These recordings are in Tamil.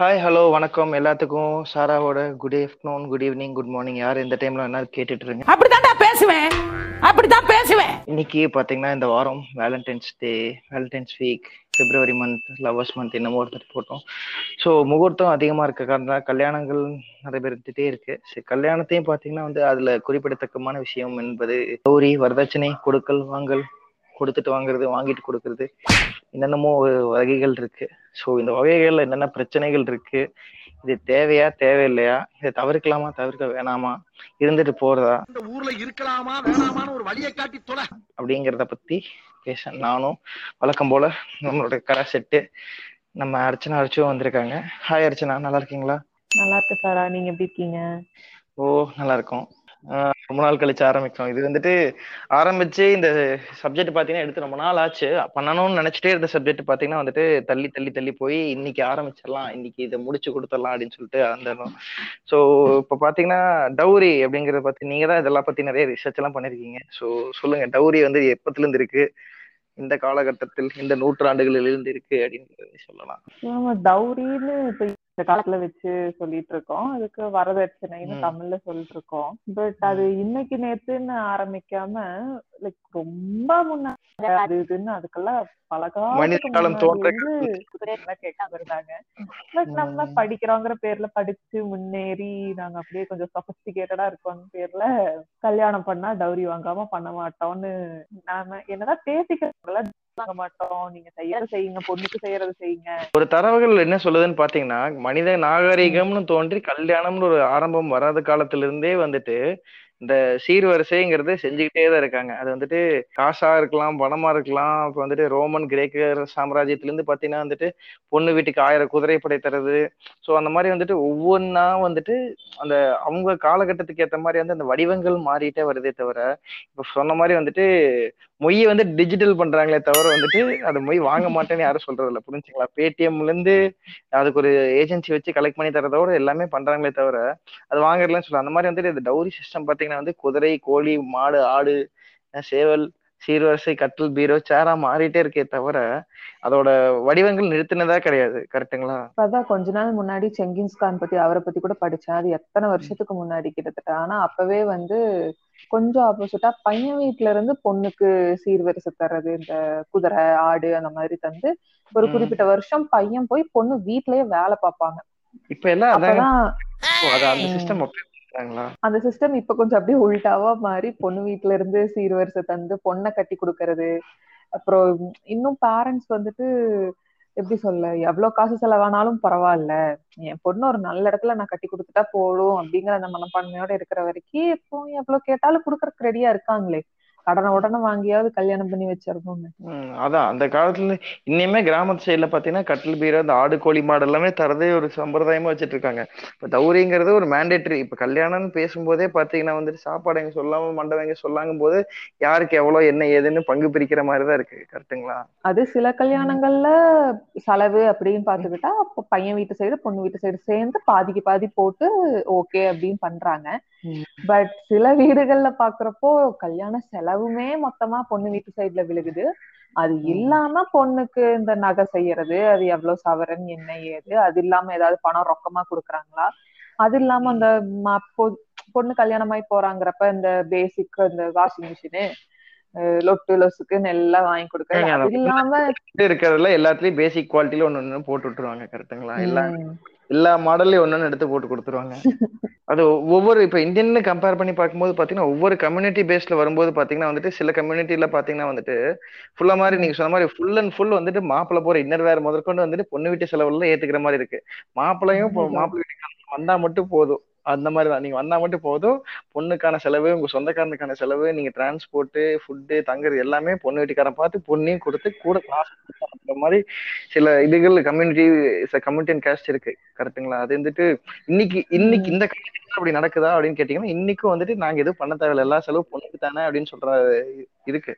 ஹாய் ஹலோ வணக்கம். எல்லாத்துக்கும் சாராவோட good afternoon good evening good morning யார் இந்த டைம்ல என்ன கேட்டுட்டு இருங்க. அப்படித்தான்டா பேசுவேன். அப்படித்தான் பேசுவேன். இன்னைக்கு பாத்தீங்கன்னா இந்த வாரம் valentine's day valentine's week February month lovers month என்னமோ ஒருத்தர் போட்டோம். ஸோ முகூர்த்தம் அதிகமா இருக்க காரணம் கல்யாணங்கள் நடைபெறுத்துட்டே இருக்கு. சரி கல்யாணத்தையும் பாத்தீங்கன்னா வந்து அதுல குறிப்பிடத்தக்கமான விஷயம் என்பது கௌரி வரதட்சணை கொடுக்கல் வாங்கல் கொடுத்துட்டு வாங்குறது வாங்கிட்டு கொடுக்கறது. என்னென்னமோ வகைகள் இருக்கு. ஸோ இந்த வகைகள்ல என்னென்ன பிரச்சனைகள் இருக்கு? இது தேவையா தேவையில்லையா? இதை தவிர்க்கலாமா தவிர்க்க வேணாமா? இருந்துட்டு போறதா? இந்த ஊர்ல இருக்கலாமா வேணாமான்னு ஒரு வழியை காட்டி தொலை அப்படிங்கிறத பத்தி பேச நானும் வழக்கம் போல நம்மளோட கரை செட்டு நம்ம அர்ச்சனா அர்ச்சும் வந்திருக்காங்க. ஹாய் அர்ச்சனா. நல்லா இருக்கீங்களா? நல்லா இருக்கு சாரா. நீங்க எப்படி இருக்கீங்க? ஓ நல்லா இருக்கும். ரொம்ப நாள் கழிச்சு ஆரம்பிக்கும். இது வந்துட்டு ஆரம்பிச்சு இந்த சப்ஜெக்ட் பாத்தீங்கன்னா எடுத்து ரொம்ப நாள் ஆச்சு. பண்ணணும்னு நினைச்சிட்டே இருந்த சப்ஜெக்ட் பாத்தீங்கன்னா வந்துட்டு தள்ளி தள்ளி தள்ளி போய் இன்னைக்கு ஆரம்பிச்சிடலாம். இன்னைக்கு இதை முடிச்சு கொடுத்துடலாம் அப்படின்னு சொல்லிட்டு அந்த ஸோ இப்போ பாத்தீங்கன்னா டவுரி அப்படிங்கறத பத்தி நீங்க தான் இதெல்லாம் பத்தி நிறைய ரிசர்ச் எல்லாம் பண்ணிருக்கீங்க. ஸோ சொல்லுங்க டவுரி வந்து எப்பத்துல இருந்து இருக்கு? இந்த காலகட்டத்தில் இந்த நூற்றாண்டுகளில் இருந்து இருக்கு அப்படின்னு சொல்லலாம். டவுரின்னு இப்ப இந்த காலத்துல வச்சு சொல்லிட்டு இருக்கோம் அதுக்கு வரதட்சணைன்னு. தமிழ்ல சொல்லிட்டு இருக்கோம் பட் அது இன்னைக்கு நேத்துன்னு ஆரம்பிக்காம லைக் ரொம்ப முன்னாடி அது இதுன்னு அதுக்கெல்லாம் பல மனித காலத்துக்கு காலம் முன்னாடி தோன்ற வந்து குதிரையெல்லாம் கேட்காம இருந்தாங்க பட் நம்ம. படிக்கிறோங்கிற பேர்ல படிச்சு முன்னேறி நாங்க அப்படியே கொஞ்சம் சொபஸ்டிகேட்டடா இருக்கோம் பேர்ல கல்யாணம் பண்ணா டவுரி வாங்காம பண்ண மாட்டோம்னு நாம என்னதான் பேசிக்கிறவங்கள வாங்க மாட்டோம். நீங்க செய்யறது செய்யுங்க. பொண்ணுக்கு செய்யறது செய்யுங்க. ஒரு தரவுகள் என்ன சொல்லுதுன்னு பாத்தீங்கன்னா மனித நாகரிகம்னு தோன்றி கல்யாணம்னு ஒரு ஆரம்பம் வராத காலத்துல இருந்தே வந்துட்டு இந்த சீர்வரிசைங்கிறது செஞ்சுக்கிட்டே தான் இருக்காங்க. அது வந்துட்டு காசா இருக்கலாம் பணமா இருக்கலாம். இப்போ வந்துட்டு ரோமன் கிரேக்க சாம்ராஜ்யத்திலேருந்து பார்த்தீங்கன்னா வந்துட்டு பொண்ணு வீட்டுக்கு ஆயிரம் குதிரைப்படை தருது. ஸோ அந்த மாதிரி வந்துட்டு ஒவ்வொன்றா வந்துட்டு அந்த அவங்க காலகட்டத்துக்கு ஏற்ற மாதிரி வந்து அந்த வடிவங்கள் மாறிட்டே வருதே தவிர இப்போ சொன்ன மாதிரி வந்துட்டு மொய்யை வந்து டிஜிட்டல் பண்றாங்களே தவிர வந்துட்டு அது மொய் வாங்க மாட்டேன்னு யாரும் சொல்றது இல்லை புரிஞ்சுங்களா? பேடிஎம்ல இருந்து அதுக்கு ஒரு ஏஜென்சி வச்சு கலெக்ட் பண்ணி தரதோட எல்லாமே பண்றாங்களே தவிர அது வாங்குறதுலன்னு சொல்ல அந்த மாதிரி வந்துட்டு இந்த டவுரி சிஸ்டம் பார்த்தீங்கன்னா பாத்தீங்கன்னா வந்து குதிரை கோழி மாடு ஆடு சேவல் சீர்வரிசை கட்டில் பீரோ சேரா மாறிட்டே இருக்கே தவிர அதோட வடிவங்கள் நிறுத்தினதா கிடையாது. கரெக்ட்டுங்களா இப்பதான் கொஞ்ச நாள் முன்னாடி செங்கின்ஸ் கான் பத்தி அவரை பத்தி கூட படிச்சேன். அது எத்தனை வருஷத்துக்கு முன்னாடி கிட்டத்தட்ட? ஆனா அப்பவே வந்து கொஞ்சம் ஆப்போசிட்டா பையன் வீட்ல இருந்து பொண்ணுக்கு சீர்வரிசை தர்றது இந்த குதிரை ஆடு அந்த மாதிரி தந்து ஒரு. குறிப்பிட்ட வருஷம் பையன் போய் பொண்ணு வீட்லயே வேலை பார்ப்பாங்க. இப்ப எல்லாம் அந்த சிஸ்டம் இப்ப கொஞ்சம் அப்படியே உள்டாவா மாறி பொண்ணு வீட்டுல இருந்து சீர்வரிசை தந்து பொண்ணை கட்டி கொடுக்கறது. அப்புறம் இன்னும் பேரண்ட்ஸ் வந்துட்டு எப்படி சொல்ல எவ்வளவு காசு செலவானாலும் பரவாயில்ல. என் பொண்ணு ஒரு நல்ல இடத்துல நான் கட்டி கொடுத்துட்டா போதும் அப்படிங்கிற அந்த மனப்பான்மையோட இருக்கிற வரைக்கும் இப்போ எவ்வளவு கேட்டாலும் கொடுக்கறதுக்கு ரெடியா இருக்காங்களே. கடனை உடனே வாங்கியாவது கல்யாணம் பண்ணி வச்சிடணும்னு. அதான். அந்த காலத்துல இன்னுமே கிராமத்து சைடுல பாத்தீங்கன்னா கட்டில் பீரோ இந்த ஆடு கோழி மாடு எல்லாமே தரதே ஒரு சம்பிரதாயமா வச்சிட்டு இருக்காங்க இப்ப தௌரிங்கிறது ஒரு மேண்டேட்டரி இப்ப கல்யாணம்னு பேசும்போதே பாத்தீங்கன்னா வந்துட்டு சாப்பாடு எங்க சொல்லாம மண்டபம் எங்க சொல்லாங்கும் போது யாருக்கு எவ்வளவு என்ன ஏதுன்னு பங்கு பிரிக்கிற மாதிரி தான் இருக்கு. கரெக்ட்டுங்களா? அது சில கல்யாணங்கள்ல செலவு அப்படின்னு பாத்துக்கிட்டா அப்ப பையன் வீட்டு சைடு பொண்ணு வீட்டு சைடு சேர்ந்து பாதிக்கு பாதி போட்டு ஓகே அப்படின்னு பண்றாங்க. பட் சில வீடுகள்ல பாக்குறப்போ கல்யாண செலவுமே மொத்தமா பொண்ணு வீட்டு சைடுல விழுகுது. அது. இல்லாம பொண்ணுக்கு இந்த நகை செய்யறது அது எவ்வளவு சவரன் என்ன ஏது அது இல்லாம ஏதாவது பணம் ரொக்கமா கொடுக்குறாங்களா? அது இல்லாம அந்த பொண்ணு கல்யாணமாயி போறாங்கிறப்ப இந்த பேசிக் இந்த வாஷிங் மிஷினு லொட்டு லொசுக்குன்னு எல்லாம் வாங்கி அந்த இல்லாம இருக்கிறதுல எல்லாத்துலயும் பேசிக் குவாலிட்டியில ஒண்ணு ஒண்ணு போட்டு விட்டுருவாங்க கரெக்ட்டுங்களா எல்லா ம், எல்லா மாடல்லையும் ஒண்ணு எடுத்து போட்டு கொடுத்துருவாங்க. அது ஒவ்வொரு இப்ப இந்தியன் கம்பேர் பண்ணி பார்க்கும்போது பாத்தீங்கன்னா ஒவ்வொரு கம்யூனிட்டி பேஸ்ல வரும்போது பாத்தீங்கன்னா வந்துட்டு சில கம்யூனிட்டில பாத்தீங்கன்னா வந்துட்டு ஃபுல்லா மாதிரி நீங்க சொன்ன மாதிரி ஃபுல் அண்ட் ஃபுல் வந்துட்டு மாப்பிள்ளை போற இன்னர் வேற முதற்கொண்டு வந்துட்டு பொண்ணு வீட்டு செலவுல ஏத்துக்கிற மாதிரி இருக்கு. மாப்பிள்ளையும். மாப்பிள்ளை வீட்டுக்கு வந்தா மட்டும் போதும். அந்த மாதிரி தான். நீங்க வந்தா மட்டும் போதும். பொண்ணுக்கான செலவு உங்க சொந்தக்காரனுக்கான செலவு நீங்க டிரான்ஸ்போர்ட் ஃபுட்டு தங்குறது எல்லாமே பொண்ணு வீட்டுக்காரன் பார்த்து பொண்ணையும் கொடுத்து கூட காசு மாதிரி சில இதுகள் கம்யூனிட்டி கம்யூனிட்டி அண்ட் கேஸ்ட் இருக்கு. கரெக்ட்டுங்களா? அது வந்துட்டு இன்னைக்கு இன்னைக்கு. இந்த காலத்துல அப்படி நடக்குதா அப்படின்னு கேட்டீங்கன்னா இன்னைக்கும் வந்துட்டு நாங்க எதுவும் பண்ண தேவையில்ல. எல்லா செலவு பொண்ணுக்கு தானே அப்படின்னு சொல்ற இருக்கு.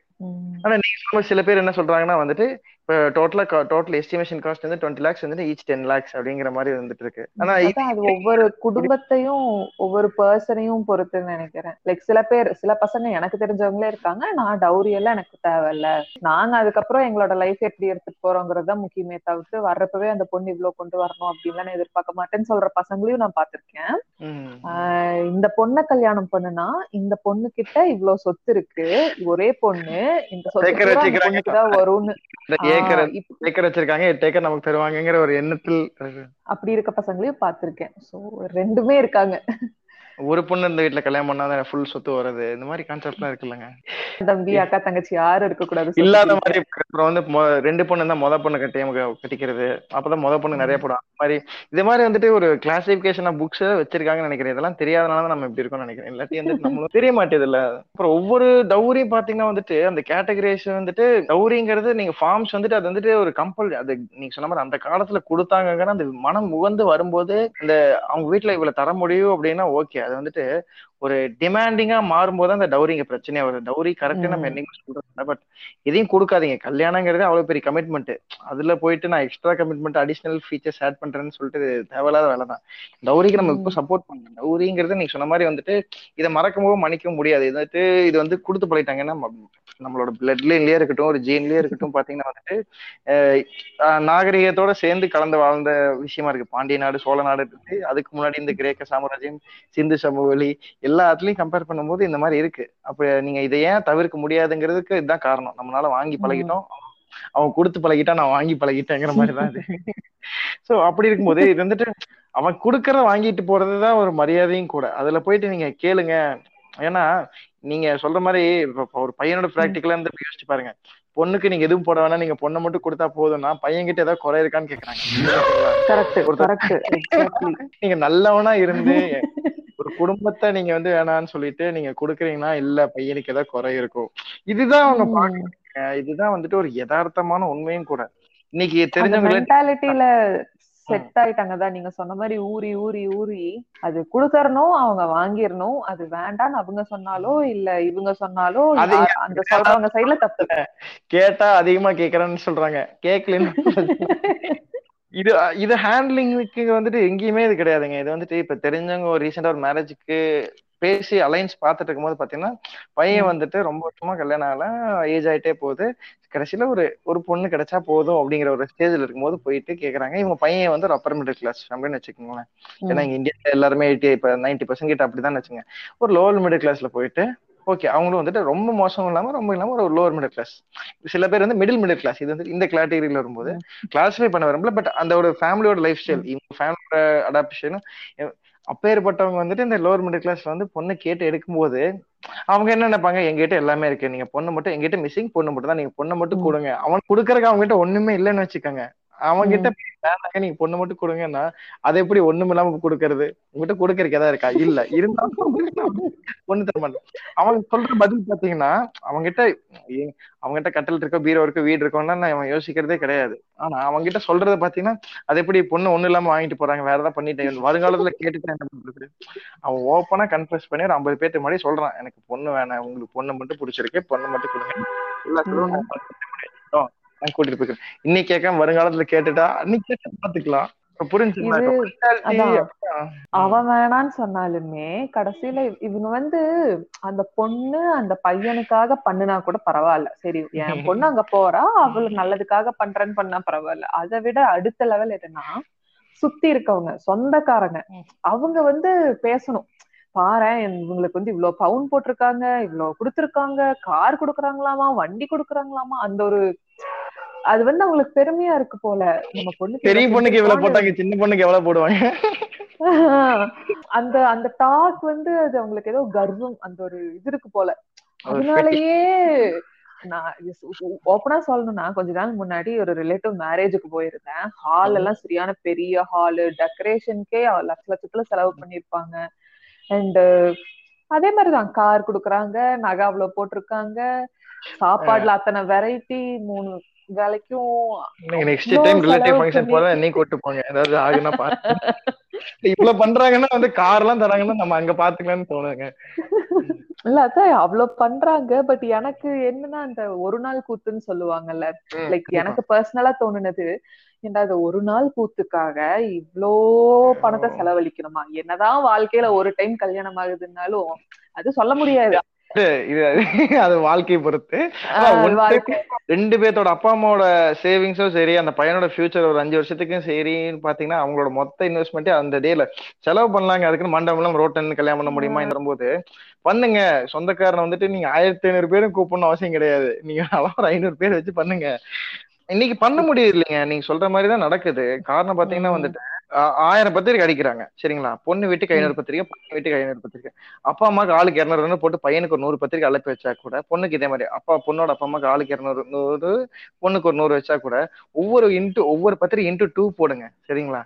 ஆனா நீங்க சில பேர் என்ன சொல்றாங்கன்னா வந்துட்டு இப்போ டோட்டலா டோட்டல் எஸ்டிமேஷன் காஸ்ட் வந்து டுவெண்ட்டி லேக்ஸ் வந்து ஈச் டென் லேக்ஸ் அப்படிங்கிற மாதிரி வந்துட்டு இருக்கு ஆனா அது ஒவ்வொரு குடும்பத்தையும் ஒவ்வொரு பர்சனையும் பொறுத்துன்னு நினைக்கிறேன். லைக் சில பேர் சில பசங்க எனக்கு தெரிஞ்சவங்களே இருக்காங்க. நான் டவுரி எல்லாம் எனக்கு தேவையில்ல. நாங்க அதுக்கப்புறம் எங்களோட லைஃப் எப்படி எடுத்துட்டு போறோங்கிறது முக்கியமே தவிர்த்து வர்றப்பவே அந்த பொண்ணு இவ்வளவு கொண்டு வரணும் அப்படின்னு நான் எதிர்பார்க்க மாட்டேன்னு சொல்ற பசங்களையும் நான் ஆஹ் இந்த பொண்ணை கல்யாணம் பண்ணுனா இந்த பொண்ணு கிட்ட இவ்வளவு சொத்து இருக்கு. ஒரே பொண்ணு. இந்த சொத்து வரும்னு. இப்ப ஏக்கர் வச்சிருக்காங்க எட்டு ஏக்கர் நமக்கு தருவாங்கங்கிற ஒரு எண்ணத்தில். அப்படி இருக்க பசங்களையும் பார்த்திருக்கேன் சோ ரெண்டுமே இருக்காங்க ஒரு பொண்ணு இந்த வீட்டுல கல்யாணம் பண்ணாதான் ஃபுல் சொத்து வருது இந்த மாதிரி கான்செப்ட்லாம் இருக்குல்லங்க. தம்பி அக்கா தங்கச்சி யாரும் இருக்க கூடாது இல்லாத மாதிரி அப்புறம் வந்து ரெண்டு பொண்ணு தான் முத பொண்ணு கட்டி கட்டிக்கிறது. அப்பதான் முத பொண்ணு நிறைய போடும் அந்த மாதிரி இது மாதிரி வந்துட்டு ஒரு கிளாசிபிகேஷன் புக்ஸ் வச்சிருக்காங்கன்னு நினைக்கிறேன். இதெல்லாம் தெரியாதனால தான் நம்ம இப்படி இருக்கோம்னு நினைக்கிறேன். இல்லாட்டி வந்துட்டு நம்மளும் தெரிய மாட்டேது இல்ல அப்புறம் ஒவ்வொரு டவுரியும் பாத்தீங்கன்னா வந்துட்டு அந்த கேட்டகரைஸ் வந்துட்டு டவுரிங்கிறது நீங்க ஃபார்ம்ஸ் வந்துட்டு அது வந்துட்டு ஒரு கம்பல் அது நீங்க சொன்ன மாதிரி அந்த காலத்துல கொடுத்தாங்கிற அந்த மனம் உகந்து வரும்போது இந்த அவங்க வீட்டுல இவ்வளவு தர முடியும் அப்படின்னா ஓகே அது வந்துட்டு ஒரு டிமாண்டிங்கா மாறும்போது அந்த டவுரிங்க பிரச்சனையா வருது. டவுரி கரெக்ட் நம்ம. என்னைக்கும் சொல்றோம் பட் இதையும் கொடுக்காதீங்க. கல்யாணங்கிறது அவ்வளவு பெரிய கமிட்மெண்ட் அதுல போயிட்டு நான் extra commitment additional features add பண்றேன்னு சொல்லிட்டு தேவையில்லாத வேலை தான். டவுரிக்கு நம்ம இப்போ. சப்போர்ட் பண்ணணும் டவுரிங்கிறது நீங்க சொன்ன மாதிரி வந்துட்டு இதை மறக்கவும் மன்னிக்கவும் முடியாது. இது வந்துட்டு இது வந்து கொடுத்து பழகிட்டாங்கன்னா நம்மளோட பிளட் லைன்லயே இருக்கட்டும் ஒரு ஜீன்லயே இருக்கட்டும் பாத்தீங்கன்னா வந்துட்டு நாகரிகத்தோட சேர்ந்து கலந்து வாழ்ந்த விஷயமா இருக்கு. பாண்டிய நாடு சோழ நாடு இருக்கு அதுக்கு முன்னாடி இந்த கிரேக்க சாம்ராஜ்யம் சிந்து சமவெளி எல்லாத்துலயும் கம்பேர் பண்ணும்போது இந்த மாதிரி இருக்கு. அப்ப நீங்க இதை ஏன் தவிர்க்க முடியாதுங்கிறதுக்கு இதுதான் காரணம். நம்மளால வாங்கி பழகிட்டோம். அவன் கொடுத்து பழகிட்டா நான் வாங்கி பழகிட்டேங்கிற மாதிரி தான் இது சோ அப்படி இருக்கும்போது இது வந்துட்டு அவன் கொடுக்கறத வாங்கிட்டு போறதுதான் ஒரு மரியாதையும் கூட. அதுல போயிட்டு நீங்க கேளுங்க. ஏன்னா நீங்க சொல்ற மாதிரி ஒரு பையனோட பிராக்டிக்கலா இருந்து யோசிச்சு பாருங்க. பொண்ணுக்கு நீங்க எதுவும் போட வேணாம். நீங்க பொண்ணை மட்டும் கொடுத்தா போதும்னா பையன் கிட்ட ஏதாவது குறை இருக்கான்னு கேக்குறாங்க. நீங்க நல்லவனா இருந்து குடும்பத்தை நீங்க வந்து வேணாம்னு சொல்லிட்டு நீங்க கொடுக்குறீங்கன்னா இல்ல பையனுக்கு ஏதாவது குறை இருக்கும். இதுதான் அவங்க பாக்குறாங்க. இதுதான் வந்துட்டு ஒரு யதார்த்தமான உண்மையும் கூட. இன்னைக்கு மென்டாலிட்டியில செட் ஆயிட்டாங்க தான் நீங்க சொன்ன மாதிரி ஊறி ஊறி ஊறி அது குடுக்கறணும் அவங்க வாங்கிரணும் அது வேண்டாம்னு அவங்க சொன்னாலோ இல்ல இவங்க சொன்னாலோ அந்த சொல்றவங்க சைடுல தப்பு. கேட்டா அதிகமா கேக்குறேன்னு சொல்றாங்க. கேட்கலன்னு இது இது ஹேண்ட்லிங்க்கு வந்துட்டு எங்கேயுமே இது கிடையாதுங்க. இது வந்துட்டு இப்ப தெரிஞ்சவங்க ஒரு ரீசெண்டா ஒரு மேரேஜுக்கு பேசி அலைன்ஸ் பார்த்துட்டு இருக்கும்போது பாத்தீங்கன்னா பையன் வந்துட்டு ரொம்ப வருஷமா கல்யாணம் ஆகல ஏஜ் ஆயிட்டே போகுது. கடைசியில ஒரு ஒரு பொண்ணு கிடைச்சா போதும் அப்படிங்கிற ஒரு ஸ்டேஜ்ல இருக்கும்போது போயிட்டு கேக்குறாங்க. இவங்க பையன் வந்து ஒரு அப்பர் மிடில் கிளாஸ் அப்படின்னு வச்சுக்கோங்களேன். ஏன்னா இங்க இந்தியால எல்லாருமே எயிட்டி இப்ப நைன்டி பர்சன்ட் கிட்ட அப்படிதான் வச்சுங்க ஒரு லோவர் மிடில் கிளாஸ்ல போயிட்டு ஓகே அவங்களும் வந்துட்டு ரொம்ப மோசம் இல்லாம ரொம்ப இல்லாம ஒரு லோவர் மிடில் கிளாஸ் சில பேர் வந்து மிடில் மிடில் கிளாஸ் இது வந்து இந்த கேட்டகரியில வரும்போது கிளாஸிஃபை பண்ண வரும்ல பட் அந்த ஒரு ஃபேமிலியோட லைஃப் ஸ்டைல் இவங்க ஃபேமிலியோட அடாப்டேஷனும் அப்பேற்பட்டவங்க வந்துட்டு இந்த லோவர் மிடில் கிளாஸ்ல வந்து பொண்ணு கேட்டு எடுக்கும்போது அவங்க என்ன நினைப்பாங்க? எங்ககிட்ட எல்லாமே இருக்கு. நீங்க பொண்ணு மட்டும் எங்கிட்ட மிஸ்ஸிங் பொண்ணு மட்டும் தான் நீங்க பொண்ணு மட்டும் கொடுங்க. அவன் கொடுக்கறதுக்கு அவங்க கிட்ட ஒண்ணுமே இல்லைன்னு வச்சுக்கோங்க. அவங்க கிட்ட வேணாங்க நீங்க பொண்ணு மட்டும் கொடுங்கன்னா அதை எப்படி ஒண்ணும் இல்லாம கொடுக்கறது? உங்ககிட்ட கொடுக்கறதுக்கு எதாவது இருக்கா? இல்ல. இருந்தாலும் பொண்ணு தர மாட்டேன். அவங்க சொல்ற பதில் பாத்தீங்கன்னா அவங்க கிட்ட அவங்க கிட்ட கட்டல் இருக்கோ பீரோ இருக்கோ வீடு இருக்கோம்னா நான் அவன் யோசிக்கிறதே கிடையாது. ஆனா அவங்க கிட்ட சொல்றத பாத்தீங்கன்னா அது எப்படி பொண்ணு ஒண்ணு இல்லாம வாங்கிட்டு போறாங்க? வேற ஏதாவது பண்ணிட்டேன். வருங்காலத்துல கேட்டுட்டு என்ன பண்றது அவன் ஓப்பனா கன்ஃபர்ஸ் பண்ணி ஒரு ஐம்பது பேர்த்து முன்னாடி சொல்றான். எனக்கு பொண்ணு வேணாம். உங்களுக்கு பொண்ணு மட்டும் பிடிச்சிருக்கு. பொண்ணு மட்டும் கொடுங்க. கூட்டிட்டு போய்க்கிறேன் இன்னைக்கு கேட்காம வருங்காலத்துல கேட்டுட்டா அன்னைக்கு கேட்டு பாத்துக்கலாம். அவன் வேணான்னு சொன்னாலுமே கடைசியில இவங்க வந்து அந்த பொண்ணு அந்த பையனுக்காக பண்ணுனா கூட பரவாயில்ல. சரி என் பொண்ணு அங்க போறா அவளுக்கு நல்லதுக்காக பண்றேன்னு பண்ணா பரவாயில்ல. அதை விட அடுத்த லெவல் எதுனா சுத்தி இருக்கவங்க சொந்தக்காரங்க அவங்க வந்து பேசணும். பாரு இவங்களுக்கு வந்து இவ்வளவு பவுன் போட்டிருக்காங்க இவ்வளவு கொடுத்துருக்காங்க கார் கொடுக்குறாங்களாமா வண்டி கொடுக்குறாங்களாமா அந்த ஒரு அது வந்து அவங்களுக்கு பெருமையா இருக்கு போல. நம்ம பொண்ணுக்கு பெரிய பொண்ணுக்கு இவ்வளவு போட்டாங்க சின்ன பொண்ணுக்கு எவ்வளவு போடுவாங்க? அந்த அந்த டாக் வந்து அது அவங்களுக்கு ஏதோ கர்வம் அந்த ஒரு இது இருக்கு போல. அதனாலயே நான் ஓப்பனா சொல்லணும்னா கொஞ்ச நாள் முன்னாடி ஒரு ரிலேட்டிவ் மேரேஜுக்கு போயிருந்தேன். ஹால் எல்லாம் சரியான பெரிய ஹாலு டெக்கரேஷனுக்கே லட்ச லட்சத்துல செலவு பண்ணிருப்பாங்க அண்ட் அதே மாதிரிதான் கார் குடுக்குறாங்க நகை அவ்வளவு போட்டிருக்காங்க. சாப்பாடுல அத்தனை வெரைட்டி மூணு வேலைக்கும் நெக்ஸ்ட் டைம் ரிலேட்டிவ் ஃபங்க்ஷன் போல நீ கூட்டு போங்க. ஏதாவது ஆகுனா பாத்து இவ்வளவு பண்றாங்கன்னா வந்து கார் எல்லாம் தராங்கன்னா நம்ம அங்க பாத்துக்கலாம்னு தோணுங்க இல்ல அதான் அவ்வளவு பண்றாங்க பட் எனக்கு என்னன்னா அந்த ஒரு நாள் கூத்துன்னு சொல்லுவாங்கல்ல. லைக். எனக்கு பர்சனலா தோணுனது ஏன்டா அது ஒரு நாள் கூத்துக்காக இவ்ளோ பணத்தை செலவழிக்கணுமா? என்னதான் வாழ்க்கையில ஒரு டைம் கல்யாணம் ஆகுதுன்னாலும் அது சொல்ல முடியாது. இது அது வாழ்க்கையை பொறுத்து. ரெண்டு பேர்த்தோட அப்பா அம்மாவோட சேவிங்ஸும் சரி அந்த பையனோட ஃபியூச்சர் ஒரு அஞ்சு வருஷத்துக்கும் சரின்னு பாத்தீங்கன்னா அவங்களோட மொத்த இன்வெஸ்ட்மெண்ட்டே அந்த டேல செலவு பண்ணலாங்க. அதுக்குன்னு மண்டபம் ரோட்டன் கல்யாணம் பண்ண முடியுமா வரும்போது பண்ணுங்க. சொந்தக்காரனை வந்துட்டு நீங்க ஆயிரத்தி ஐநூறு பேரும் கூப்பிடணும் அவசியம் கிடையாது. நீங்க அளவு ஒரு ஐநூறு பேர் வச்சு பண்ணுங்க. இன்னைக்கு பண்ண முடியுது இல்லைங்க நீங்க சொல்ற மாதிரி தான் நடக்குது. காரணம் பாத்தீங்கன்னா வந்துட்டு ஆயிரம் பத்திரிக்கை அடிக்கிறாங்க. சரிங்களா? பொண்ணு வீட்டுக்கு ஐநூறு பத்திரிக்கை பையன் வீட்டுக்கு ஐநூறு பத்திரிக்கை. அப்பா அம்மாக்கு ஆளுக்கு இரநூறு போட்டு பையனுக்கு ஒரு நூறு பத்திரிக்கை அழைப்பு வச்சா கூட பொண்ணுக்கு இதே மாதிரி. அப்பா பொண்ணோட அப்பா அம்மாக்கு ஆளுக்கு இரநூறு நூறு பொண்ணுக்கு ஒரு நூறு வச்சா கூட ஒவ்வொரு இன்ட்டு ஒவ்வொரு பத்திரிக்கை இன்ட்டு டூ போடுங்க. சரிங்களா?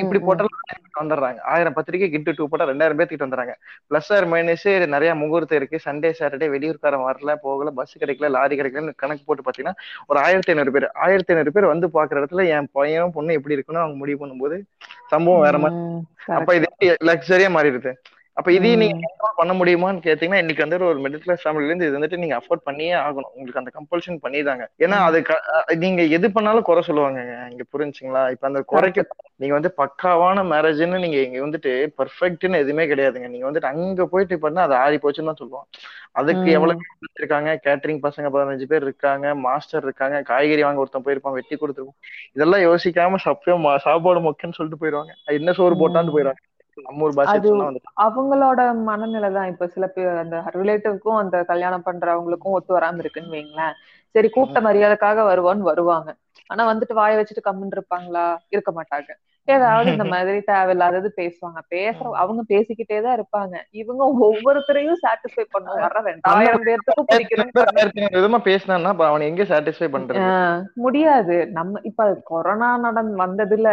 இப்படி போட்டாலும் வந்துடுறாங்க. ஆயிரம் பத்திரிக்கைக்கு இன்ட்டு டூ போட்டா ரெண்டாயிரம் பேர்த்துக்கிட்ட வந்துடுறாங்க. பிளஸ் ஆர் மைனஸ் நிறைய முகூர்த்தம் இருக்கு. சண்டே சாட்டர்டே வெளியூர்காரன் வரல போகல பஸ் கிடைக்கல லாரி கிடைக்கலன்னு கணக்கு போட்டு பாத்தீங்கன்னா ஒரு ஆயிரத்தி ஐநூறு பேர் ஆயிரத்தி ஐநூறு பேர் வந்து பாக்குற இடத்துல என் பையனும் பொண்ணு எப்படி இருக்குன்னு அவங்க முடிவு பண்ணும்போது சம்பவம் வேற மாதிரி. அப்ப இது லக்ஸரியா மாறிடுது. அப்ப இதையும் நீங்க பண்ண முடியுமான்னு கேட்டீங்கன்னா இன்னைக்கு வந்து ஒரு மிடில் கிளாஸ் ஃபேமிலில இருந்து இது வந்துட்டு நீங்க அஃபோர்ட் பண்ணியே ஆகணும். உங்களுக்கு அந்த கம்பல்ஷன் பண்ணிதாங்க. ஏன்னா அது நீங்க எது பண்ணாலும் குறை சொல்லுவாங்க இங்க புரிஞ்சுங்களா? இப்ப அந்த குறைக்கு நீங்க வந்து பக்காவான மேரேஜ்னு நீங்க இங்க வந்துட்டு பெர்ஃபெக்ட்னு எதுவுமே கிடையாதுங்க. நீங்க வந்துட்டு அங்க போயிட்டு பண்ணா அது ஆறி போச்சுன்னு தான் சொல்லுவோம். அதுக்கு எவ்வளவு இருக்காங்க கேட்டரிங் பசங்க பதினஞ்சு பேர் இருக்காங்க. மாஸ்டர் இருக்காங்க. காய்கறி வாங்க ஒருத்தன் போயிருப்பான் வெட்டி கொடுத்துருவோம் இதெல்லாம் யோசிக்காம சப்பையும் சாப்பாடு முக்கியம்னு சொல்லிட்டு போயிருவாங்க. என்ன சோறு போட்டான்னு போயிருவாங்க. நம்ம ஊர் அது அவங்களோட மனநிலை தான் இப்ப சில பேர் அந்த ரிலேட்டிவ்க்கும் அந்த கல்யாணம் பண்றவங்களுக்கும் ஒத்து வராம இருக்குன்னு வைங்களேன். சரி கூப்பிட்ட மரியாதைக்காக வருவோன்னு வருவாங்க. ஆனா வந்துட்டு வாய வச்சுட்டு கம்முன்னு இருப்பாங்களா? இருக்க மாட்டாங்க. ஏதாவது இந்த மாதிரி தேவையில்லாதது பேசுவாங்க. பேசுற அவங்க பேசிக்கிட்டே தான் இருப்பாங்க. இவங்க ஒவ்வொருத்தரையும் சாட்டிஸ்ஃபை பண்ணும் வர்ற ரெண்டாயிரம் பேர்த்துக்கும் பண்ண ஐநூறு விதமா அப்ப அவனை எங்க சாட்டிஸ்ஃபை பண்றது? முடியாது. நம்ம இப்ப கொரோனா நடந்து வந்ததுல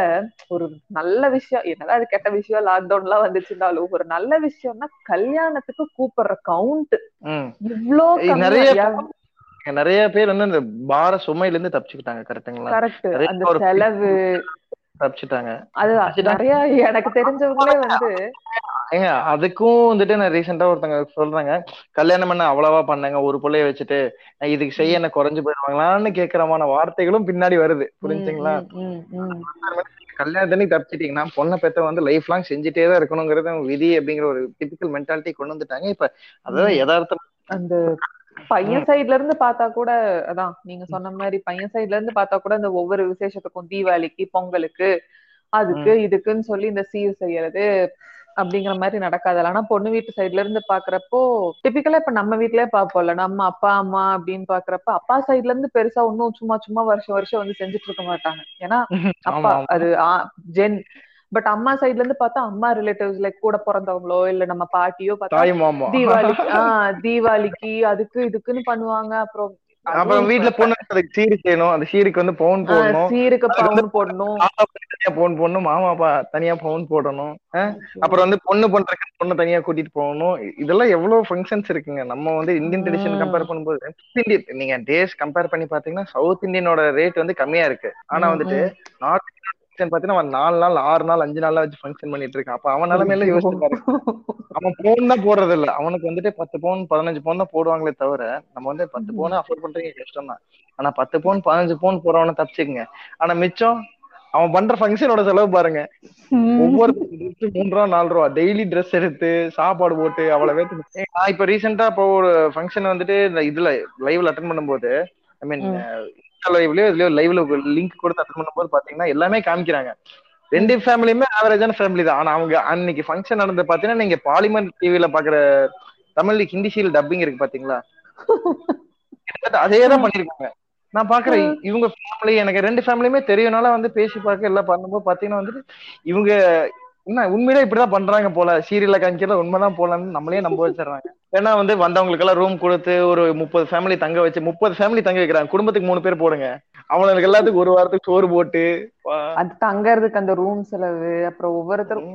ஒரு நல்ல விஷயம் என்னதான் அது கெட்ட விஷயம் லாக்டவுன் எல்லாம் வந்துச்சுனாலும் ஒரு நல்ல விஷயம்னா கல்யாணத்துக்கு கூப்பிடுற கவுண்ட் இவ்ளோ நிறைய நிறைய பேர் வந்து அந்த பார சுமையில இருந்து தப்பிச்சுக்கிட்டாங்க கரெக்ட்டுங்களா? கரெக்ட் அந்த செலவு. தப்பிச்சுட்டாங்க. அது தப்பிச்சுட்டாங்க. நிறைய எனக்கு தெரிஞ்சவங்களே வந்து ஏங்க அதுக்கும் வந்துட்டு நான் ரீசெண்டா ஒருத்தங்க சொல்றாங்க கல்யாணம் பண்ண அவ்வளவா பண்ணாங்க ஒரு பிள்ளைய வச்சுட்டு இதுக்கு செய்ய என்ன குறைஞ்சு போயிடுவாங்களான்னு கேக்குறமான வார்த்தைகளும் பின்னாடி வருது. புரிஞ்சுங்களா. கல்யாணத்தன்னைக்கு தப்பிச்சிட்டீங்கன்னா பொண்ணை பெத்த வந்து லைஃப் லாங் செஞ்சுட்டே தான் இருக்கணுங்கிறது விதி அப்படிங்கிற ஒரு டிபிக்கல் மென்டாலிட்டி கொண்டு வந்துட்டாங்க. இப்ப அதான் ம். யதார்த்தம் அந்த பையன் சைடுல இருந்து பார்த்தா கூட அதான் நீங்க சொன்ன மாதிரி பையன் சைடுல இருந்து பார்த்தா கூட இந்த ஒவ்வொரு விசேஷத்துக்கும் தீபாவளிக்கு பொங்கலுக்கு அதுக்கு இதுக்குன்னு சொல்லி இந்த சீர் செய்யறது அப்படிங்கிற மாதிரி நடக்காது. ஆனா பொண்ணு வீட்டு சைடுல இருந்து பாக்குறப்போ டிபிக்கலா இப்ப நம்ம வீட்லயே பாப்போம்ல நம்ம அப்பா அம்மா அப்படின்னு பாக்குறப்ப அப்பா சைடுல இருந்து பெருசா ஒன்னும் சும்மா சும்மா வருஷம் வருஷம் வந்து செஞ்சுட்டு இருக்க மாட்டாங்க. ஏன்னா அப்பா. அது ஜென் பட் அம்மா சைடுல இருந்து பார்த்தா அம்மா ரிலேட்டிவ்ஸ் லைக் கூட பிறந்தவங்களோ இல்ல நம்ம பாட்டியோ பார்த்தா தீபாவளிக்கு ஆஹ் தீபாவளிக்கு அதுக்கு இதுக்குன்னு பண்ணுவாங்க. அப்புறம் அப்புறம் இப்ப பொண்ணு சீரு செய்யணும். அந்த சீருக்கு வந்து பவுன் போடணும். சீருக்கு பவுன் போடணும். தனியா பவுன் போடணும். மாமா அப்பா தனியா பவுன் போடணும். அப்புறம் வந்து பொண்ணு பண்றதுக்கு பொண்ணு தனியா கூட்டிட்டு போகணும். இதெல்லாம் எவ்வளவு ஃபங்க்ஷன்ஸ் இருக்குங்க. நம்ம வந்து இந்தியன் ட்ரெடிஷன் கம்பேர் பண்ணும்போது நீங்க டேஸ் கம்பேர் பண்ணி பாத்தீங்கன்னா சவுத் இந்தியனோட ரேட் வந்து கம்மியா இருக்கு. ஆனா வந்துட்டு. நார்த் இந்தியன் பாத்தீங்கன்னா அவன் நாலு நாள் ஆறு நாள் அஞ்சு நாள்லாம் வச்சு ஃபங்க்ஷன் பண்ணிட்டு இருக்கான் அப்ப அவன் நிலைமையில. யோசிச்சு பாருங்க அவன் பவுன் தான் போடுறது இல்ல அவனுக்கு வந்துட்டு பத்து பவுன் பதினஞ்சு பவுன் தான் போடுவாங்களே தவிர நம்ம வந்து பத்து பவுன் அஃபோர்ட் பண்றது கஷ்டம் தான். ஆனா பத்து பவுன் பதினஞ்சு பவுன் போறவன தப்பிச்சுக்குங்க. ஆனா மிச்சம் அவன் பண்ற ஃபங்க்ஷனோட செலவு பாருங்க. ஒவ்வொரு dress மூணு ரூபா நாலு ரூபா டெய்லி ட்ரெஸ் எடுத்து சாப்பாடு போட்டு அவ்வளவு பேத்துக்கு நான் இப்ப ரீசெண்டா இப்போ ஒரு ஃபங்க்ஷன் வந்துட்டு இந்த இதுல லைவ்ல அட்டன் பண்ணும்போது ஐ மீன் ம். லைவ்லயோ இதுலயோ லைவ்ல லிங்க் கொடுத்து அட்டன் பண்ணும்போது பாத்தீங்கன்னா எல்லாமே காமிக்கிறாங்க. ரெண்டு ஃபேமிலியுமே ஆவரேஜான ஃபேமிலி தான். ஆனா அவங்க அன்னைக்கு ஃபங்க்ஷன் நடந்து பாத்தீங்கன்னா நீங்க பாலிமர் டிவில பாக்குற தமிழ் ஹிந்தி சீரியல் டப்பிங் இருக்கு பாத்தீங்களா? கிட்டத்தட்ட அதே தான் பண்ணிருக்காங்க. நான் பாக்குறேன் இவங்க ஃபேமிலி எனக்கு ரெண்டு ஃபேமிலியுமே தெரியனால வந்து பேசி பார்க்க எல்லாம் பண்ணும்போது பாத்தீங்கன்னா வந்துட்டு இவங்க என்ன உண்மையிலே இப்படிதான் பண்றாங்க போல. சீரியல்ல காமிக்கிறத உண்மைதான் போலன்னு நம்மளே நம்ப வச்சிடறாங்க. ஏன்னா வந்து வந்தவங்களுக்கு எல்லாம் ரூம் கொடுத்து ஒரு முப்பது ஃபேமிலி தங்க வச்சு முப்பது ஃபேமிலி தங்க வைக்கிறாங்க. குடும்பத்துக்கு மூணு பேர் போடுங்க. அவங்களுக்கு எல்லாத்துக்கும் ஒரு வாரத்துக்கு சோறு போட்டு அது தங்கறதுக்கு அந்த ரூம் செலவு அப்புறம் ஒவ்வொருத்தரும்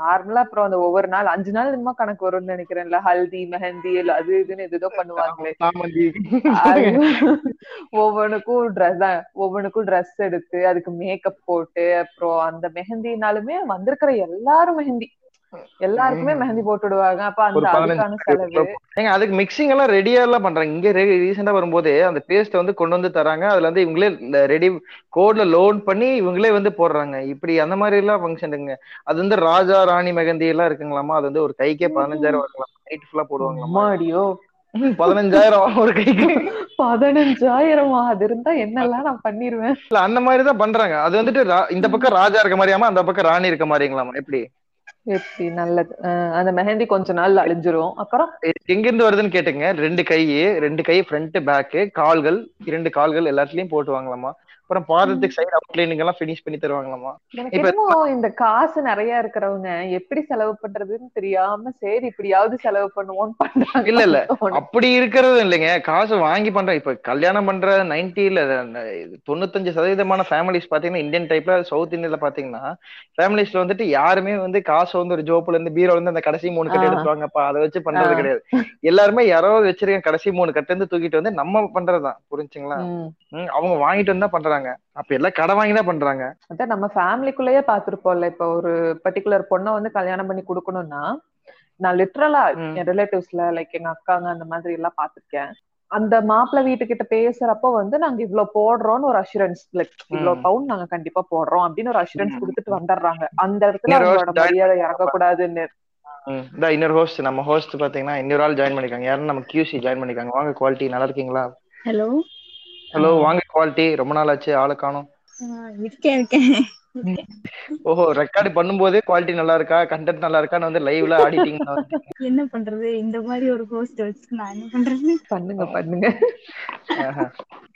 நார்மலா அப்புறம் அந்த ஒவ்வொரு நாள் அஞ்சு நாள் என்னமோ கணக்கு வரும்னு நினைக்கிறேன்ல. ஹல்தி மெஹந்தி அது இதுன்னு எதுதோ பண்ணுவாங்களே. ஒவ்வொன்றுக்கும் ட்ரெஸ் ஒவ்வொன்றுக்கும் ட்ரெஸ் எடுத்து அதுக்கு மேக்கப் போட்டு அப்புறம் அந்த மெஹந்தினாலுமே வந்திருக்கிற எல்லாரும் மெஹந்தி. எல்லாருக்குமே மெஹந்தி போட்டு விடுவாங்க அப்ப அந்த அதுக்கான செலவு. ஏங்க அதுக்கு மிக்சிங் எல்லாம் ரெடியா எல்லாம் பண்றாங்க. இங்க ரீசெண்டா வரும்போது அந்த பேஸ்ட் வந்து கொண்டு வந்து தராங்க. அதுல வந்து இவங்களே ரெடி கோட்ல லோட் பண்ணி இவங்களே வந்து போடுறாங்க. இப்படி அந்த மாதிரி எல்லாம் ஃபங்க்ஷனுங்க அது வந்து ராஜா ராணி மெகந்தி எல்லாம் இருக்குங்களாமா? அது வந்து ஒரு கைக்கே பதினஞ்சாயிரம் வருங்களாம்? நைட் ஃபுல்லா போடுவாங்களாமா? அம்மாடியோ. ம், பதினஞ்சாயிரம் ஒரு கைக்கு. பதினஞ்சாயிரமா? அது இருந்தா என்னெல்லாம் நான் பண்ணிருவேன்? இல்ல அந்த மாதிரி தான் பண்றாங்க. அது வந்துட்டு இந்த பக்கம் ராஜா இருக்க மாதிரியாமா? அந்த பக்கம் ராணி இருக்க மாதிரிங்களாமா? எப்படி? எப்படி நல்லது? அந்த மெஹந்தி கொஞ்ச நாள் அழிஞ்சிரும். அப்புறம்? எங்க இருந்து வருதுன்னு கேட்டுங்க ரெண்டு கை ரெண்டு கை ஃப்ரண்ட் பேக் கால்கள் இரண்டு கால்கள் எல்லாத்துலயும் போட்டு வாங்கலாமா? அப்புறம் பாதத்துக்கு சைடு அவுட்லைனிங் எல்லாம் ஃபினிஷ் பண்ணி தருவாங்களாமா? இப்ப- இந்த காசு நிறைய இருக்கிறவங்க எப்படி செலவு பண்றதுன்னு தெரியாம சரி இப்படியாவது செலவு பண்ணுவோம்னு பண்றாங்க. இல்ல, இல்ல. அப்படி இருக்கிறது இல்லைங்க. காசு வாங்கி பண்ற இப்ப கல்யாணம் பண்ற நைன்டில தொண்ணூத்தஞ்சு சதவீதமான ஃபேமிலிஸ் பாத்தீங்கன்னா இந்தியன் டைப்ல சவுத் இந்தியால பாத்தீங்கன்னா ஃபேமிலிஸ்ல வந்துட்டு யாருமே வந்து காசு வந்து ஒரு ஜோப்புல இருந்து பீரோல இருந்து அந்த கடைசி மூணு கட்டு. எடுத்துவாங்கப்பா அதை வச்சு பண்றது. கிடையாது. எல்லாருமே யாரோ வச்சிருக்க கடைசி மூணு கட்டு இருந்து தூக்கிட்டு வந்து நம்ம பண்றதுதான். புரிஞ்சுங்களா? அவங்க வாங்கிட்டு வந்து தான் பண்றாங்க. அப்ப எல்லாம் கடை வாங்கி தான் பண்றாங்க. அதான் நம்ம ஃபேமிலிக்குள்ளேயே பாத்துருப்போம்ல இப்ப ஒரு பர்டிகுலர் பொண்ணை வந்து கல்யாணம் பண்ணி கொடுக்கணும்னா நான் லிட்ரலா. என் ரிலேட்டிவ்ஸ்ல லைக் எங்க அக்காங்க அந்த மாதிரி எல்லாம் பாத்திருக்கேன் அந்த மாப்பிள்ளை வீட்டுக்கிட்ட பேசுறப்போ வந்து நாங்க இவ்வளவு போடுறோம்னு ஒரு அஷூரன்ஸ் லைக் இவ்வளவு. பவுன் நாங்க கண்டிப்பா போடுறோம் அப்படின்னு ஒரு அஷூரன்ஸ். கொடுத்துட்டு வந்துடுறாங்க. அந்த இடத்துல அவங்களோட மரியாதை இறங்க கூடாதுன்னு. ம், இந்த இன்னொரு ஹோஸ்ட் நம்ம ஹோஸ்ட் பாத்தீங்கன்னா இன்னொரு ஆள் ஜாயின் பண்ணிருக்காங்க. யாரும் நம்ம கியூசி ஜாயின் பண்ணிருக்காங்க. வாங்க குவாலிட்டி நல்லா இருக்கீங்களா? ஹலோ ஹலோ வாங்க குவாலிட்டி ரொம்ப நாள் ஆச்சு ஆளு காணும். இருக்கேன் இருக்கேன். ஓஹோ ரெக்கார்டு பண்ணும்போதே குவாலிட்டி நல்லா இருக்கா கண்டென்ட் நல்லா இருக்கான்னு வந்து. லைவ்ல ஆடிட்டிங் என்ன பண்றது? இந்த மாதிரி ஒரு ஹோஸ்ட் வச்சு நான் என்ன பண்றது? பண்ணுங்க பண்ணுங்க.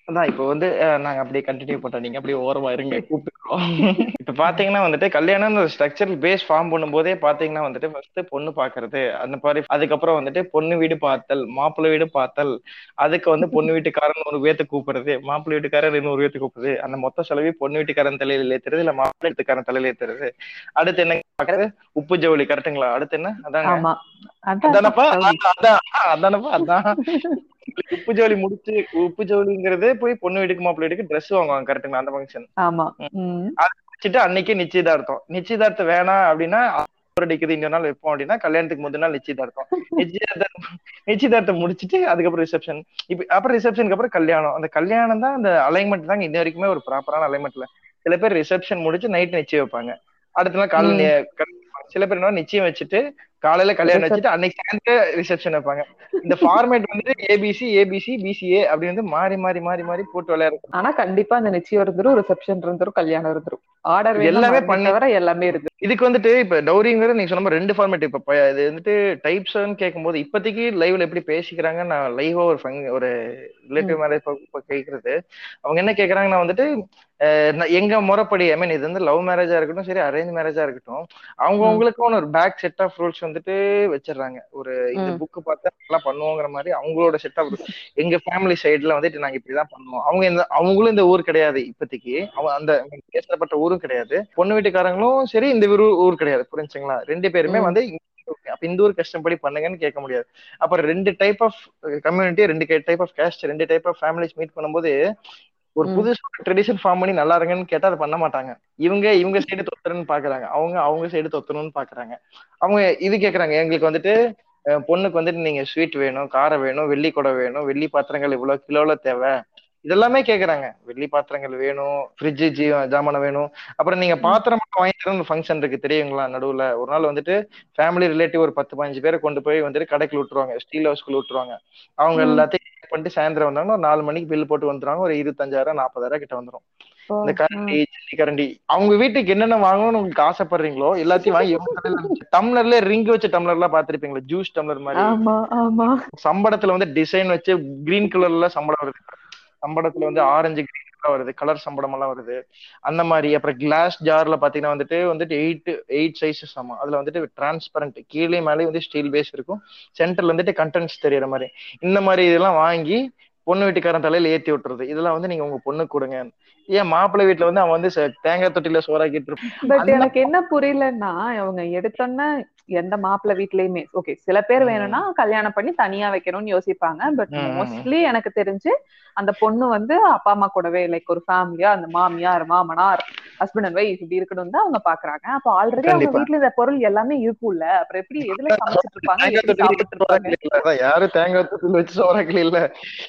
அதான் இப்போ வந்து நாங்க அப்படியே கண்டினியூ பண்றோம். நீங்க அப்படியே ஓரமா இருங்க கூப்பிட்டுக்கிறோம். இப்ப பாத்தீங்கன்னா வந்துட்டு கல்யாணம் ஸ்ட்ரக்சர் பேஸ் ஃபார்ம் பண்ணும்போதே பாத்தீங்கன்னா வந்துட்டு ஃபர்ஸ்ட் பொண்ணு பாக்குறது அந்த மாதிரி அதுக்கப்புறம் வந்துட்டு பொண்ணு வீடு பார்த்தல் மாப்பிள்ளை வீடு பார்த்தல் அதுக்கு வந்து பொண்ணு வீட்டுக்காரன் ஒரு பேத்து கூப்பிடுறது மாப்பிள்ளை வீட்டுக்காரர் இன்னொரு பேத்து கூப்பிடுறது அந்த மொத்த செலவி பொண்ணு வீட்டுக்காரன் தலையில ஏத்துறது இல்ல மாப்பிள்ளை வீட்டுக்காரன் தலையில ஏத்துறது. அடுத்து என்ன பாக்குறது? உப்பு ஜவுளி கரெக்ட்டுங்களா? அடுத்து என்ன? அதாங்க. அதானப்பா? அதான் அதான் அதானப்பா? அதான். உப்பு ஜவுளி முடிச்சு உப்பு ஜவுளிங்கிறது போய் பொண்ணு வீட்டுக்கு மாப்பிள்ளை வீட்டுக்கு ட்ரெஸ் வாங்குவாங்க கரெக்ட்டுங்களா அந்த ஃபங்க்ஷன் ஆமா. உம் வச்சுட்டு அன்னைக்கு நிச்சயதார்த்தம். நிச்சயதார்த்தம் வேணாம் அப்படின்னா அடிக்குது இன்னொரு நாள் வைப்போம் அப்படின்னா கல்யாணத்துக்கு முதல் நாள் நிச்சயதார்த்தம். நிச்சயதார்த்தம் நிச்சயதார்த்தம் முடிச்சிட்டு அதுக்கப்புறம் ரிசப்ஷன் இப்ப அப்புறம் ரிசப்ஷனுக்கு அப்புறம் கல்யாணம். அந்த கல்யாணம் தான் அந்த அலைன்மெண்ட் தாங்க இன்ன வரைக்குமே ஒரு ப்ராப்பரான அலைன்மெண்ட்ல சில பேர் ரிசப்ஷன் முடிச்சு நைட் நிச்சயம் வைப்பாங்க. அடுத்த நாள் காலையில. சில பேர் என்ன நிச்சயம் வச்சுட்டு காலையில கல்யாணம் வச்சுட்டு அன்னைக்கு ரிசப்ஷன் வைப்பாங்க. இந்த ஃபார்மேட் வந்துட்டு ஏபிசி ஏபிசி பிசிஏ அப்படின்னு வந்து மாறி மாறி மாறி மாறி போட்டு விளையாடு ஆனா கண்டிப்பா அந்த நிச்சயம் இருந்துரும் ரிசப்ஷன் இருந்துரும் கல்யாணம் இருந்துரும். ஆர்டர் எல்லாமே பண்ணி வர எல்லாமே இருக்கு. இதுக்கு வந்துட்டு இப்ப டௌரிங்கிறது நீங்க சொன்ன மாதிரி ரெண்டு ஃபார்மேட் இப்ப இது வந்துட்டு டைப்ஸ்னு கேட்கும்போது இப்போதைக்கு லைவ்ல எப்படி பேசிக்கிறாங்க நான் லைவா ஒரு fun- ஒரு ரிலேட்டிவ் மேரேஜ் கேக்குறது. அவங்க என்ன கேக்குறாங்கன்னா வந்துட்டு எங்க முறைப்படி ஐ மீன் இது வந்து லவ் மேரேஜா இருக்கட்டும் சரி அரேஞ்ச் மேரேஜா இருக்கட்டும் அவங்க. அவங்களுக்கும் ஒரு பேக் செட் ஆஃப் ரூல்ஸ் வந்துட்டு வச்சிடுறாங்க. ஒரு இந்த ம். புக் பார்த்தா நல்லா பண்ணுவோங்கிற மாதிரி அவங்களோட செட் ஆஃப் எங்க ஃபேமிலி சைடுல வந்துட்டு நாங்க இப்படிதான் பண்ணுவோம். அவங்க இந்த அவங்களும் இந்த ஊர் கிடையாது இப்போதைக்கு. அவங்க அந்த பேசப்பட்ட ஊரும் கிடையாது. பொண்ணு வீட்டுக்காரங்களும் சரி இந்த ஊரு ஊர் கிடையாது புரிஞ்சுங்களா? ரெண்டு பேருமே. வந்து அப்ப இந்த ஊர் கஷ்டப்படி பண்ணுங்கன்னு கேட்க முடியாது. அப்புறம் ரெண்டு டைப் ஆஃப் கம்யூனிட்டி ரெண்டு டைப் ஆஃப் கேஸ்ட் ரெண்டு டைப் ஆஃப் ஃபேமிலிஸ் மீட் பண்ணும்போது ஒரு ம். புது ட்ரெடிஷன் ஃபார்ம் பண்ணி நல்லா இருங்கன்னு கேட்டா அதை பண்ண மாட்டாங்க. இவங்க இவங்க சைடு தொத்துறன்னு பாக்குறாங்க. அவங்க அவங்க சைடு தொத்தணும்னு பாக்குறாங்க. அவங்க இது கேக்குறாங்க எங்களுக்கு வந்துட்டு பொண்ணுக்கு வந்துட்டு நீங்க ஸ்வீட் வேணும் காரம் வேணும் வெள்ளி குடம் வேணும் வெள்ளி பாத்திரங்கள் இவ்வளவு கிலோல தேவை. இதெல்லாமே கேக்குறாங்க. வெள்ளி பாத்திரங்கள் வேணும் ஃப்ரிட்ஜ் ஜீ ஜாமான் வேணும். அப்புறம் நீங்க பாத்திரம் மட்டும் வாங்கி தரணும் ஃபங்க்ஷன் இருக்கு. தெரியுங்களா? நடுவுல. ஒரு நாள் வந்துட்டு ஃபேமிலி ரிலேட்டிவ் ஒரு பத்து பதினஞ்சு பேரை கொண்டு போய் வந்துட்டு கடைக்குள்ள விட்டுருவாங்க. ஸ்டீல் ஹவுஸ்க்குள்ள விட்டுருவாங்க. அவங்க. எல்லாத்தையும் பண்ணிட்டு சாயந்தரம் வந்தாங்கன்னா ஒரு நாலு மணிக்கு பில் போட்டு வந்துருவாங்க. ஒரு இருபத்தஞ்சாயிரம் நாற்பதாயிரம் கிட்ட வந்துரும். ஓ, இந்த கரண்டி ஜல்லி கரண்டி. அவங்க வீட்டுக்கு என்னென்ன வாங்கணும்னு உங்களுக்கு ஆசைப்படுறீங்களோ எல்லாத்தையும் வாங்கி டம்ளர்ல ரிங் வச்ச டம்ளர் எல்லாம் பாத்திருப்பீங்களா ஜூஸ் டம்ளர் மாதிரி. சம்பளத்துல வந்து டிசைன் வச்சு கிரீன் கலர்ல சம்பளம் வருது. சம்பளத்துல வந்து ஆரஞ்சு கிரீன் வருது. கலர் சம்பளம் எல்லாம் வருது. அந்த மாதிரி. அப்புறம் கிளாஸ் ஜார்ல பாத்தீங்கன்னா வந்துட்டு வந்துட்டு எயிட் எயிட் சைஸஸ் ஆமா. அதுல வந்துட்டு டிரான்ஸ்பரண்ட் கீழே மேலே வந்து ஸ்டீல் பேஸ் இருக்கும். சென்டர்ல வந்துட்டு கண்டென்ட்ஸ் தெரியற மாதிரி. இந்த மாதிரி இதெல்லாம் வாங்கி பொண்ணு வீட்டுக்காரன் தலையில ஏத்தி விட்டுறது. இதெல்லாம் வந்து நீங்க உங்க பொண்ணுக்கு கொடுங்க. ஏன் மாப்பிள்ளை வீட்டுல வந்து அவன் வந்து தேங்காய் தொட்டில சோறாக்கிட்டு இருப்பான் எனக்கு என்ன புரியலன்னா அவங்க எடுத்தோன்னே எந்த மாப்பிள்ளை வீட்லயுமே. ஓகே சில பேர். வேணும்னா கல்யாணம் பண்ணி தனியா வைக்கணும்னு யோசிப்பாங்க. பட். மோஸ்ட்லி எனக்கு தெரிஞ்சு அந்த பொண்ணு வந்து அப்பா அம்மா கூடவே லைக் ஒரு ஃபேமிலியா அந்த மாமியார் மாமனார் ஹஸ்பண்ட் அண்ட் ஒய்ஃப் இப்படி இருக்கணும் தான் அவங்க பாக்குறாங்க. அப்ப ஆல்ரெடி அவங்க. வீட்ல இந்த பொருள் எல்லாமே இருக்கும்ல. அப்புறம் எப்படி எதுல சமைச்சிட்டு இருப்பாங்க யாரும் தேங்காய் வச்சு சோறாக்கி இல்ல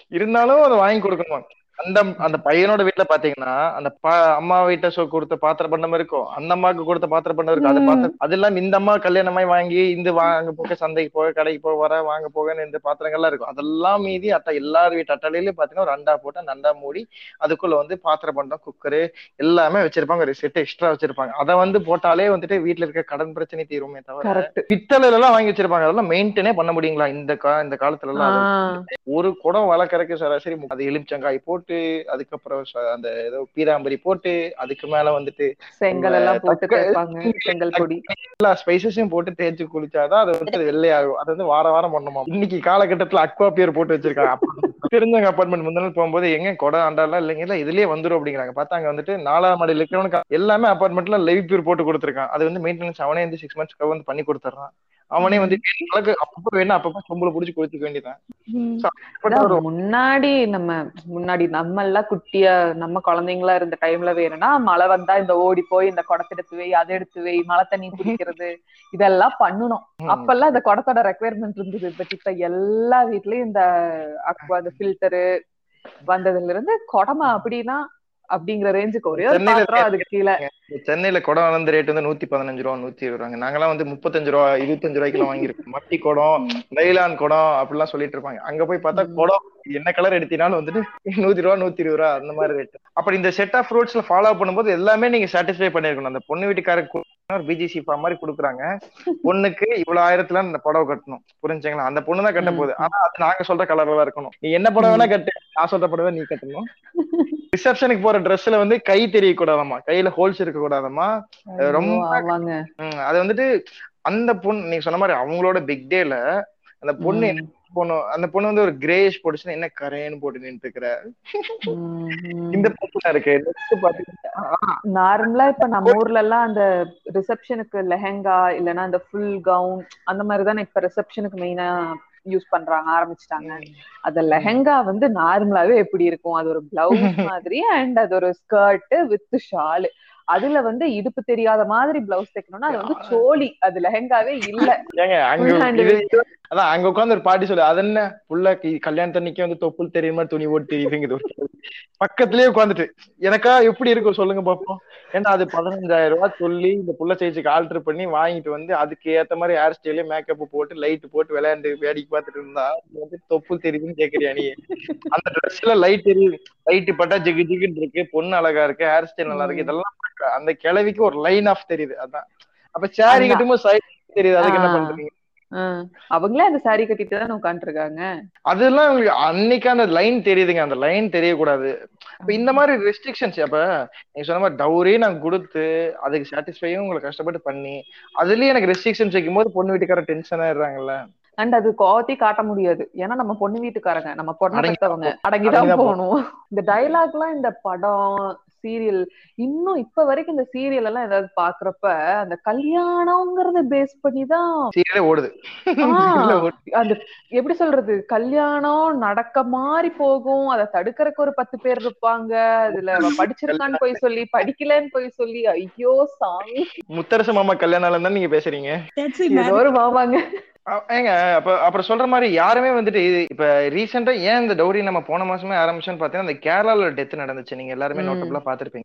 இருந்தாலும் அதை வாங்கி கொடுக்கணும்? அந்த அந்த பையனோட வீட்டுல பாத்தீங்கன்னா அந்த அம்மா வீட்டை சொ கொடுத்த பாத்திர பண்டம் இருக்கும். அந்த அம்மாவுக்கு கொடுத்த பாத்திர பண்டம் இருக்கும். அது. பார்த்து அது இல்லாம இந்த அம்மா கல்யாணமாய் வாங்கி இந்த வாங்க போக சந்தைக்கு போக கடைக்கு போக வர வாங்க போகன்னு இந்த பாத்திரங்கள்லாம் இருக்கும். அதெல்லாம் மீதி அட்டை எல்லார் வீட்டு அட்டையிலயும் பாத்தீங்கன்னா ஒரு அண்டா போட்டு அந்த அண்டா மூடி அதுக்குள்ள வந்து பாத்திர பண்டம் குக்கரு எல்லாமே வச்சிருப்பாங்க. ஒரு செட் எக்ஸ்ட்ரா வச்சிருப்பாங்க. அதை வந்து போட்டாலே வந்துட்டு வீட்டுல இருக்க கடன் பிரச்சனை தீருமே தவிர பித்தளைல எல்லாம் வாங்கி வச்சிருப்பாங்க. அதெல்லாம் மெயின்டெனே பண்ண முடியுங்களா? இந்த கா இந்த காலத்துல எல்லாம் ஒரு குடம் வளர்க்கறக்கு சராசரி அது எலுமிச்சங்காய் போட்டு அதுக்கப்புறம் ச- அந்த ஏதோ பீதாம்பரி போட்டு அதுக்கு மேல வந்துட்டு செங்கல் எல்லாம் போட்டு செங்கல் பொடி. எல்லா ஸ்பைசஸையும் போட்டு தேய்ச்சு குளிச்சாதான் அது வந்து வெள்ளையாகும். அது வந்து வார வாரம் பண்ணணுமா? இன்னைக்கு காலகட்டத்துல அக்வா பியர் போட்டு வச்சிருக்காங்க. தெரிஞ்சவங்க அப்பார்ட்மெண்ட் முந்தின நாள் போகும்போது எங்க குடம் அண்டாலாம் இல்லைங்க? இல்ல இதுலயே வந்துரும் அப்படிங்கிறாங்க. பார்த்தா அங்க வந்துட்டு நாலாம் மாடியில் இருக்கிறவனுக்கு எல்லாமே அப்பார்ட்மெண்ட்ல லைவ் பியூர் போட்டு கொடுத்துருக்கான். அது வந்து மெயின்டெனன்ஸ் அவனே வந்து சிக்ஸ் மந்த்ஸ்க்கு வந்து பண்ணி கொடுத்துறான் அவனே வந்து அளவுக்கு அப்பப்போ வேணா அப்பப்போ சொம்புல புடிச்சு குளிச்சுக்க வேண்டியதான் முன்னாடி நம்ம முன்னாடி நம்ம எல்லாம் குட்டியா நம்ம குழந்தைங்களா இருந்த டைம்ல வேணும்னா மழை வந்தா இந்த ஓடி போய் இந்த குடத்தை எடுத்து வை அதை எடுத்து வை மழை தண்ணி குடிக்கிறது இதெல்லாம் பண்ணணும். அப்பெல்லாம் இந்த குடத்தோட ரெக்குயர்மெண்ட் இருந்தது. பட் இப்ப எல்லா வீட்லயும் இந்த அக்வா இந்த ஃபில்டரு வந்ததுல இருந்து குடமா அப்படின்னா அப்படிங்கிற ரேஞ்சுக்கு ஒரே அதுக்கு கீழே. சென்னையில குடம் வந்து ரேட் வந்து நூத்தி பதினஞ்சு ரூபா நூத்தி இருபது ரூபாங்க நாங்கெல்லாம் வந்து முப்பத்தஞ்சு ரூபா இருபத்தஞ்சு ரூபாய்க்குலாம் வாங்கியிருக்கோம். மட்டி குடம் நைலான் குடம் அப்படிலாம் சொல்லிட்டு இருப்பாங்க. அங்க போய் பார்த்தா. குடம் என்ன கலர் எடுத்தீங்கனாலும் வந்துட்டு நூத்தி ரூபா நூத்தி இருபது ரூபா அந்த மாதிரி ரேட் அப்படி இந்த செட் ஆஃப் ஃப்ரூட்ஸ்ல ஃபாலோ பண்ணும்போது எல்லாமே நீங்க சாட்டிஸ்ஃபை பண்ணிருக்கணும் அந்த பொண்ணு வீட்டுக்காரருக்கு ஒரு பிஜிசி ஃபார்ம் மாதிரி கொடுக்குறாங்க. பொண்ணுக்கு இவ்வளவு ஆயிரத்துல அந்த புடவை கட்டணும். புரிஞ்சுங்களா? அந்த பொண்ணு தான் கட்ட. போகுது. ஆனா அது நாங்க சொல்ற கலர்ல இருக்கணும். நீ என்ன புடவை வேணா கட்டு. நான் சொல்ற புடவை நீ கட்டணும். ரிசப்ஷனுக்கு போற ட்ரெஸ்ல வந்து கை தெரியக்கூடாதாம்மா. கையில ஹோல்ஸ் இருக்க கூடாதாம்மா ரொம்ப அது வந்துட்டு அந்த பொண்ணு நீங்க சொன்ன மாதிரி அவங்களோட பிக் டேல அந்த பொண்ணு என்ன பொண்ணு அந்த பொண்ணு வந்து ஒரு கிரேஷ் போட்டுச்சுன்னா என்ன கரேன்னு போட்டு நின்று இருக்கிற. இந்த பொண்ணு இருக்கு. நார்மலா இப்ப நம்ம ஊர்ல எல்லாம் அந்த ரிசப்ஷனுக்கு லெஹெங்கா இல்லனா அந்த ஃபுல் கவுன் அந்த மாதிரி தானே இப்ப ரிசப்ஷனுக்கு மெயினா யூஸ் பண்றாங்க ஆரம்பிச்சிட்டாங்க. அந்த லெஹெங்கா வந்து நார்மலாவே எப்படி இருக்கும்? அது ஒரு பிளவுஸ் மாதிரி அண்ட் அது ஒரு ஸ்கர்ட் வித் ஷால் அதுல வந்து இடுப்பு தெரியாத மாதிரி பிளவுஸ் தைக்கணும்னா அது வந்து சோழி அது லெஹெங்காவே இல்ல. அதான் அங்க உட்கார்ந்து ஒரு பாட்டி சொல்லு அது என்ன புள்ள கல்யாணத்தன்னைக்கு வந்து தொப்புள் தெரியுற மாதிரி துணி போட்டு தெரியுதுங்குது. பக்கத்துலயே உட்காந்துட்டு எனக்கா எப்படி இருக்கும் சொல்லுங்க பாப்போம் ஏன்னா அது பதினஞ்சாயிரம் ரூபாய் சொல்லி இந்த புள்ள சைஸுக்கு ஆல்டர் பண்ணி வாங்கிட்டு வந்து அதுக்கு ஏத்த மாதிரி ஹேர் ஸ்டைலே மேக்கப் போட்டு லைட் போட்டு விளையாண்டு வேடிக்கை பார்த்துட்டு இருந்தா வந்து தொப்புள் தெரியுதுன்னு கேக்குறியா நீ அந்த ட்ரெஸ்ல லைட் தெரியுது லைட் பட்டா ஜிகு ஜிகுன்னு இருக்கு பொண்ணு அழகா இருக்கு ஹேர் ஸ்டைல் நல்லா இருக்கு இதெல்லாம் அந்த கிழவிக்கு ஒரு லைன் ஆஃப் தெரியுது அதான் அப்ப சாரி. கட்டும்போது சைட் தெரியுது அதுக்கு என்ன. பண்றீங்க அவங்களே அந்த saree கட்டிட்டு தானே உட்காந்துட்டு இருக்காங்க அதெல்லாம் உங்களுக்கு அன்னைக்கு அந்த லைன் தெரியுதுங்க. அந்த லைன் தெரியக்கூடாது. அப்ப இந்த மாதிரி ரெஸ்ட்ரிக்ஷன்ஸ் அப்ப நீங்க சொன்ன மாதிரி டவுரி நான் கொடுத்து அதுக்கு சாட்டிஸ்ஃபையும் உங்களை கஷ்டப்பட்டு பண்ணி அதுலயே எனக்கு ரெஸ்ட்ரிக்ஷன்ஸ் வைக்கும் போது பொண்ணு வீட்டுக்கார டென்ஷன் ஆயிடுறாங்கல்ல. அண்ட் அது கோவத்தையும் காட்ட முடியாது. ஏன்னா நம்ம பொண்ணு வீட்டுக்காரங்க. நம்ம பொண்ணு அடங்கிதான் தான் போகணும். இந்த டைலாக்லாம் இந்த படம் சீரியல் இன்னும் இப்ப வரைக்கும் இந்த சீரியல் எல்லாம் ஏதாவது பாக்குறப்ப அந்த கல்யாணம்ங்கறத பேஸ் பண்ணி தான் சீரியலே ஓடுது. அந்த எப்படி சொல்றது? கல்யாணம் நடக்க மாதிரி போகும். அதை தடுக்கறதுக்கு ஒரு பத்து பேர் இருப்பாங்க. அதுல படிச்சிருக்கான்னு போய் சொல்லி படிக்கலன்னு போய் சொல்லி ஐயோ சாமி. முத்தரசு மாமா கல்யாணம் தான் நீங்க பேசுறீங்க? ஒரு மாமாங்க. ஏங்க அப்ப அப்புறம் சொல்ற மாதிரி யாருமே வந்துட்டு இது- இப்ப ரீசெண்டா ஏன் இந்த டௌரி நம்ம போன மாசமே ஆரம்பிச்சோன்னு பாத்தீங்கன்னா அந்த கேரளால டெத் நடந்துச்சு. நீங்க எல்லாருமே. நோட்டபிளா பாத்திருப்பீங்க.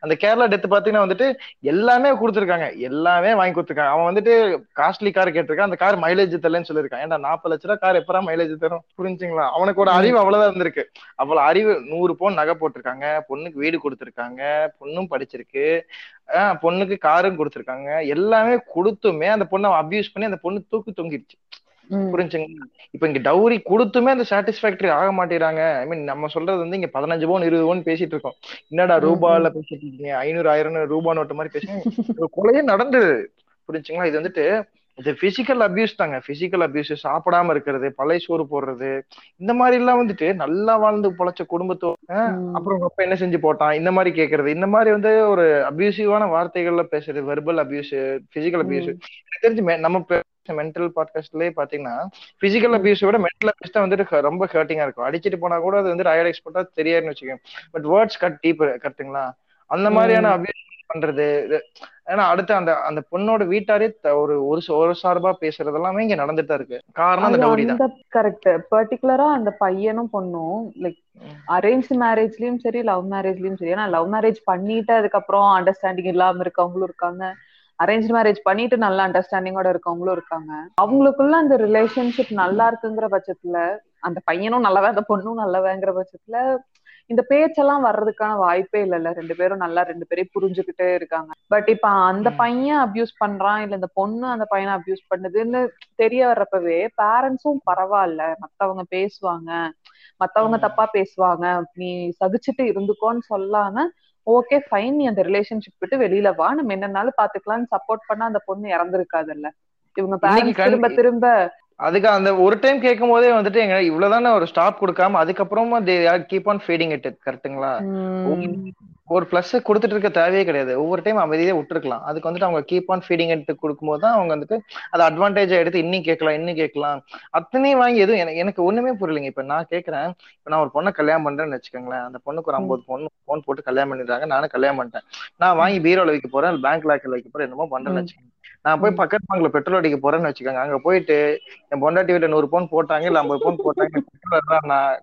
அந்த கேரளா டெத் பாத்தீங்கன்னா வந்துட்டு எல்லாமே கொடுத்துருக்காங்க. எல்லாமே வாங்கி கொடுத்துருக்காங்க. அவன் வந்துட்டு காஸ்ட்லி கார் கேட்டிருக்கான். அந்த கார் மைலேஜ் தரலன்னு சொல்லியிருக்கான். ஏன்டா நாற்பது லட்ச ரூபா கார் எப்பரா மைலேஜ் தரும்? புரிஞ்சுங்களா? அவனுக்கு ஒரு அறிவு அவ்வளவுதான் இருந்திருக்கு. அவ்வளவு அறிவு நூறு பவுன் நகை போட்டிருக்காங்க. பொண்ணுக்கு வீடு கொடுத்துருக்காங்க. பொண்ணும் படிச்சிருக்கு. ஆஹ் பொண்ணுக்கு காரும் கொடுத்துருக்காங்க. எல்லாமே கொடுத்துமே அந்த பொண்ணை அபியூஸ் பண்ணி அந்த பொண்ணு தூக்கு தொங்கிடுச்சு. புரிஞ்சுங்களா? இப்ப இங்க டவுரி கொடுத்துமே அந்த சாட்டிஸ்பாக்டரி ஆக மாட்டேறாங்க. ஐ மீன் நம்ம சொல்றது வந்து இங்க பதினஞ்சு பவுன் இருபது பவுன் பேசிட்டு இருக்கோம். என்னடா ரூபால பேசிட்டு இருக்கீங்க? ஐநூறு ஆயிரம் ரூபா நோட்டு மாதிரி பேசுங்க ஒரு கொலையே நடந்தது. புரிஞ்சுங்களா? இது வந்துட்டு இது பிசிக்கல் அபியூஸ் தாங்க. பிசிக்கல் அபியூஸ் சாப்பிடாம இருக்கிறது பழைய சோறு போடுறது இந்த மாதிரி எல்லாம் வந்துட்டு நல்லா வாழ்ந்து பொழைச்ச குடும்பத்தோட. அப்புறம் உங்க அப்பா என்ன செஞ்சு போட்டான் இந்த மாதிரி கேக்குறது. இந்த மாதிரி வந்து ஒரு அபியூசிவான வார்த்தைகள்ல பேசுறது வெர்பல் அபியூஸ் பிசிக்கல் அபியூஸ். எனக்கு தெரிஞ்சு நம்ம மென்டல் பாட்காஸ்ட்லயே பாத்தீங்கன்னா பிசிக்கல் அபியூஸ் விட மென்டல் அபியூஸ் தான் வந்துட்டு ரொம்ப ஹர்ட்டிங்கா இருக்கும். அடிச்சிட்டு போனா கூட அது வந்து அயோடைஸ் போட்டா தெரியாதுன்னு வச்சுக்கோங்க. பட் வேர்ட்ஸ் கட் டீப் கரெக்ட்டுங்களா? அந்த மாதிரியான. அபியூஸ் பண்றது ஏன்னா அடுத்து அந்த அந்த பொண்ணோட வீட்டாரே ஒரு ஒரு ஒரு சார்பா பேசுறது எல்லாமே இங்க நடந்துட்டு தான் இருக்கு காரணம் அந்த டவுரி தான் கரெக்ட் பர்டிகுலரா அந்த பையனும் பொண்ணும் லைக் அரேஞ்ச் மேரேஜ்லயும் சரி லவ் மேரேஜ்லயும் சரி. ஏன்னா லவ் மேரேஜ் பண்ணிட்டு அதுக்கப்புறம் அண்டர்ஸ்டாண்டிங் இல்லாம இருக்கவங்களும் இருக்காங்க. அரேஞ்ச் மேரேஜ் பண்ணிட்டு நல்ல அண்டர்ஸ்டாண்டிங்கோட இருக்கவங்களும் இருக்காங்க. அவங்களுக்குள்ள அந்த ரிலேஷன்ஷிப் நல்லா இருக்குங்கிற பட்சத்துல அந்த பையனும் நல்லவன் அந்த பொண்ணும் நல்லவங்கிற பட்சத்துல இந்த பேச்செல்லாம் வர்றதுக்கான வாய்ப்பே இல்லைல்ல. ரெண்டு பேரும் நல்லா ரெண்டு பேரையும் புரிஞ்சுக்கிட்டே இருக்காங்க. பட் இப்ப அந்த. பையன் அபியூஸ் பண்றான் இல்ல இந்த பொண்ணு அந்த பையனை அபியூஸ் பண்ணுதுன்னு தெரிய வர்றப்பவே பேரண்ட்ஸும் பரவாயில்ல. மத்தவங்க பேசுவாங்க. மத்தவங்க. தப்பா பேசுவாங்க. நீ சகிச்சுட்டு இருந்துக்கோன்னு சொல்லாம ஓகே ஃபைன் நீ அந்த ரிலேஷன்ஷிப் விட்டு வெளியில வா. நம்ம என்னன்னாலும் பாத்துக்கலாம்னு சப்போர்ட் பண்ணா அந்த பொண்ணு இறந்திருக்காதுல்ல. இவங்க பேரண்ட்ஸ் திரும்ப திரும்ப அதுக்கு அந்த ஒரு டைம் கேட்கும் போதே வந்துட்டு எங்க இவ்வளவுதானே ஒரு ஸ்டாப் கொடுக்காம அதுக்கப்புறமா they keep on feeding it கரெக்ட்டுங்களா ஒரு பிளஸ் கொடுத்துட்டு இருக்க தேவையே கிடையாது. ஒவ்வொரு டைம் அமைதியே விட்டுருக்கலாம். அதுக்கு வந்துட்டு அவங்க கீப் ஆன் ஃபீடிங் எடுத்து கொடுக்கும்போது தான் அவங்க வந்துட்டு அதை அட்வான்டேஜா எடுத்து இன்னும் கேட்கலாம் இன்னும் கேட்கலாம். அத்தனையும் வாங்கி எதுவும் எனக்கு ஒண்ணுமே புரியலைங்க. இப்ப நான் கேட்கறேன் இப்ப நான் ஒரு பொண்ணை கல்யாணம் பண்றேன்னு வச்சுக்கோங்களேன். அந்த பொண்ணுக்கு ஒரு. ஐம்பது பொண்ணு போன் போட்டு கல்யாணம் பண்ணிடுறாங்க. நானும் கல்யாணம் பண்ணிட்டேன். நான் வாங்கி பீரோல வைக்க போறேன் பேங்க் லாக்கர்ல வைக்க போறேன் என்னமோ பண்றேன்னு. வச்சுக்கோங்க. நான் போய். பக்கத்து பேங்க்ல பெட்ரோல் அடிக்க போறேன்னு வச்சுக்கோங்க. அங்க போயிட்டு என் பொண்டாட்டி வீட்டுல நூறு பவுன் போட்டாங்க இல்ல ஐம்பது பவுன் போட்டாங்க. இருந்தா நான்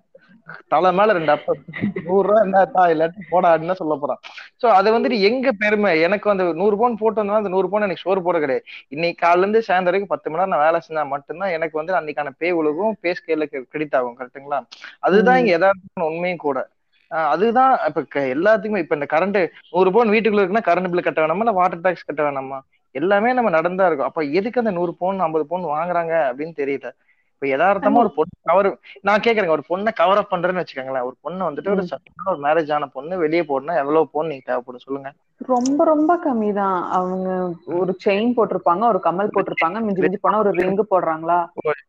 தலை மேல ரெண்டு அப்ப நூறு ரூபா இருந்தா இல்லாட்டி போடா அப்படின்னு சொல்ல போறான். சோ அது வந்துட்டு எங்க பெருமை? எனக்கு அந்த நூறு பவுன் போட்டு வந்தா அந்த நூறு பவுன் எனக்கு சோறு போட கிடையாது. இன்னைக்கு காலையில இருந்து சாயந்தரம் வரைக்கும் பத்து மணி நேரம் நான் வேலை செஞ்சா மட்டும்தான் எனக்கு வந்து அன்னைக்கான பே உலகம் பே ஸ்கேல கிரெடிட் ஆகும் கரெக்ட்டுங்களா அதுதான் இங்க யதார்த்தமான உண்மையும் கூட. அதுதான் இப்ப எல்லாத்துக்குமே இப்ப இந்த கரண்ட் நூறு பவுன் வீட்டுக்குள்ள இருக்குன்னா கரண்ட் பில் கட்ட வேணாமா இல்ல வாட்டர் டாக்ஸ் கட்ட வேணாமா? எல்லாமே நம்ம நடந்தா இருக்கும். அப்ப எதுக்கு அந்த நூறு பவுன் ஐம்பது பவுன் வாங்குறாங்க அப்படின்னு தெரியல. இப்ப யதார்த்தமா ஒரு பொண்ணு கவர் நான் கேக்குறேங்க ஒரு பொண்ணை கவர் அப் பண்றேன்னு வச்சுக்கோங்களேன் ஒரு பொண்ணு வந்துட்டு ஒரு ஒரு மேரேஜ் ஆன பொண்ணு வெளியே போடணும் எவ்வளவு பவுன் நீங்க தேவைப்படும் சொல்லுங்க. ரொம்ப ரொம்ப கம்மி தான் அவங்க ஒரு செயின் போட்டிருப்பாங்க ஒரு கம்மல் போட்டிருப்பாங்க மிஞ்சி மிஞ்சி போனா ஒரு ரிங்கு போடுறாங்களா?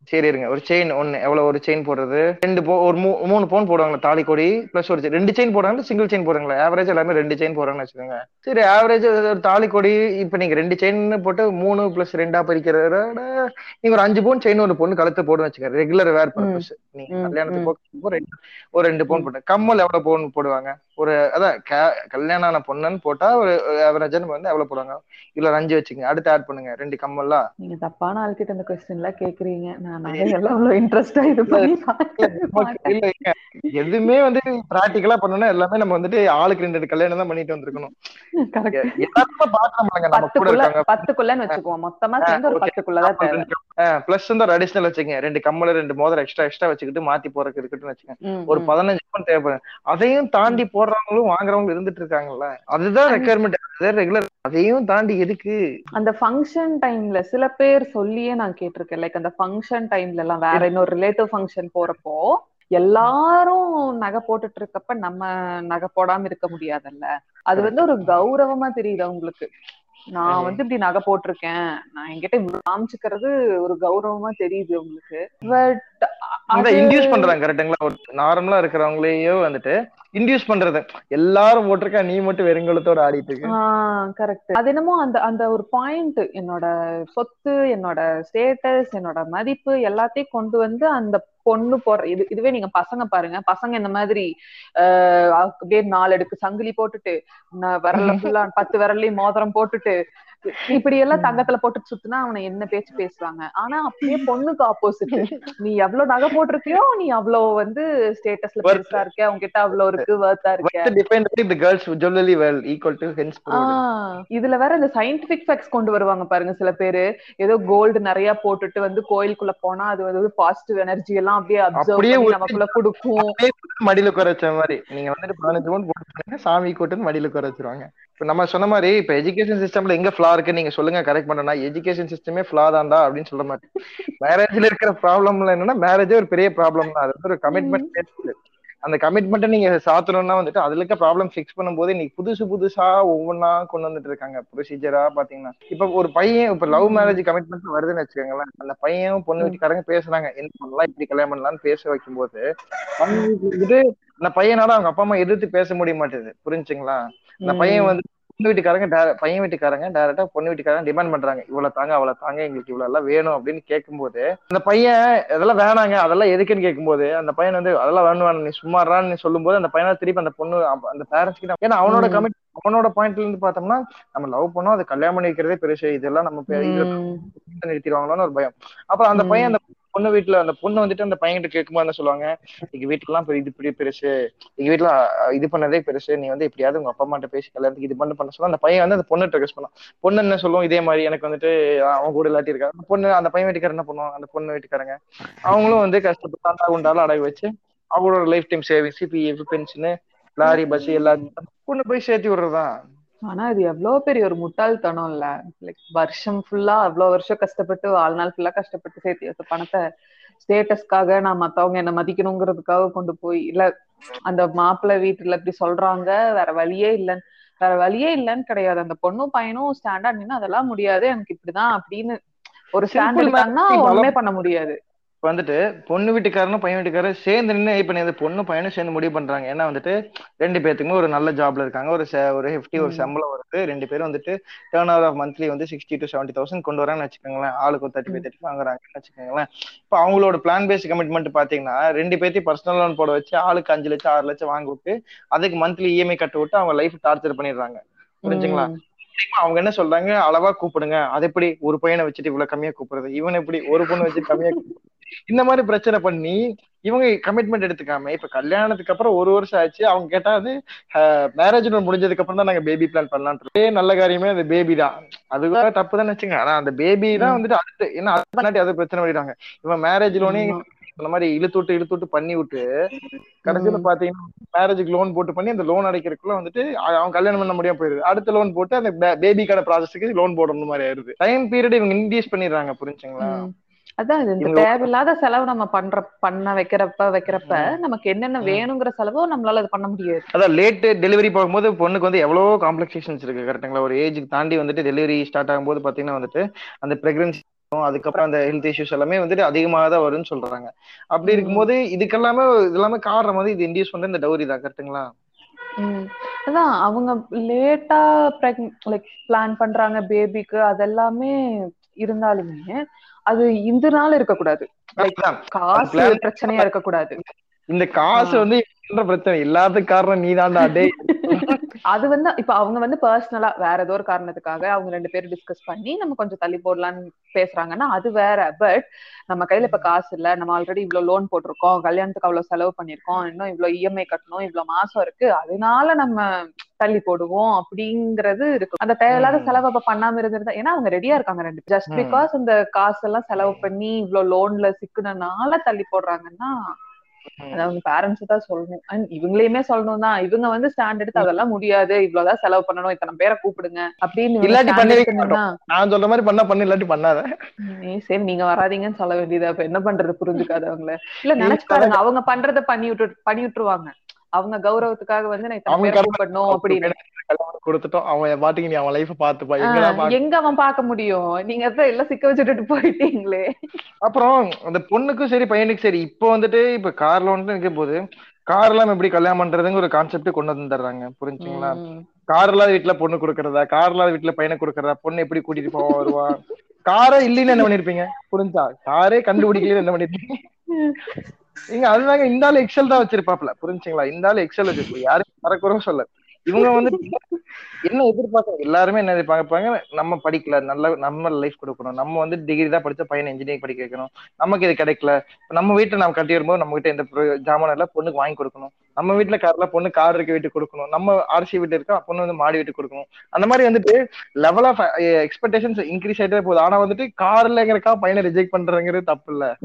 சரி இருங்க ஒரு செயின் ஒண்ணு எவ்வளவு ஒரு செயின் போடுறது? ரெண்டு போ ஒரு மூ- மூணு பவுன் போடுவாங்களா தாலி கொடி பிளஸ் ஒரு. ரெண்டு செயின் போடுறாங்க சிங்கிள் செயின் போடுறாங்களா? ஆவரேஜ் எல்லாமே ரெண்டு செயின் போடுறாங்கன்னு வச்சுக்கோங்க. சரி ஆவரேஜ் ஒரு தாலி கொடி இப்ப நீங்க ரெண்டு செயின் போட்டு மூணு பிளஸ் ரெண்டா பறிக்கிறத நீங்க ஒரு அஞ்சு பவுன் செயின் ஒரு பொண்ணு கழுத்து வச்சுக்கோங்க. Regular wear purpose. நீங்க கல்யாணத்துக்கு ஒரு ரெண்டு பவுன் போட்டு கம்மல் எவ்வளவு பவுன் போடுவாங்க? ஒரு அதான் கல்யாணம் ஆன பொண்ணுன்னு போட்டா ஒரு ஆவரேஜ் வந்து எவ்வளவு போடுவாங்க? இல்ல ஒரு அஞ்சு வச்சுக்கோங்க. அடுத்து ஆட் பண்ணுங்க. ரெண்டு கம்மல்லாம் நீங்க தப்பான ஆள்கிட்ட இந்த கொஸ்டின் எல்லாம் கேக்குறீங்க. நான் அவ்வளவு இன்ட்ரெஸ்டா இது பண்ணி எதுவுமே வந்து பிராக்டிகலா பண்ணணும்னா எல்லாமே நம்ம வந்துட்டு ஆளுக்கு ரெண்டு கல்யாணம் தான் பண்ணிட்டு வந்திருக்கணும். பத்துக்குள்ளன்னு வச்சுக்குவோம். மொத்தமா சேர்ந்து ஒரு பத்துக்குள்ளதான் பிளஸ் வந்து ஒரு அடிஷனல் வச்சுக்கங்க. ரெண்டு கம்மல ரெண்டு மோதிரம் எக்ஸ்ட்ரா எக்ஸ்ட்ரா வச்சுக்கிட்டு மாத்தி போறதுக்கு இருக்கட்டும்னு வச்சுக்கோங்க. ஒரு. பதினஞ்சு பவுன் தேவைப்படும். அதையும் தாண்டி போடுறவங்களும் வாங்குறவங்களும் இருந்துட்டு இருக்காங்கல்ல? அதுதான் ரெக்குயர்மெண்ட் ரெகுலர் அதையும் தாண்டி எதுக்கு? அந்த ஃபங்க்ஷன் டைம்ல சில பேர் சொல்லியே நான் கேட்டிருக்கேன். லைக் அந்த ஃபங்க்ஷன் டைம்ல எல்லாம் வேற இன்னொரு ரிலேட்டிவ் ஃபங்க்ஷன் போறப்போ எல்லாரும் நகை போட்டுட்டு இருக்கப்ப நம்ம நகை போடாம இருக்க முடியாதுல்ல? அது வந்து ஒரு கௌரவமா தெரியுது அவங்களுக்கு நான் வந்து இப்படி நகை போட்டிருக்கேன். நான் என்கிட்ட காமிச்சுக்கிறது ஒரு கௌரவமா தெரியுது உங்களுக்கு. பட் அந்த இன்டியூஸ் பண்றாங்க கரெக்டுங்களா ஒரு நார்மலா இருக்கிறவங்களையோ வந்துட்டு இன்டியூஸ் பண்றது. எல்லாரும் போட்டிருக்கா நீ மட்டும் வெறுங்கலத்தோட ஆடிட்டு இருக்கு கரெக்ட் அது என்னமோ அந்த அந்த ஒரு பாயிண்ட் என்னோட சொத்து என்னோட ஸ்டேட்டஸ் என்னோட மதிப்பு எல்லாத்தையும் கொண்டு வந்து அந்த பொண்ணு போற இது இதுவே நீங்க பசங்க பாருங்க. பசங்க இந்த மாதிரி ஆஹ் அப்படியே நாலு அடுக்கு சங்கிலி போட்டுட்டு விரல்ல ஃபுல்லா பத்து விரல்லையும் மோதிரம் போட்டுட்டு இப்படி எல்லாம் தங்கத்துல போட்டு சுத்துனா அவனை என்ன பேச்சு பேசுவாங்க? ஆனா அப்படியே பொண்ணுக்கு ஆப்போசிட் நீ எவ்வளவு நகை போட்டிருக்கியோ நீ அவ்வளவு வந்து ஸ்டேட்டஸ்ல. பெருசா இருக்க. உன்கிட்ட அவ்வளவு இருக்கு வர்த்தா இருக்க. இதுல வேற இந்த சயின்டிபிக் ஃபேக்ட்ஸ் கொண்டு வருவாங்க பாருங்க சில பேரு. ஏதோ கோல்டு நிறைய போட்டுட்டு வந்து கோயிலுக்குள்ள போனா அது வந்து பாசிட்டிவ் எனர்ஜி எல்லாம் அப்படியே அப்படியே நமக்குள்ள கொடுக்கும். மடியில வச்ச மாதிரி. நீங்க வந்துட்டு பதினஞ்சு பவுன் போட்டு சாமி கூட்டுன்னு மடியில உட்கார வச்சிருவாங்க. இப்ப நம்ம சொன்ன மாதிரி இப்ப எஜுகேஷன் சிஸ்டம்ல எங்க ஃபிளா இருக்கு நீங்க சொல்லுங்க கரெக்ட் பண்ணனா எஜுகேஷன் சிஸ்டமே ஃபிளா தான்டா அப்படின்னு சொல்ல மாட்டேன் மேரேஜ்ல இருக்கிற ப்ராப்ளம்ல என்னன்னா மேரேஜே ஒரு பெரிய ப்ராப்ளம் தான். அது வந்து ஒரு கமிட்மெண்ட் அந்த கமிட்மெண்ட்டை நீங்க சாத்தணும்னா வந்துட்டு அதுல இருக்க ப்ராப்ளம் ஃபிக்ஸ் பண்ணும்போது நீங்க புதுசு புதுசா ஒவ்வொன்றா கொண்டு வந்துட்டு இருக்காங்க. ப்ரொசீஜரா பாத்தீங்கன்னா. இப்ப ஒரு பையன் இப்ப லவ் மேரேஜ் கமிட்மெண்ட் வருதுன்னு வச்சுக்கோங்களேன். அந்த பையன் பொண்ணு வீட்டுக்காரங்க பேசுறாங்க. என்ன பண்ணலாம் இப்படி கல்யாணம் பண்ணலாம்னு பேச வைக்கும்போது வந்துட்டு அந்த பையனால அவங்க அப்பா அம்மா எதிர்த்து பேச முடிய மாட்டேது. புரிஞ்சுங்களா? அந்த பையன் வந்து பொண்ணு வீட்டுக்காரங்க பையன் வீட்டுக்காரங்க டேரக்டா பொண்ணு வீட்டுக்காரங்க டிமாண்ட் பண்றாங்க இவ்வளவு தாங்க அவ்வளவு தாங்க எங்களுக்கு இவ்வளவு எல்லாம் வேணும் அப்படின்னு கேட்கும்போது அந்த பையன் இதெல்லாம் வேணாங்க அதெல்லாம் எதுக்குன்னு கேட்கும்போது அந்த பையன் வந்து அதெல்லாம் வேணும் நீ சும்மாறான்னு சொல்லும்போது அந்த பையனை திருப்பி அந்த பொண்ணு அந்த பேரண்ட்ஸ் கிட்ட ஏன்னா அவனோட. கமிட் அவனோட பாயிண்ட்ல இருந்து பார்த்தோம்னா நம்ம லவ் பண்ணோம் அது கல்யாணம் பண்ணி வைக்கிறதே பெருசு இதெல்லாம் நம்ம. நிறுத்திடுவாங்களோன்னு ஒரு பயம் அப்புறம் அந்த. பையன் அந்த பொண்ணு வீட்டுல அந்த பொண்ணு வந்துட்டு அந்த பையன்கிட்ட கேட்கும்போது என்ன சொல்லுவாங்க எங்க வீட்டுல எல்லாம் இது பெரிய பெருசு எங்க வீட்டுல இது பண்ணதே பெருசு நீ வந்து எப்படியாவது உங்க அப்பா அம்மாட்ட பேசி கல்யாணத்துக்கு இது பண்ண பண்ண சொல்ல. அந்த பையன் வந்து அந்த பொண்ணு ரெக்வஸ்ட் பண்ணான். பொண்ணு என்ன சொல்லுவோம் இதே மாதிரி எனக்கு வந்துட்டு அவன் கூட இல்லாட்டி இருக்காரு அந்த பொண்ணு அந்த பையன் வீட்டுக்காரர் என்ன பண்ணுவாங்க அந்த பொண்ணு வீட்டுக்காரங்க அவங்களும் வந்து கஷ்டப்பட்டு உண்டாலும் அடகு வச்சு அவங்களோட life time savings PF pension lorry bus எல்லாத்தையும் பொண்ணு போய் சேர்த்து விடுறதுதான். ஆனா இது எவ்வளவு பெரிய ஒரு முட்டாள்தனம் இல்ல. லைக் வருஷம் ஃபுல்லா அவ்வளவு வருஷம் கஷ்டப்பட்டு வாழ்நாள் ஃபுல்லா கஷ்டப்பட்டு சேர்த்து வச்ச பணத்தை ஸ்டேட்டஸ்க்காக நான் மத்தவங்க என்ன மதிக்கணுங்கிறதுக்காக கொண்டு போய் இல்ல அந்த மாப்பிள்ளை வீட்டுல இப்படி சொல்றாங்க வேற வழியே இல்லைன்னு வேற வழியே இல்லைன்னு கிடையாது. அந்த பொண்ணும் பையனும் ஸ்டாண்டர்ட் நின்னு அதெல்லாம் முடியாது. எனக்கு இப்படிதான் அப்படின்னு ஒரு ஸ்டாண்ட் Simple எடுத்தாங்கன்னா man. ஒண்ணுமே பண்ண முடியாது. வந்துட்டு பொண்ணு வீட்டுக்காரனும் பையன் வீட்டுக்காரரும் சேர்ந்து நின்று இப்ப நீ பொண்ணு பையனும் சேர்ந்து முடிவு பண்றாங்க. ஏன்னா வந்துட்டு ரெண்டு பேத்துக்குமே ஒரு நல்ல ஜாப்ல இருக்காங்க. ஒரு ஒரு ஹெஃப்டி ஒரு. சம்பளம் வருது. ரெண்டு பேரும் வந்துட்டு டேர்ன் ஓவர் ஆஃப் மந்த்லி வந்து சிக்ஸ்டி டு செவன்டி தௌசண்ட் கொண்டு வராங்கன்னு வச்சுக்கோங்களேன். ஆளுக்கு ஒரு தேர்ட்டி ஃபைவ் தேர்ட்டி வாங்குறாங்கன்னு வச்சுக்கோங்களேன். இப்போ அவங்களோட பிளான் பேஸ் கமிட்மெண்ட் பாத்தீங்கன்னா ரெண்டு பேர்த்தையும் பர்சனல் லோன் போட வச்சு ஆளுக்கு அஞ்சு லட்சம் ஆறு லட்சம் வாங்கி விட்டு அதுக்கு மந்த்லி இஎம்ஐ கட்ட விட்டு அவங்க லைஃப் டார்ச்சர் பண்ணிடுறாங்க. புரிஞ்சுங்களா. அவங்க என்ன சொல்றாங்க? அளவா கூப்பிடுங்க. அது எப்படி? ஒரு பையனை வச்சுட்டு இவ்வளவு கம்மியா கூப்பிடுறது. இவன் எப்படி? ஒரு பொண்ணு வச்சுட்டு கம்மியா கூப்பிடுறது? இந்த மாதிரி பிரச்சனை பண்ணி இவங்க கமிட்மெண்ட் எடுத்துக்காம இப்ப கல்யாணத்துக்கு அப்புறம் ஒரு வருஷம் ஆச்சு அவங்க கேட்டா அது மேரேஜ் முடிஞ்சதுக்கு அப்புறம் தான் நாங்க பேபி பிளான் பண்ணலாம் நல்ல காரியமே அந்த பேபி தான் அது கூட தப்பு தான் வச்சுங்க ஆனா அந்த பேபி தான். வந்துட்டு அடுத்து ஏன்னா அது அது பிரச்சனை பண்ணிடுவாங்க இவன் மேரேஜ் லோனே. இந்த மாதிரி இழுத்து விட்டு இழுத்து விட்டு பண்ணி விட்டு கடைசியில. பாத்தீங்கன்னா மேரேஜுக்கு லோன் போட்டு பண்ணி அந்த லோன் அடைக்கிறதுக்குள்ள வந்துட்டு அவன் கல்யாணம் பண்ண முடியாம போயிருது அடுத்த லோன் போட்டு அந்த பேபிக்கான ப்ராசஸ்க்கு லோன் போடணும் மாதிரி ஆயிருது டைம் பீரியட் இவங்க இன்டியூஸ் பண்ணிடுறாங்க புரிஞ்சுங்களா. அதான் இந்த தேவையில்லாத செலவு நம்ம பண்ற பண்ண வைக்கிறப்ப வைக்கிறப்ப நமக்கு என்னென்ன. வேணுங்கிற செலவோ நம்மளால அது பண்ண முடியாது அதான் லேட் டெலிவரி போகும்போது பொண்ணுக்கு வந்து எவ்வளவோ காம்ப்ளிகேஷன்ஸ் இருக்கு கரெக்ட்டுங்களா ஒரு ஏஜுக்கு தாண்டி வந்துட்டு டெலிவரி ஸ்டார்ட் ஆகும்போது பாத்தீங்கன்னா வந்துட்டு அந்த பிரெக்னன்சி அதுக்கப்புறம் அந்த ஹெல்த் இஷ்யூஸ் எல்லாமே வந்துட்டு அதிகமாக தான் வரும்னு சொல்றாங்க அப்படி. இருக்கும்போது இதுக்கெல்லாமே இது எல்லாமே காரணம் வந்து இது இன்டியூஸ் பண்ற இந்த டவுரி தான் கரெக்ட்டுங்களா ம். அதான் அவங்க லேட்டா லைக் பிளான் பண்றாங்க பேபிக்கு அதெல்லாமே இருந்தாலுமே அது இந்த நாள் இருக்கக்கூடாது. காசு பிரச்சனையா இருக்கக்கூடாது இந்த காசு. வந்து பிரச்சனை எல்லாத்துக்கும் காரணம் நீ தான்டா டேய் அது வந்து இப்ப அவங்க வந்து பர்சனலா வேற ஏதோ ஒரு காரணத்துக்காக அவங்க ரெண்டு பேரும் டிஸ்கஸ் பண்ணி நம்ம கொஞ்சம் தள்ளி போடலாம்னு பேசுறாங்கன்னா அது வேற பட் நம்ம கையில இப்ப காசு இல்ல நம்ம ஆல்ரெடி இவ்வளவு லோன் போட்டிருக்கோம் கல்யாணத்துக்கு அவ்வளவு செலவு பண்ணிருக்கோம் இன்னும் இவ்வளவு இஎம்ஐ கட்டணும் இவ்வளவு மாசம் இருக்கு அதனால நம்ம தள்ளி போடுவோம் அப்படிங்கறது இருக்கு அந்த தேவையில்லாத. செலவு அப்ப பண்ணாம இருந்திருந்தா ஏன்னா அவங்க ரெடியா இருக்காங்க ரெண்டு ஜஸ்ட். பிகாஸ் அந்த காசு எல்லாம் செலவு பண்ணி இவ்வளவு லோன்ல சிக்குனனால தள்ளி போடுறாங்கன்னா அது அவங்க பேரண்ட்ஸ் தான் சொல்லணும். அண்ட் இவங்களையுமே சொல்லணும் தான் இவங்க வந்து ஸ்டாண்ட் எடுத்து அதெல்லாம் முடியாது. இவ்வளவுதான் செலவு பண்ணணும். இத்தனை பேரை கூப்பிடுங்க. அப்படின்னு இல்லாட்டி பண்ணி நான் சொல்ற மாதிரி பண்ணா பண்ணு இல்லாட்டி பண்ணாத. "ஏய், சரி நீங்க வராதீங்கன்னு சொல்ல வேண்டியது. அப்ப என்ன பண்றது? புரிஞ்சுக்காதவங்கள இல்ல நீ நினைச்சு பாருங்க. அவங்க பண்றத பண்ணி விட்டு பண்ணி விட்டுருவாங்க. அவங்க கௌரவத்துக்காக வந்து நான் இத்தனை பேரை கூப்பிடணும் அப்படின்னு. கல்யாணம் கொடுத்துட்டோம். அவன் பாட்டுக்கு நீ அவன் லைஃப் பாத்துப்பா பாக்க எங்க அவன் பார்க்க முடியும்? நீங்க எல்லாம் சிக்க வச்சுட்டு போயிட்டீங்களே. அப்புறம் அந்த பொண்ணுக்கும் சரி பையனுக்கும் சரி இப்போ வந்துட்டு இப்ப கார் லோன் இருக்க போது கார் எல்லாம் எப்படி கல்யாணம் பண்றதுங்க ஒரு கான்செப்ட் கொண்டு வந்துடுறாங்க புரிஞ்சுங்களா? கார் இல்லாத வீட்டுல பொண்ணு கொடுக்கறதா? கார் இல்லாத வீட்டுல பையனை கொடுக்கறதா? பொண்ணு எப்படி கூட்டிட்டு போவா வருவா? காரே இல்லைன்னு என்ன பண்ணிருப்பீங்க? புரிஞ்சா? காரே கண்டுபிடிக்கல என்ன பண்ணிருப்பீங்க? நீங்க அதுதாங்க இந்த ஆளு எக்ஸல் தான் வச்சிருப்பாப்ல புரிஞ்சுங்களா? இந்த ஆளு எக்ஸல் வச்சிருப்போம் யாரும் மறக்குறோம் சொல்ல இவங்க வந்து என்ன எதிர்பார்க்க எல்லாருமே என்ன எதிர்பார்ப்பாங்க நம்ம படிக்கல நல்ல நம்ம லைஃப் கொடுக்கணும். நம்ம வந்து டிகிரி தான் படிச்ச பையனை இன்ஜினியரிங் படிக்க வைக்கணும். நமக்கு இது கிடைக்கல. நம்ம வீட்டுல நம்ம கட்டி வரும்போது நம்ம கிட்ட pro- ஜாமான் எல்லாம் பொண்ணுக்கு வாங்கி கொடுக்கணும். நம்ம வீட்டுல கார்ல பொண்ணு கார் இருக்க வீட்டுக்கு கொடுக்கணும். நம்ம ஆர்சி வீட்டு இருக்கா பொண்ணு வந்து மாடி வீட்டுக்கு கொடுக்கணும். அந்த மாதிரி வந்துட்டு லெவல் ஆஃப் எக்ஸ்பெக்டேஷன்ஸ் இன்க்ரீஸ் ஆயிட்டே போகுது. ஆனா வந்துட்டு கார்லங்கிறக்கா பையனை ரிஜெக்ட் பண்றதுங்கிறது தப்பு இல்ல.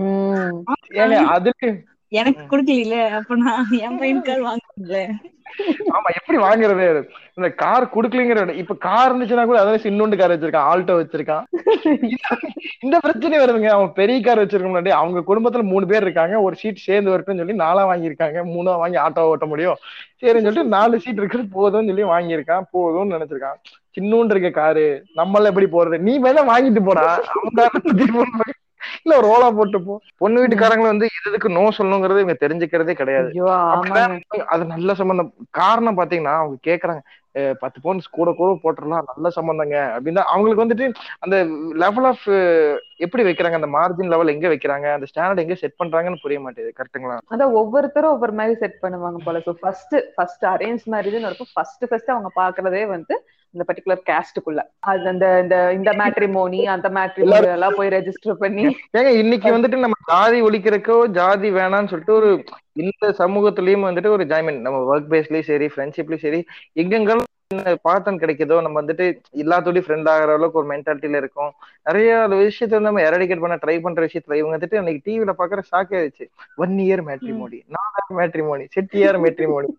அதுக்கு எனக்கு குடுக்கல அப்ப நான் என் பையனுக்கால் வாங்கல ஆமா எப்படி வாங்குறது? இந்த கார் குடுக்கலங்கிற இப்ப கார் இருந்துச்சுன்னா கூட அதாவது இன்னொண்டு கார் வச்சிருக்கான் ஆல்டோ வச்சிருக்கான். இந்த பிரச்சனை வருதுங்க. அவன் பெரிய கார் வச்சிருக்க முன்னாடி அவங்க குடும்பத்துல மூணு பேர் இருக்காங்க. ஒரு சீட் சேர்ந்து வரட்டும்னு சொல்லி நாலா வாங்கியிருக்காங்க. மூணா வாங்கி ஆட்டோ ஓட்ட முடியும். சரின்னு சொல்லிட்டு நாலு சீட் இருக்கிறது போதும்னு சொல்லி வாங்கியிருக்கான். போதும்னு நினைச்சிருக்கான். சின்னூண்டு இருக்க காரு. நம்மள எப்படி போறது நீ வேணா வாங்கிட்டு போடா. அவன் இல்ல ஒரு ஓலா போட்டு போ. பொண்ணு வீட்டுக்காரங்களும் வந்து இது இதுக்கு நோ சொல்லணுங்கிறது இவங்க தெரிஞ்சுக்கிறதே கிடையாது. அது நல்ல சம்பந்தம். காரணம் பாத்தீங்கன்னா அவங்க கேக்குறாங்க பத்து பவுன் கூட கூட போட்டுடலாம் நல்ல சம்பந்தங்க. அப்படின்னா அவங்களுக்கு வந்துட்டு அந்த லெவல் ஆஃப் எப்படி வைக்கிறாங்க? அந்த மார்ஜின் லெவல் எங்க வைக்கிறாங்க? அந்த ஸ்டாண்டர்ட் எங்க செட் பண்றாங்கன்னு புரிய மாட்டேங்குது கரெக்ட்டுங்களா அதான் ஒவ்வொருத்தரும் ஒவ்வொரு மாதிரி செட் பண்ணுவாங்க போல. சோ ஃபர்ஸ்ட் ஃபர்ஸ்ட் அரேஞ்ச் மேரேஜ்னு இருக்கும் ஃபர்ஸ்ட் ஃபர்ஸ்ட் அவங்க பாக்குறதே வந்து இந்த பர்டிகுலர் கேஸ்டுக்குள்ள அது அந்த இந்த இந்த மேட்ரிமோனி அந்த மேட்ரிமோனி எல்லாம் போய் ரெஜிஸ்டர் பண்ணி ஏங்க இன்னைக்கு வந்துட்டு நம்ம ஜாதி ஒழிக்கிறக்கோ ஜாதி வேணாம்னு சொல்லிட்டு ஒரு இந்த சமூகத்திலயும் வந்துட்டு ஒரு ஜாமீன் நம்ம ஒர்க் பேஸ்லயும் சரி ஃப்ரெண்ட்ஷிப்லயும் சரி எங்கெங்காலும் பார்த்தன் கிடைக்குதோ நம்ம வந்துட்டு எல்லாத்தோடய ஃப்ரெண்ட் ஆகிற அளவுக்கு ஒரு மென்டாலிட்டியில இருக்கும். நிறைய விஷயத்த நம்ம எரடிகேட் பண்ண ட்ரை பண்ற விஷயத்துல இவங்க வந்துட்டு அன்னைக்கு டிவில பாக்குற ஷாக் ஆயிடுச்சு. ஒன் இயர் மேட்ரிமோனி நாலு மேட்ரிமோனி செட்டியார் இயர் மேட்ரிமோனி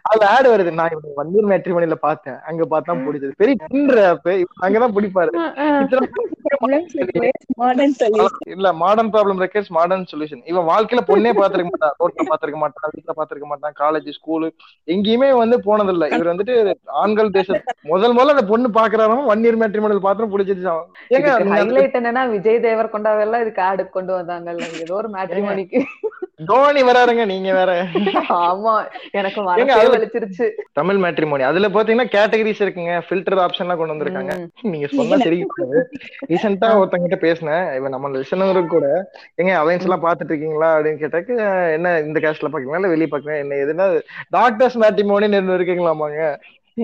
அதுல ஆடு வருது. நான் இவங்க ஒன் இயர் மேட்ரிமோனில பார்த்தேன். அங்க பார்த்தா பிடிச்சது. பெரிய அங்கதான் பிடிப்பாரு. இல்ல modern problem requires modern solution இவன் வாழ்க்கையில பொண்ணே பாத்திருக்க மாட்டான். ரோட்ல பாத்திருக்க மாட்டான். வீட்டுல பாத்திருக்க மாட்டான். காலேஜ் ஸ்கூலு எங்கேயுமே வந்து போனதில்ல. இவர் வந்துட்டு ஆண்கள் தேச முதல் முதல்ல அந்த பொண்ணு பாக்குறாரும் ஒன் இயர் மேட்ரிமோனியல் பாத்திரம் பிடிச்சிருச்சு ஏங்க ஹைலைட் என்னன்னா விஜய் தேவர் கொண்டாவெல்லாம் இதுக்கு ஆடு கொண்டு வந்தாங்கல்ல. ஏதோ ஒரு மேட்ரிமோனிக்கு தோனி வராருங்க நீங்க வேற. ஆமா எனக்கு வலிச்சிருச்சு. தமிழ் மேட்ரிமோனி அதுல பாத்தீங்கன்னா கேட்டகரிஸ் இருக்குங்க. ஃபில்டர் ஆப்ஷன் எல்லாம் கொண்டு வந்திருக்காங்க. நீங்க சொன்னா சரி ரீசெண்டா ஒருத்தங்கிட்ட பேசினேன். இவன் நம்ம லிசனருக்கு கூட எங்க அலைன்ஸ் எல்லாம் பாத்துட்டு இருக்கீங்களா? அப்படின்னு கேட்டாக்கு என்ன இந்த கேஸ்ட்ல பாக்கீங்களா? இல்ல வெளிய பாக்கீங்களா? என்ன எதுனா டாக்டர்ஸ் மேட்ரிமோனின்னு ஒண்ணு இருக்குங்களாமாங்க?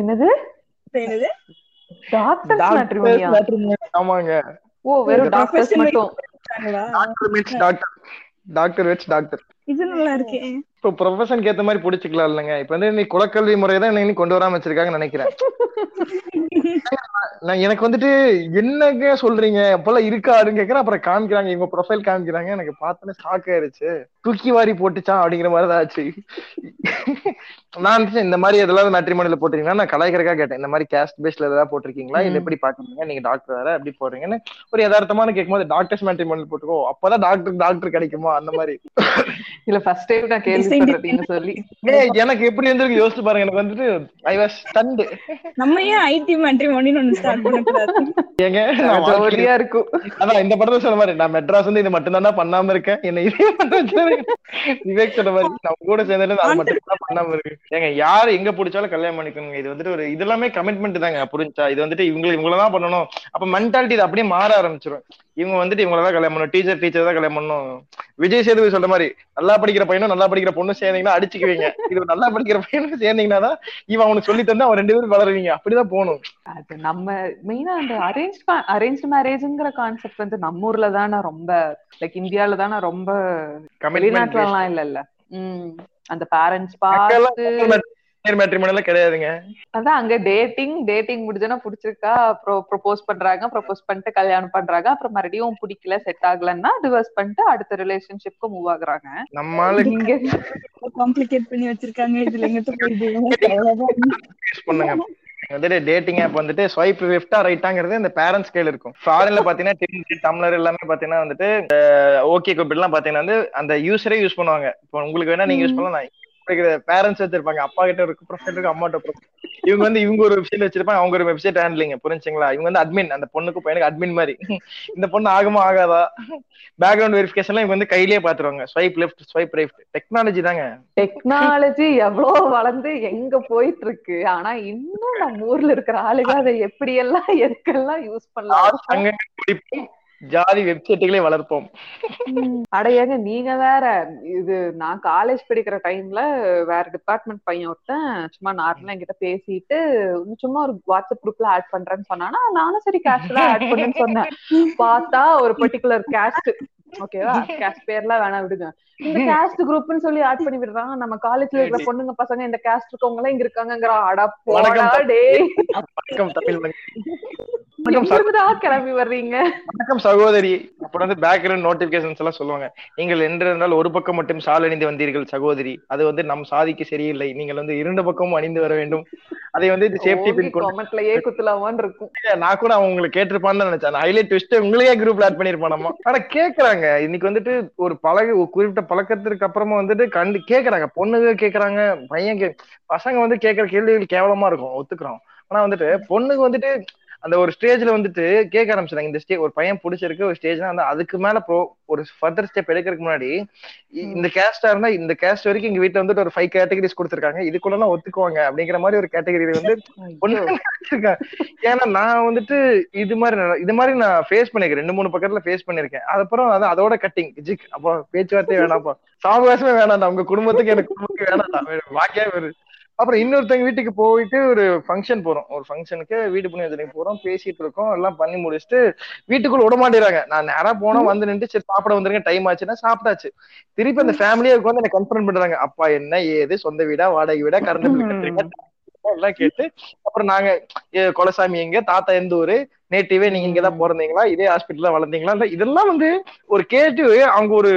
என்னது? என்னது? டாக்டர் டாக்டர்ஸ் மேட்ரிமோனியா மேட்ரிமோனி ஆமாங்க. ஓ வெறும் டாக்டர்ஸ் மட்டும்? டாக்டர் டாக்டர் டாக்டர் இது நல்லா இருக்கே. இப்போ ப்ரொஃபஷனுக்கு ஏத்த மாதிரி புடிச்சுக்கலாம் இல்லைங்க. இப்ப வந்து நீ குலக்கல்வி முறையை தான் இன்னைக்கு கொண்டு வராம வச்சிருக்காங்கன்னு நினைக்கிறேன். நான் எனக்கு வந்துட்டு என்னங்க சொல்றீங்க? அப்பெல்லாம் இருக்காருன்னு கேக்குறேன். அப்புறம் காமிக்கிறாங்க. இவங்க ப்ரொஃபைல் காமிக்கிறாங்க. எனக்கு பார்த்தோன்னே ஷாக் ஆயிருச்சு. தூக்கி வாரி போட்டுச்சான் அப்படிங்கிற மாதிரி தான் ஆச்சு. நான் இந்த மாதிரி எதாவது மேட்ரிமோனியில போட்டிருக்கீங்கன்னா நான் கலாய்க்கிறக்கா கேட்டேன். இந்த மாதிரி கேஸ்ட் பேஸ்ல ஏதாவது போட்டிருக்கீங்களா? இல்ல ம். எப்படி பாக்குறீங்க நீங்க டாக்டர் வேற எப்படி போடுறீங்கன்னு ஒரு யதார்த்தமான கேட்கும்போது டாக்டர்ஸ் மேட்ரிமோனியில் போட்டுக்கோ. அப்பதான் டாக்டர் டாக்டர் கிடைக்குமா? அந்த மாதிரி. இல்ல ஃபர்ஸ்ட் டைம் நான் கேள்விப்படுறேன் நீங்க சொல்லி. ஏய், எனக்கு எப்படி இருந்திருக்கு? யோசிச்சு பாருங்க எனக்கு வந்துட்டு ஐ வாஸ் ஸ்டண்ட் நம்ம ஏன் ஐடி மேட்ரிமோனின்னு ஒண்ணு ஸ்டார்ட் பண்ணக்கூடாது? ஏங்க ஜோலியா இருக்கும். அதான் இந்த படத்துல சொன்ன மாதிரி நான் மெட்ராஸ் வந்து இது மட்டும் தானே பண்ணாம இருக்கேன். என்ன இதே. விவேக் சொன்ன மாதிரி நான் உங்க கூட சேர்ந்தது அது மட்டும் தான் பண்ணாம இருக்கு. ஏங்க யாரு எங்க பிடிச்சாலும் கல்யாணம் பண்ணிக்கணுங்க. இது வந்துட்டு ஒரு இது எல்லாமே கமிட்மெண்ட் தாங்க புரிஞ்சா? இது வந்துட்டு இவங்களை இவங்களதான் பண்ணணும். அப்ப மென்டாலிட்டி இது அப்படியே மாற ஆரம்பிச்சிரும். இவங்க வந்துட்டு இவங்களதான் கல்யாணம் பண்ணணும் டீச்சர் டீச்சர் தான் கல்யாணம் பண்ணணும். விஜய் சேதுபதி சொல்ற மாதிரி நல்லா படிக்கிற பையனும் நல்லா படிக்கிற பொண்ணு சேர்ந்தீங்கன்னா அடிச்சுக்குவீங்க. இது நல்லா படிக்கிற பையனும் சேர்ந்தீங்கன்னா தான் இவன் அவனுக்கு சொல்லி தந்து அவன் ரெண்டு பேரும் வளருவீங்க. அப்படிதான் போகணும். அது நம்ம மெயினா அந்த அரேஞ்ச் அரேஞ்ச் மேரேஜ்ங்கிற கான்செப்ட் வந்து நம்ம ஊர்ல தானே ரொம்ப லைக் இந்தியால தானே ரொம்ப வெளிநாட்டுல எல்லாம் இல்லல்ல. உம் அந்த பேரண்ட்ஸ் பார்த்து மேட்ரிமோனியெல்லாம் கிடையாதுங்க. அதான் அங்க டேட்டிங் டேட்டிங் முடிஞ்சோன்னா பிடிச்சிருக்கா அப்புறம் ப்ரொபோஸ் பண்றாங்க ப்ரொபோஸ் பண்ணிட்டு கல்யாணம் பண்றாங்க அப்புறம் மறுபடியும் பிடிக்கல செட் ஆகலன்னா டிவோர்ஸ் பண்ணிட்டு அடுத்த ரிலேஷன்ஷிப்க்கு மூவ் ஆகுறாங்க. நம்மளால இங்க காம்ப்ளிகேட் பண்ணி வச்சிருக்காங்க இதுல யூஸ் பண்ணுங்க. வந்துட்டு டேட்டிங் ஆப் வந்துட்டு ஸ்வைப் லெஃப்டா ரைட்டாங்கிறது இந்த பேரண்ட்ஸ் கையில இருக்கும். ஃபாரின்ல பாத்தீங்கன்னா டிண்டர் டம்ளர் எல்லாமே பாத்தீங்கன்னா வந்துட்டு ஓகே கூப்பிட்டு எல்லாம் பாத்தீங்கன்னா வந்து அந்த யூஸரே யூஸ் பண்ணுவாங்க. இப்போ உங்களுக்கு வேணா நீங்க யூஸ் பண்ணலாம் பேரண்ட்ஸ் வச்சிருப்பாங்க. அப்பா கிட்ட ஒரு ப்ரொஃபைல் இருக்கு அம்மாட்ட இவங்க வந்து இவங்க ஒரு வெப்சைட் வச்சிருப்பாங்க அவங்க ஒரு வெப்சைட் ஹேண்ட்லிங் புரிஞ்சுங்களா? இவங்க வந்து அட்மின் அந்த பொண்ணுக்கு பையனுக்கு அட்மின் மாதிரி. இந்த பொண்ணு ஆகுமா ஆகாதா? பேக்ரவுண்ட் வெரிஃபிகேஷன்லாம் இவங்க வந்து கையிலேயே பாத்துருவாங்க. Swipe left swipe right technology தாங்க. டெக்னாலஜி எவ்வளவு வளர்ந்து எங்க போயிட்டு இருக்கு ஆனா இன்னும் நம்ம ஊர்ல இருக்கிற ஆளுங்க அதை எப்படி எல்லாம் எதுக்கெல்லாம் யூஸ் பண்ணலாம்? ஜாதி வெப்சைட்டுகளே வளர்ப்போம். அடையாங்க நீங்க வேற இது நான் காலேஜ் படிக்கிற டைம்ல வேற டிபார்ட்மெண்ட் பையன் ஒருத்தன் சும்மா நார்மலா என்கிட்ட பேசிட்டு சும்மா ஒரு வாட்ஸ்அப் குரூப்ல ஆட் பண்றேன்னு சொன்னானா? நானும் சரி கேஷ்ல ஆட் பண்ணுன்னு சொன்னேன். பார்த்தா ஒரு பர்டிகுலர் கேஸ்ட் ஓகேவா கேஸ்ட் பேர்லாம் வேணா விடுங்க. இந்த கேஸ்ட் குரூப்னு சொல்லி ஆட் பண்ணி விடுறாங்க நம்ம காலேஜ்ல இருக்கிற பொண்ணுங்க பசங்க இந்த கேஸ்ட் இருக்கவங்க எல்லாம் இங்க இருக்காங்கங்கிற. அட போடா வணக்கம். டேய். வணக்கம் தமிழ் கிளம்பி வர்றீங்க. வணக்கம் சகோதரி. அப்புறம் வந்து பேக்ரவுண்ட் நோட்டிபிகேஷன்ஸ் எல்லாம் சொல்லுவாங்க. நீங்கள் என்றிருந்தால் ஒரு பக்கம் மட்டும் சால் அணிந்து வந்தீர்கள் சகோதரி. அது வந்து நம் சாதிக்கு சரியில்லை. நீங்கள் வந்து இரண்டு பக்கமும் அணிந்து வர வேண்டும். அதை வந்து இது சேஃப்டி பின் கொமெண்ட்லயே குத்துலாமான்னு இருக்கும். நான் கூட அவங்க உங்களுக்கு கேட்டிருப்பான்னு நினைச்சேன். ஹைலைட் ட்விஸ்ட் உங்களையே குரூப்ல ஆட் பண்ணிருப்பானமா ஆனா கேக்குறாங்க. இன்னைக்கு வந்துட்டு ஒரு பழகு ஒரு குறிப்பிட்ட பழக்கத்திற்கு அப்புறமா வந்துட்டு கண்டு கேக்குறாங்க. பொண்ணுங்க கேக்குறாங்க பையன் பசங்க வந்து கேக்குற கேள்விகள் கேவலமா இருக்கும். ஒத்துக்கிறோம். ஆனா வந்துட்டு பொண்ணுங்க வந்துட்டு அந்த ஒரு ஸ்டேஜ்ல வந்துட்டு கேட்க ஆரம்பிச்சாங்க இந்த ஸ்டேஜ் ஒரு பையன் பிடிச்சிருக்கு ஒரு ஸ்டேஜ்னா வந்து அதுக்கு மேல ப்ரோ ஒரு ஃபர்தர் ஸ்டெப் எடுக்கிறதுக்கு முன்னாடி இந்த கேஸ்டா இருந்தா இந்த கேஸ்ட் வரைக்கும் எங்க வீட்டுல வந்துட்டு ஒரு ஃபைவ் கேட்டகரிஸ் கொடுத்துருக்காங்க. இதுக்குள்ள எல்லாம் ஒத்துக்குவாங்க அப்படிங்கிற மாதிரி ஒரு கேட்டகரி வந்து வச்சிருக்கேன் ஏன்னா நான் வந்துட்டு இது மாதிரி இது மாதிரி நான் ஃபேஸ் பண்ணிருக்கேன். ரெண்டு மூணு பக்கத்துல ஃபேஸ் பண்ணிருக்கேன். அதுக்கப்புறம் அது அதோட கட்டிங் ஜிக் அப்போ பேச்சுவார்த்தையே வேணாம்ப்பா. சாவகாசமே வேணாம்டா. உங்க குடும்பத்துக்கு எனக்கு குடும்பத்துக்கு வேணாம்டா. வாக்கியா வேறு. அப்புறம் இன்னொருத்தங்க வீட்டுக்கு போயிட்டு ஒரு ஃபங்க்ஷன் போறோம். ஒரு ஃபங்க்ஷனுக்கு வீடு புண்ணியத்துக்கு போறோம். பேசிட்டு இருக்கோம். எல்லாம் பண்ணி முடிச்சுட்டு வீட்டுக்குள்ள விட மாட்டேறாங்க நான் நேரா போனோம் வந்து நின்று சரி சாப்பிட வந்துருங்க. டைம் ஆச்சுன்னா சாப்பிட்டாச்சு. திருப்பி அந்த ஃபேமிலியே வந்து எனக்கு கன்ஃபர்ம் பண்றாங்க. அப்பா என்ன? ஏது? சொந்த வீடா? வாடகை வீடா? கரண்ட் பில் கட்டுறீங்க எல்லாம் கேட்டு அப்புறம் நாங்க கொலசாமி எங்க? தாத்தா எந்த ஊரு? நேட்டிவே நீங்க இங்கதான் பிறந்தீங்களா? இதே ஹாஸ்பிட்டல்ல வளர்ந்தீங்களா? இல்ல இதெல்லாம் வந்து ஒரு கேட்டு அவங்க ஒரு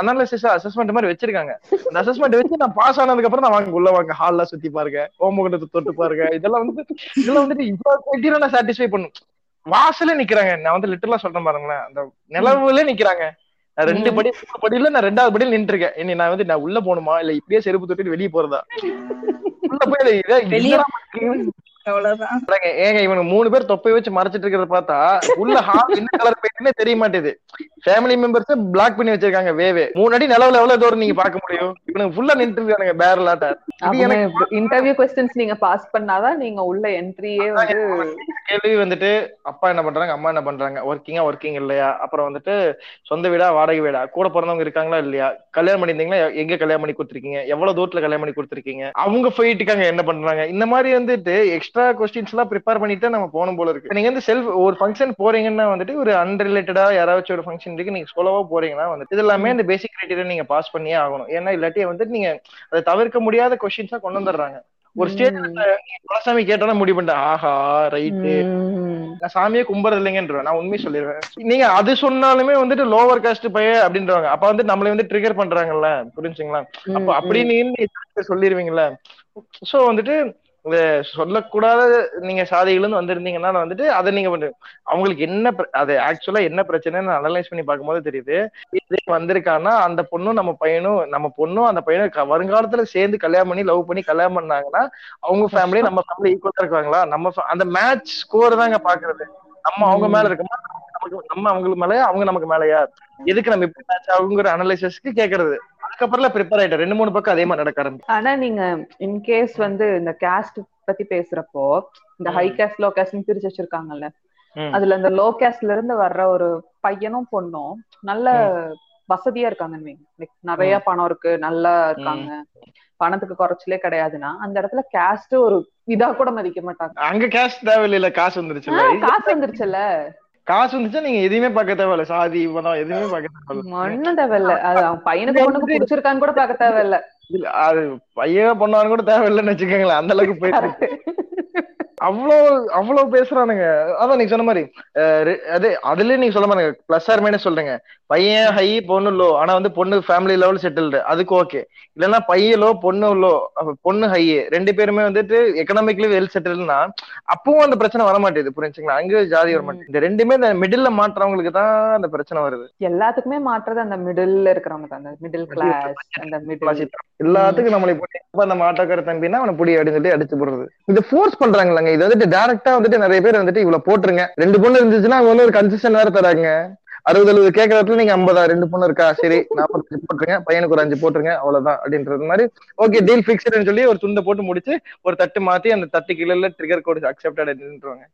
அனாலிசிஸ் அசஸ்மெண்ட் மாதிரி வச்சிருக்காங்க. அந்த அசஸ்மெண்ட் வச்சு நான் பாஸ் ஆனதுக்கு அப்புறம் நான் வாங்க உள்ள வாங்க ஹால்ல சுத்தி பாருங்க ஓமுகத்தை தொட்டு பாருங்க. இதெல்லாம் வந்து இதெல்லாம் வந்துட்டு இவ்வளவு கிரைட்டீரியா நான் சாட்டிஸ்ஃபை பண்ணும். வாசல்ல நிக்கிறாங்க. நான் வந்து லிட்டரலா சொல்றேன் பாருங்களேன். அந்த நிலவுல நிக்கிறாங்க. நான் ரெண்டு படி மூணு படியில நான் ரெண்டாவது படியில நின்று இருக்கேன் இனி நான் வந்து நான் உள்ள போகணுமா? இல்ல இப்படியே செருப்பு தொட்டிட்டு வெளியே போறதா? உள்ள போய் அவ்வளவுதான். ஏங்க இவனுக்கு மூணு பேர் தொப்பை வச்சு மறைச்சிட்டு இருக்கிறத பார்த்தா உள்ள ஹால் என்ன கலர் பெயிண்ட்னே தெரிய மாட்டேது. ஃபேமிலி மெம்பர்ஸ் பிளாக் பண்ணி வச்சிருக்காங்க வேவே மூணு அடி நிலவுல எவ்வளவு தூரம் நீங்க பார்க்க முடியும்? இவனுக்கு ஃபுல்லா நின்று இருக்கானுங்க இது எனக்கு இன்டர்வியூ கொஸ்டின்ஸ் நீங்க பாஸ் பண்ணாதான் நீங்க உள்ள என்ட்ரியே வந்து கேள்வி வந்துட்டு அப்பா என்ன பண்றாங்க அம்மா என்ன பண்றாங்க? ஒர்க்கிங்கா ஒர்க்கிங் இல்லையா? அப்புறம் வந்துட்டு சொந்த வீடா வாடகை வீடா? கூட பிறந்தவங்க இருக்காங்களா இல்லையா? கல்யாணம் பண்ணியிருந்தீங்களா? எ- எங்க கல்யாணம் பண்ணி கொடுத்துருக்கீங்க? எவ்வளவு தூரத்துல கல்யாணம் பண்ணி கொடுத்துருக்கீங்க? அவங்க போயிட்டுக்காங்க என்ன பண்றாங்க? இந்த மாதிரி வந்துட்டு எக்ஸ்ட்ரா கொஸ்டின்ஸ் எல்லாம் ப்ரிப்பேர் பண்ணிட்டு நம்ம போகணும் போல இருக்கு. நீங்க வந்து செல்ஃப் ஒரு ஃபங்க்ஷன் போறீங்கன்னா வந்துட்டு ஒரு அன்ரிலேட்டடா யாராச்சும் ஒரு ஃபங்க்ஷன் இருக்கு நீங்க சொல்லவா போறீங்கன்னா வந்துட்டு இது எல்லாமே இந்த பேசிக் கிரைட்டீரியா நீங்க பாஸ் பண்ணியே ஆகணும். ஏன்னா இல்லாட்டி வந்துட்டு நீங்க அதை தவிர்க்க முடியாத கொஸ்டின்ஸா கொண்டு வந்துடுறாங்க. ஒரு ஸ்டேஜ் குலசாமி கேட்டோன்னா முடிவு பண்ணிட்டேன் ஆஹா ரைட்டு. நான் சாமியே கும்புறது இல்லைங்கன்றேன் நான் உண்மையை சொல்லிடுவேன். நீங்க அது சொன்னாலுமே வந்துட்டு லோவர் காஸ்ட் பைய அப்படின்றவாங்க. அப்ப வந்து நம்மளை வந்து ட்ரிகர் பண்றாங்கல்ல புரிஞ்சுங்களா? அப்ப அப்படின்னு நீங்க சொல்லிருவீங்கல்ல சோ வந்துட்டு சொல்லக்கூடாத நீங்க சாதிகள் இருந்து வந்திருந்தீங்கன்னா வந்துட்டு அதை நீங்க அவங்களுக்கு என்ன அது ஆக்சுவலா என்ன பிரச்சனைன்னு அனலைஸ் பண்ணி பார்க்கும்போது தெரியுது. இதே வந்திருக்கான்னா அந்த பொண்ணும் நம்ம பையனும் நம்ம பொண்ணும் அந்த பையனும் வருங்காலத்துல சேர்ந்து கல்யாணம் பண்ணி லவ் பண்ணி கல்யாணம் பண்ணாங்கன்னா அவங்க ஃபேமிலி நம்ம ஃபேமிலி ஈக்குவலா இருக்காங்களா? நம்ம அந்த மேட்ச் ஸ்கோர் தாங்க பாக்குறது நம்ம அவங்க மேல இருக்கோமா நம்ம அவங்களுக்கு மேலயா அவங்க நமக்கு மேலயா? எதுக்கு நம்ம இப்படி மேட்ச் ஆகுங்கிற அனலைசிஸ்க்கு கேக்குறது அதுக்கப்புறம் ப்ரிப்பேர் ஆயிட்டேன். ரெண்டு மூணு பக்கம் அதே மாதிரி நடக்க ஆரம்பிச்சு. ஆனா நீங்க இன்கேஸ் வந்து இந்த கேஸ்ட் பத்தி பேசுறப்போ இந்த. ஹை கேஸ்ட் லோ கேஸ்ட் பிரிச்சு வச்சிருக்காங்கல்ல. அதுல இந்த லோ கேஸ்ட்ல இருந்து வர்ற ஒரு பையனும் பொண்ணும் நல்ல வசதியா இருக்காங்கன்னு. Like நிறைய பணம் இருக்கு நல்லா இருக்காங்க. பணத்துக்கு குறைச்சலே கிடையாதுன்னா அந்த இடத்துல கேஸ்ட் ஒரு இதா கூட மதிக்க மாட்டாங்க. அங்க கேஷ் தேவையில்ல காசு வந்துருச்சுல்ல? ஆ, காசு வந்துருச்சுல்ல. காசு வந்துச்சா நீங்க எதுவுமே பார்க்க தேவையில்ல. சாதி மதம் எதுவுமே பார்க்க தேவையில்ல. ஒண்ணும் தேவையில்ல. அது அவன் பையனுக்கு பொண்ணுக்கு பிடிச்சிருக்கான்னு கூட பார்க்க தேவையில்ல. இல்ல, அது பையன் பொண்ணான்னு கூட தேவையில்லைன்னு வச்சுக்கோங்களேன். அந்த அளவுக்கு போயிட்டு அவ்வளோ அவ்வளவு பேசுறானுங்க. அதான் நீங்க சொன்ன மாதிரி அது அதுல நீங்க சொல்ல மாதிரி பிளஸ் ஆர் மைனஸ் சொல்றீங்க. பையன் ஹை பொண்ணு லோ ஆனா வந்து பொண்ணு ஃபேமிலி லெவல் செட்டில்டு அதுக்கு ஓகே இல்லைன்னா பையன் லோ பொண்ணு லோ பொண்ணு ஹை ரெண்டு பேருமே வந்துட்டு எக்கனாமிக்கலி வெல் செட்டில்னா அப்பவும் அந்த பிரச்சனை வர மாட்டேது புரிஞ்சுங்களா? அங்க ஜாதி வர மாட்டேங்குது. இந்த ரெண்டுமே இந்த மிடில்ல மாட்டுறவங்களுக்கு தான் அந்த பிரச்சனை வருது. எல்லாத்துக்குமே மாற்றுறது அந்த மிடில்ல இருக்கிறவங்க தான். அந்த மிடில் கிளாஸ் அந்த மிடில் எல்லாத்துக்கும் நம்மளை போட்டு அப்ப அந்த மாட்டக்கார தம்பினா அவனை புடி அப்படின்னு சொல்லி அடிச்சு போடுறது. இது ஃபோர்ஸ் பண்றாங்களாங்க. இது வந்துட்டு டைரக்டா வந்துட்டு நிறைய பேர் வந்துட்டு இவ்வளவு போட்டுருங்க. ரெண்டு பொண்ணு இருந்துச்சுன்னா அவங்க வந்து ஒரு கன்செஷன் வேற தராங்க. அறுபது எழுபது கேட்கற இடத்துல நீங்க ஐம்பதா? ரெண்டு பொண்ணு இருக்கா? சரி நாற்பத்தஞ்சு போட்டுருங்க. பையனுக்கு ஒரு அஞ்சு போட்டுருங்க. அவ்வளவுதான் அப்படின்றது மாதிரி ஓகே டீல் ஃபிக்ஸ்டுன்னு சொல்லி ஒரு துண்டை போட்டு முடிச்சு ஒரு தட்டு மாத்தி அந்த தட்டு கீழே ட்ரிகர் கோடு அக்செப்டட் அப்படின்றாங்க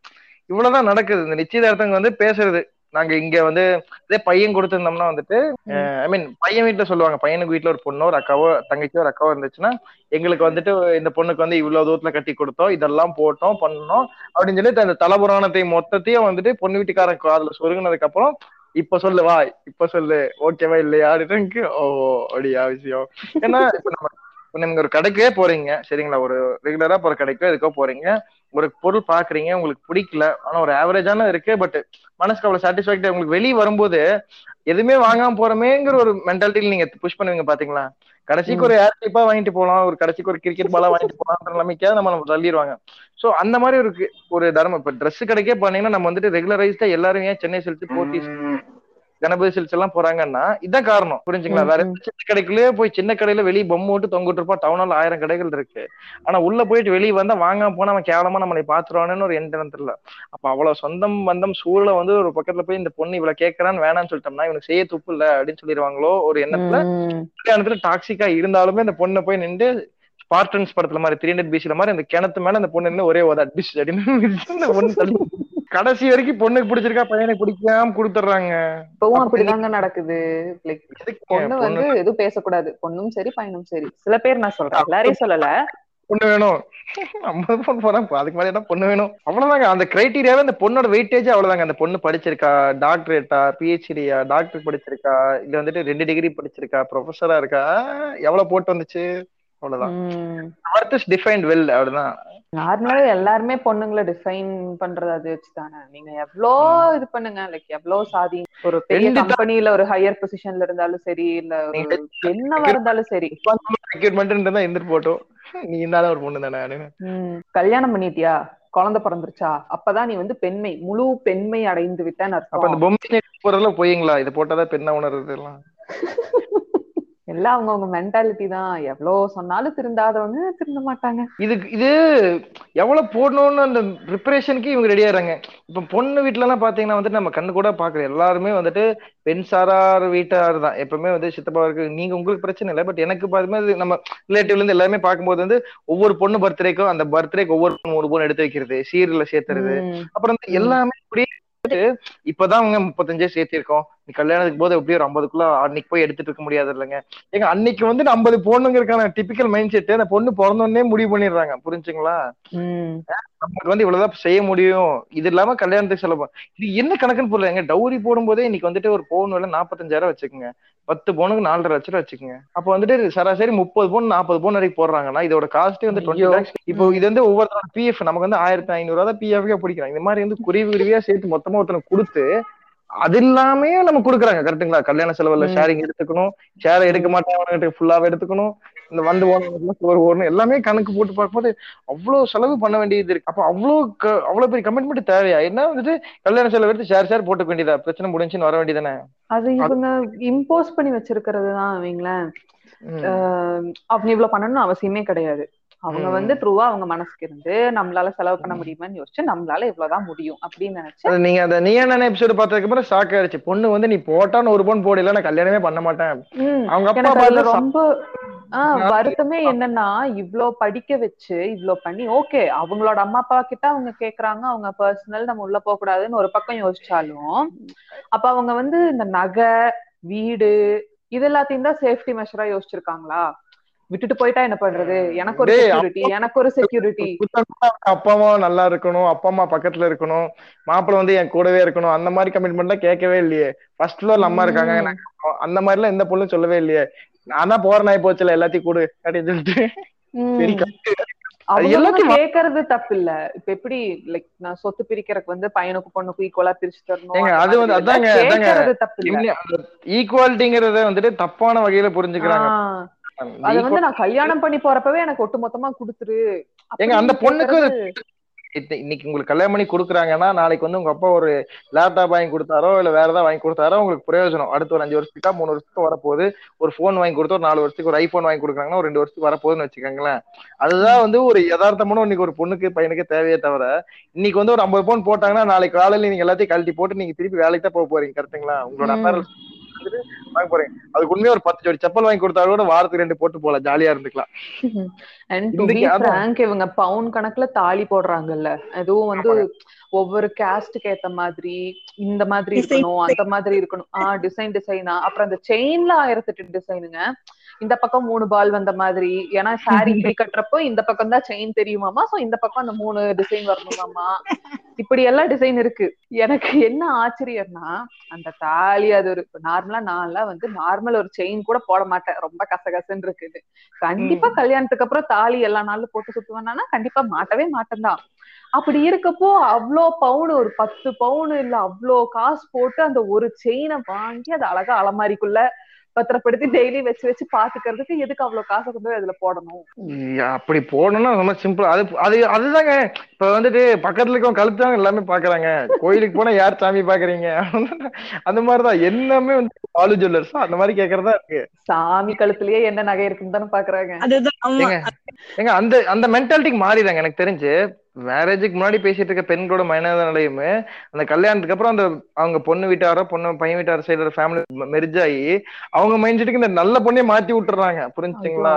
இவ்வளவுதான் நடக்குது. இந்த நிச்சயதார்த்தங்க வந்து பேசுறது. நாங்க இங்க வந்து இதே பையன் கொடுத்திருந்தோம்னா வந்துட்டு ஐ மீன் பையன் வீட்டுல சொல்லுவாங்க. பையனுக்கு வீட்டுல ஒரு பொண்ணோ ஒரு அக்காவோ தங்கச்சியோ ஒரு அக்காவோ இருந்துச்சுன்னா எங்களுக்கு வந்துட்டு இந்த பொண்ணுக்கு வந்து இவ்வளவு தூரத்துல கட்டி கொடுத்தோம் இதெல்லாம் போட்டோம் பண்ணோம் அப்படின்னு சொல்லிட்டு அந்த தலபுராணத்தை மொத்தத்தையும் வந்துட்டு பொண்ணு வீட்டுக்காரன் காதுல சொருங்கினதுக்கு அப்புறம் இப்ப சொல்லு வா இப்ப சொல்லு ஓகேவா இல்லையா அப்படின்னு ஓ அப்படியா விஷயம். ஏன்னா இப்ப நம்ம இப்ப நீங்க ஒரு கடைக்கே போறீங்க சரிங்களா? ஒரு ரெகுலரா போற கடைக்கோ எதுக்கோ போறீங்க. ஒரு பொருள் பாக்குறீங்க உங்களுக்கு பிடிக்கல. ஆனா ஒரு ஆவரேஜான இருக்கு பட் மனசுக்கு அவ்வளவு சாட்டிஸ்பாக்டரி உங்களுக்கு வெளியே வரும்போது எதுவுமே வாங்காம போறமேங்கிற ஒரு மென்டாலிட்டியில நீங்க புஷ் பண்ணுவீங்க பாத்தீங்களா? கடைசிக்கு ஒரு ஏர் வாங்கிட்டு போலாம் ஒரு கடைசிக்கு ஒரு கிரிக்கெட் பாலா வாங்கிட்டு போலாம் நிலைமைக்காக நம்ம நம்ம தள்ளிடுவாங்க. சோ அந்த மாதிரி ஒரு ஒரு தர்மம். இப்ப Dress கடைக்கே போனீங்கன்னா நம்ம வந்துட்டு ரெகுலரைஸ்டா எல்லாரும் ஏன் சென்னை சில்க்ஸ் போத்தீஸ் கணபதி சில்க்ஸ் எல்லாம் போறாங்கன்னா இதான் காரணம். புரிஞ்சுங்களா? வேற. சின்ன கடைக்குள்ளே போய் சின்ன கடையில வெளியே பொம்மை விட்டு தொங்கிட்டு இருப்பா டவுனால ஆயிரம் கடைகள் இருக்கு. ஆனா உள்ள போயிட்டு வெளியே வந்தா வாங்காம போனா அவன் கேவலமா நம்மளை பாத்துருவானு ஒரு எண்ணம் தெரியல. அப்ப அவ்வளவு சொந்தம் பந்தம் சூழல வந்து ஒரு பக்கத்துல போய் இந்த பொண்ணு இவ்வளவு கேட்கறான்னு வேணாம்னு சொல்லிட்டோம்னா இவனுக்கு செய்ய துப்பு இல்ல அப்படின்னு சொல்லிடுவாங்களோ ஒரு எண்ணத்துல. கல்யாணத்துல டாக்ஸிக்கா இருந்தாலுமே அந்த பொண்ணை போய் நின்று ஸ்பார்டன்ஸ் படத்துல மாதிரி த்ரீ ஹண்ட்ரட் பிசில மாதிரி அந்த கிணத்து மேல அந்த பொண்ணு ஒரே அட்பிஸ் அப்படின்னு தள்ளி. கடைசி வரைக்கும் பொண்ணுக்கு பிடிச்சிருக்கா பையனுக்கு பிடிக்காம கொடுத்துட்றாங்க. இப்பவும் அப்படிதாங்க நடக்குது. பொண்ணு வந்து எதுவும் பேசக்கூடாது. பொண்ணும் சரி பையனும் சரி. சில பேர் நான் சொல்றேன். எல்லாரையும் சொல்லல. பொண்ணு வேணும். ஐம்பது பொண்ணு போறேன் அதுக்கு மேல பொண்ணு வேணும்? அவ்வளவுதாங்க. அந்த கிரைட்டீரியாவே அந்த பொண்ணோட வெயிட்டேஜ் அவ்வளவுதாங்க. அந்த பொண்ணு படிச்சிருக்கா டாக்டரேட்டா பிஹெச்டியா டாக்டர் படிச்சிருக்கா இல்ல வந்துட்டு ரெண்டு டிகிரி படிச்சிருக்கா ப்ரொஃபஸரா இருக்கா எவ்வளவு போட்டு வந்துச்சு? அவ்வளவுதான். டிஃபைன்ட் வெல் அவ்வளவுதான். நார்மலாவே எல்லாருமே பொண்ணுங்களை டிஃபைன் பண்றது அது வச்சுதானே. நீங்க எவ்வளோ இது பண்ணுங்க லைக் எவ்வளோ சாதி ஒரு பெரிய கம்பெனில ஒரு ஹையர் பொசிஷன்ல இருந்தாலும் சரி இல்ல என்னவா இருந்தாலும் சரி. ரெக்யூட்மெண்ட் இருந்தா இருந்துட்டு போட்டோம். நீ இருந்தாலும் ஒரு பொண்ணு தானே கல்யாணம் பண்ணிட்டியா? குழந்தை பிறந்துருச்சா? அப்பதான் நீ வந்து பெண்மை முழு பெண்மை அடைந்து விட்டேன்னு அப்ப அந்த அர்த்தம் பொம்மை போறதுல போயீங்களா? இது போட்டாதான் பெண்ணா உணர்றது எல்லாம். எல்லாம் அவங்கவுங்க மென்டாலிட்டி தான். எவ்வளவு சொன்னாலும் திருந்தாதவங்க திருந்த மாட்டாங்க. இதுக்கு இது எவ்வளவு போடணும்னு அந்த ப்ரிப்பரேஷனுக்கு இவங்க ரெடி ஆறாங்க இப்ப பொண்ணு வீட்டுல எல்லாம் பாத்தீங்கன்னா வந்துட்டு நம்ம கண்ணு கூட பாக்குறோம் எல்லாருமே வந்துட்டு பெண் சாரார் வீட்டார் தான். எப்பவுமே வந்து சித்தப்பா இருக்கு. நீங்க உங்களுக்கு பிரச்சனை இல்லை. பட் எனக்கு இது நம்ம ரிலேட்டிவ்ல இருந்து எல்லாமே பார்க்கும்போது வந்து ஒவ்வொரு பொண்ணு பர்த்டேக்கும் அந்த பர்த்டேக்கு ஒவ்வொரு பொண்ணு ஒரு பொண்ணு எடுத்து வைக்கிறது சீரியல்ல சேர்த்துறது. அப்புறம் வந்து எல்லாமே இப்படியே இப்பதான் அவங்க முப்பத்தஞ்சே சேர்த்திருக்கோம். நீ கல்யாணத்துக்கு போது எப்படி ஒரு ஐம்பதுக்குள்ள அன்னைக்கு போய் எடுத்துட்டு இருக்க முடியாது இல்லைங்க. ஏங்க அன்னைக்கு வந்து ஐம்பது பொண்ணுங்கிறதுக்கான டிபிக்கல் மைண்ட் செட் அந்த பொண்ணு பிறந்தோடனே முடிவு பண்ணிடுறாங்க. புரிஞ்சுங்களா. நமக்கு வந்து இவ்வளவுதான் செய்ய முடியும். இது இல்லாம கல்யாணத்துக்கு செலவு இது என்ன கணக்குன்னு புரியலங்க டவுரி போடும்போதே இன்னைக்கு வந்துட்டு ஒரு பவுன் விலை நாற்பத்தஞ்சாயிரம் வச்சுக்கோங்க. பத்து பவுனுக்கு நாலரை லட்சம் ரூபா வச்சுக்கோங்க. அப்ப வந்துட்டு சராசரி முப்பது பவுன் நாற்பது பவுன் வரைக்கும் போடுறாங்கன்னா இதோட காஸ்டே வந்து டுவெண்ட்டி. லேக்ஸ் இப்போ இது வந்து ஒவ்வொருத்தரோட பிஎஃப் நமக்கு வந்து ஆயிரத்தி ஐநூறு ரூபா தான் பிஎஃப்கே பிடிக்கிறாங்க. இந்த மாதிரி வந்து குருவி குருவியா சேர்த்து மொத்தமா ஒருத்தனுக்கு கொடுத்து அது இல்லாமே நம்ம கொடுக்குறாங்க. கரெக்ட்டுங்களா கல்யாண செலவுல. ஷேரிங் எடுத்துக்கணும். ஷேர் எடுக்க மாட்டேன் ஃபுல்லாவே எடுத்துக்கணும். இந்த வந்து சோறு ஓடணும் எல்லாமே கணக்கு போட்டு பார்க்கும்போது அவ்வளவு செலவு பண்ண வேண்டியது இருக்கு. அப்ப அவ்வளவு அவ்வளவு பெரிய கமிட்மெண்ட் தேவையா? என்ன வந்துட்டு கல்யாண செலவு எடுத்து ஷேர் ஷேர் போட்டுக்க வேண்டியதா? பிரச்சனை முடிஞ்சுன்னு வர வேண்டியதானே அது இவங்க இம்போஸ் பண்ணி வச்சிருக்கிறது தான் வைங்களேன் ம். ஆஹ் அவங்க இவ்வளவு பண்ணணும்னு அவசியமே கிடையாது. அவங்க. வந்து ட்ரூவா அவங்க மனசுக்கு இருந்து நம்மளால செலவு பண்ண முடியுமான்னு யோசிச்சு நம்மளால இவ்வளவுதான் முடியும் அப்படின்னு நினைச்சு நீங்க அந்த நீ என்ன எபிசோடு பார்த்ததுக்கு அப்புறம் ஷாக் ஆயிடுச்சு. பொண்ணு வந்து நீ போட்டான்னு ஒரு பவுன் போடல நான் கல்யாணமே பண்ண மாட்டேன். அவங்க அப்பா ரொம்ப ஆஹ் வருத்தமே என்னன்னா இவ்ளோ படிக்க வச்சு இவ்ளோ பண்ணி ஓகே அவங்களோட அம்மா அப்பா கிட்ட அவங்க கேக்குறாங்க அவங்க பர்சனல் நம்ம உள்ள போக கூடாதுன்னு ஒரு பக்கம் யோசிச்சாலும் அப்ப அவங்க வந்து இந்த நகை வீடு இது எல்லாத்தையும் தான் சேஃப்டி மெஷரா யோசிச்சிருக்காங்களா? விட்டுட்டு போயிட்டா என்ன பண்றது? எனக்கு ஒரு செக்யூரிட்டி எனக்கு ஒரு செக்யூரிட்டி அப்பா அம்மா நல்லா இருக்கணும். அப்பா அம்மா பக்கத்துல இருக்கணும். மாப்பிள்ளை வந்து என் கூடவே இருக்கணும். அந்த மாதிரி கமிட்மெண்ட்லாம் கேட்கவே இல்லையே. ஃபர்ஸ்ட் ஃப்ளோர்ல அம்மா இருக்காங்க. அந்த மாதிரி எல்லாம் எந்த பொண்ணும் சொல்லவே இல்லையே. நான் தான் போற நாய் போச்சுல. எல்லாத்தையும் கொடு அப்படின்னு சொல்லிட்டு. கேக்குறது தப்பு இல்ல இப்ப எப்படி லைக் நான் சொத்து பிரிக்கிறதுக்கு வந்து பையனுக்கு பொண்ணுக்கு ஈக்குவலா பிரிச்சு தரணும் அது வந்து-. அதாங்க, ஈக்குவாலிட்டிங்கிறத வந்துட்டு தப்பான வகையில புரிஞ்சுக்கிறாங்க. அத வந்து நான் கல்யாணம் பண்ணி போறப்பவே எனக்கு ஒட்டு மொத்தமா குடுத்துரு ஏங்க, அந்த பொண்ணுக்கு இன்னைக்கு உங்களுக்கு கல்யாணம் பண்ணி கொடுக்குறாங்கன்னா நாளைக்கு வந்து உங்க அப்பா ஒரு லேப்டாப் வாங்கி கொடுத்தாரோ இல்ல வேற ஏதாவது வாங்கி கொடுத்தாரோ உங்களுக்கு பிரயோஜனம். அடுத்து ஒரு அஞ்சு வருஷத்துக்கா மூணு வருஷத்துக்கு வரப்போகுது. ஒரு ஃபோன் வாங்கி கொடுத்து ஒரு நாலு வருஷத்துக்கு ஒரு ஐபோன் வாங்கி கொடுக்குறாங்கன்னா ஒரு ரெண்டு வருஷத்துக்கு வரப்போகுதுன்னு வச்சுக்கோங்களேன். அதுதான் வந்து ஒரு யதார்த்தமான இன்னைக்கு ஒரு பொண்ணுக்கு பையனுக்கு தேவையே தவிர இன்னைக்கு வந்து ஒரு ஐம்பது பவுன் போட்டாங்கன்னா நாளைக்கு காலையில நீங்க எல்லாத்தையும் கழட்டி போட்டு நீங்க திருப்பி வேலைக்கு தான் போக போறீங்க கரெக்ட்டுங்களா? உங்களோட அப்பா வாங்க போறீங்க அதுக்கு உண்மையா ஒரு பத்து ஜோடி செப்பல் வாங்கி கொடுத்தா கூட வாரத்துக்கு ரெண்டு போட்டு போலாம் ஜாலியா இருந்துக்கலாம். இவங்க பவுன் கணக்குல தாலி போடுறாங்கல்ல. அதுவும் வந்து ஒவ்வொரு கேஸ்டுக்கு ஏத்த மாதிரி இந்த மாதிரி Design, இருக்கணும் அந்த மாதிரி இருக்கணும். ஆஹ் டிசைன் டிசைனா அப்புறம் அந்த செயின்ல ஆயிரத்தி எட்டு டிசைனுங்க இந்த பக்கம் மூணு பால் வந்த மாதிரி. ஏன்னா சாரி இப்படி கட்டுறப்போ இந்த பக்கம் தான் செயின் தெரியுமாமா சோ இந்த பக்கம் அந்த மூணு டிசைன் வரணுமாமா இப்படி எல்லாம் டிசைன் இருக்கு. எனக்கு என்ன ஆச்சரியம்னா அந்த தாலி அது ஒரு நார்மலா நான்லாம் வந்து நார்மல் ஒரு செயின் கூட போட மாட்டேன். ரொம்ப கசகசன்னு இருக்குது. கண்டிப்பா கல்யாணத்துக்கு அப்புறம் தாலி எல்லா நாளும் போட்டு சுத்துவேன்னா கண்டிப்பா மாட்டவே மாட்டேன் தான். அப்படி இருக்கப்போ அவ்வளோ பவுன் ஒரு பத்து பவுன் இல்ல அவ்வளோ காசு போட்டு அந்த ஒரு செயினை வாங்கி அதை அழகா அலமாரிக்குள்ள பத்திரப்படுத்தி டெய்லி வச்சு வச்சு பாத்துக்கிறதுக்கு எதுக்கு அவ்வளவு காசை கொண்டு போய் அதுல போடணும்? அப்படி போடணும்னா ரொம்ப சிம்பிள் அது அது அதுதாங்க. இப்ப வந்துட்டு பக்கத்துல இருக்கவங்க கழுத்தாங்க எல்லாமே பாக்குறாங்க. கோயிலுக்கு போனா யார் சாமி பாக்குறீங்க? அந்த மாதிரிதான். எல்லாமே வந்து பாலு ஜுவல்லர்ஸ் அந்த மாதிரி கேக்குறதா இருக்கு. சாமி கழுத்துலயே என்ன நகை இருக்குன்னு தானே பாக்குறாங்க. ஏங்க அந்த அந்த மென்டாலிட்டிக்கு மாறிதாங்க எனக்கு தெரிஞ்சு மேரேஜுக்கு முன்னாடி பேசிட்டு இருக்க பெண்களோட மனநிலையுமே அந்த கல்யாணத்துக்கு அப்புறம் அந்த அவங்க பொண்ணு வீட்டாரோ பொண்ணு பையன் வீட்டார சைடுல ஃபேமிலி மெர்ஜ் ஆகி அவங்க மைண்ட் செட்டுக்கு இந்த நல்ல பொண்ணே மாத்தி விட்டுறாங்க. புரிஞ்சுங்களா?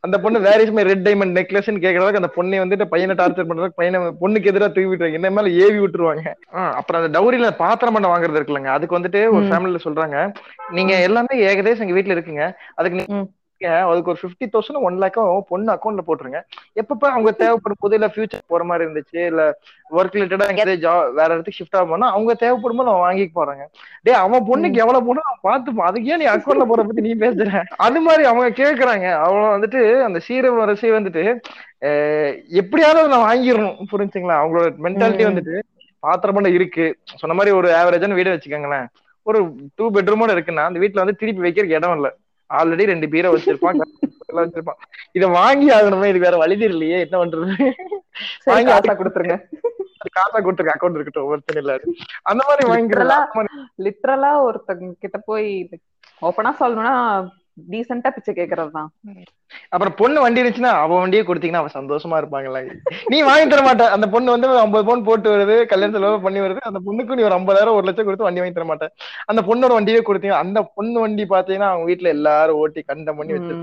அந்த பொண்ணு வேற இஸ் ரெட் டைமண்ட் நெக்லஸ்ன்னு கேக்குறதுக்கு அந்த பொண்ணை வந்துட்டு பையனை டார்ச்சர் பண்றதுக்கு பையனை பொண்ணுக்கு எதிராக தூக்கி விட்டுருவாங்க. என்ன மேல ஏவி விட்டுருவாங்க. அப்புறம் அந்த டவுரியில பாத்திரம் பண்ண வாங்குறது இருக்குல்லங்க. அதுக்கு வந்துட்டு ஒரு ம். ஃபேமிலில சொல்றாங்க நீங்க எல்லாமே ஏகதேசம் எங்க வீட்டுல இருக்குங்க. அதுக்கு நீங்க ம். அதுக்கு ஒரு ஃபிஃப்டி தௌசண்ட் ஒன் லேக்கும் பொண்ணு அக்கௌண்ட்ல போட்டுருங்க. எப்பப்ப அவங்க தேவைப்படும் போது இல்ல ஃபியூச்சர் போற மாதிரி இருந்துச்சு இல்ல ஒர்க் ரிலேட்டடா எங்கேயாவது ஜாப் வேற இடத்துக்கு ஷிஃப்ட் ஆகும்போது அவங்க தேவைப்படும் போது அவன் வாங்கிக்க போறாங்க. டேய் அவன் பொண்ணுக்கு எவ்வளவு போனா அவன் பார்த்துப்பான். அதுக்கு ஏன் நீ அக்கௌண்ட்ல போற பத்தி நீ பேசுற? அது மாதிரி அவங்க கேக்குறாங்க. அவங்க வந்துட்டு அந்த சீர வரிசை வந்துட்டு எப்படியாவது நான் வாங்கிடணும். புரிஞ்சுங்களா? அவங்களோட மென்டாலிட்டி. வந்துட்டு பாத்திரம் பண்ண இருக்கு. சொன்ன மாதிரி ஒரு ஆவரேஜான வீடு வச்சுக்கோங்களேன். ஒரு டூ பெட்ரூமோட இருக்குன்னா அந்த வீட்டுல வந்து திருப்பி வைக்கிறதுக்கு இடம் இல்ல. ஆல்ரெடி ரெண்டு பீரை வச்சிருப்பான் வச்சிருப்பான். இத வாங்கி ஆகணுமே இது வேற வழி இல்லையே என்ன பண்றது? வாங்கி காசா கொடுத்துருங்க. காசா கொடுத்துருக்க அக்கௌண்ட் இருக்கட்டும் ஒருத்தன் இல்ல. அந்த மாதிரி Literal-ஆ- லிட்ரலா ஒருத்தங்க கிட்ட போய் ஓப்பனா சொல்லணும்னா டீசெண்டா பிச்சை கேக்குறதுதான். அப்புறம் பொண்ணு வண்டி இருந்துச்சுன்னா அவ வண்டியே கொடுத்தீங்கன்னா அவ சந்தோஷமா இருப்பாங்கல்ல நீ வாங்கி தர மாட்ட. அந்த பொண்ணு வந்து ஐம்பது பவுன் போட்டு வருது கல்யாண செலவு பண்ணி வருது அந்த பொண்ணுக்கு நீ ஒரு ஐம்பதாயிரம் ஒரு லட்சம் கொடுத்து வண்டி வாங்கி தர மாட்டேன் அந்த பொண்ணோட வண்டியே கொடுத்தீங்க அந்த பொண்ணு வண்டி பாத்தீங்கன்னா அவங்க வீட்டுல எல்லாரும் ஓட்டி கண்டம் பண்ணி வச்சு.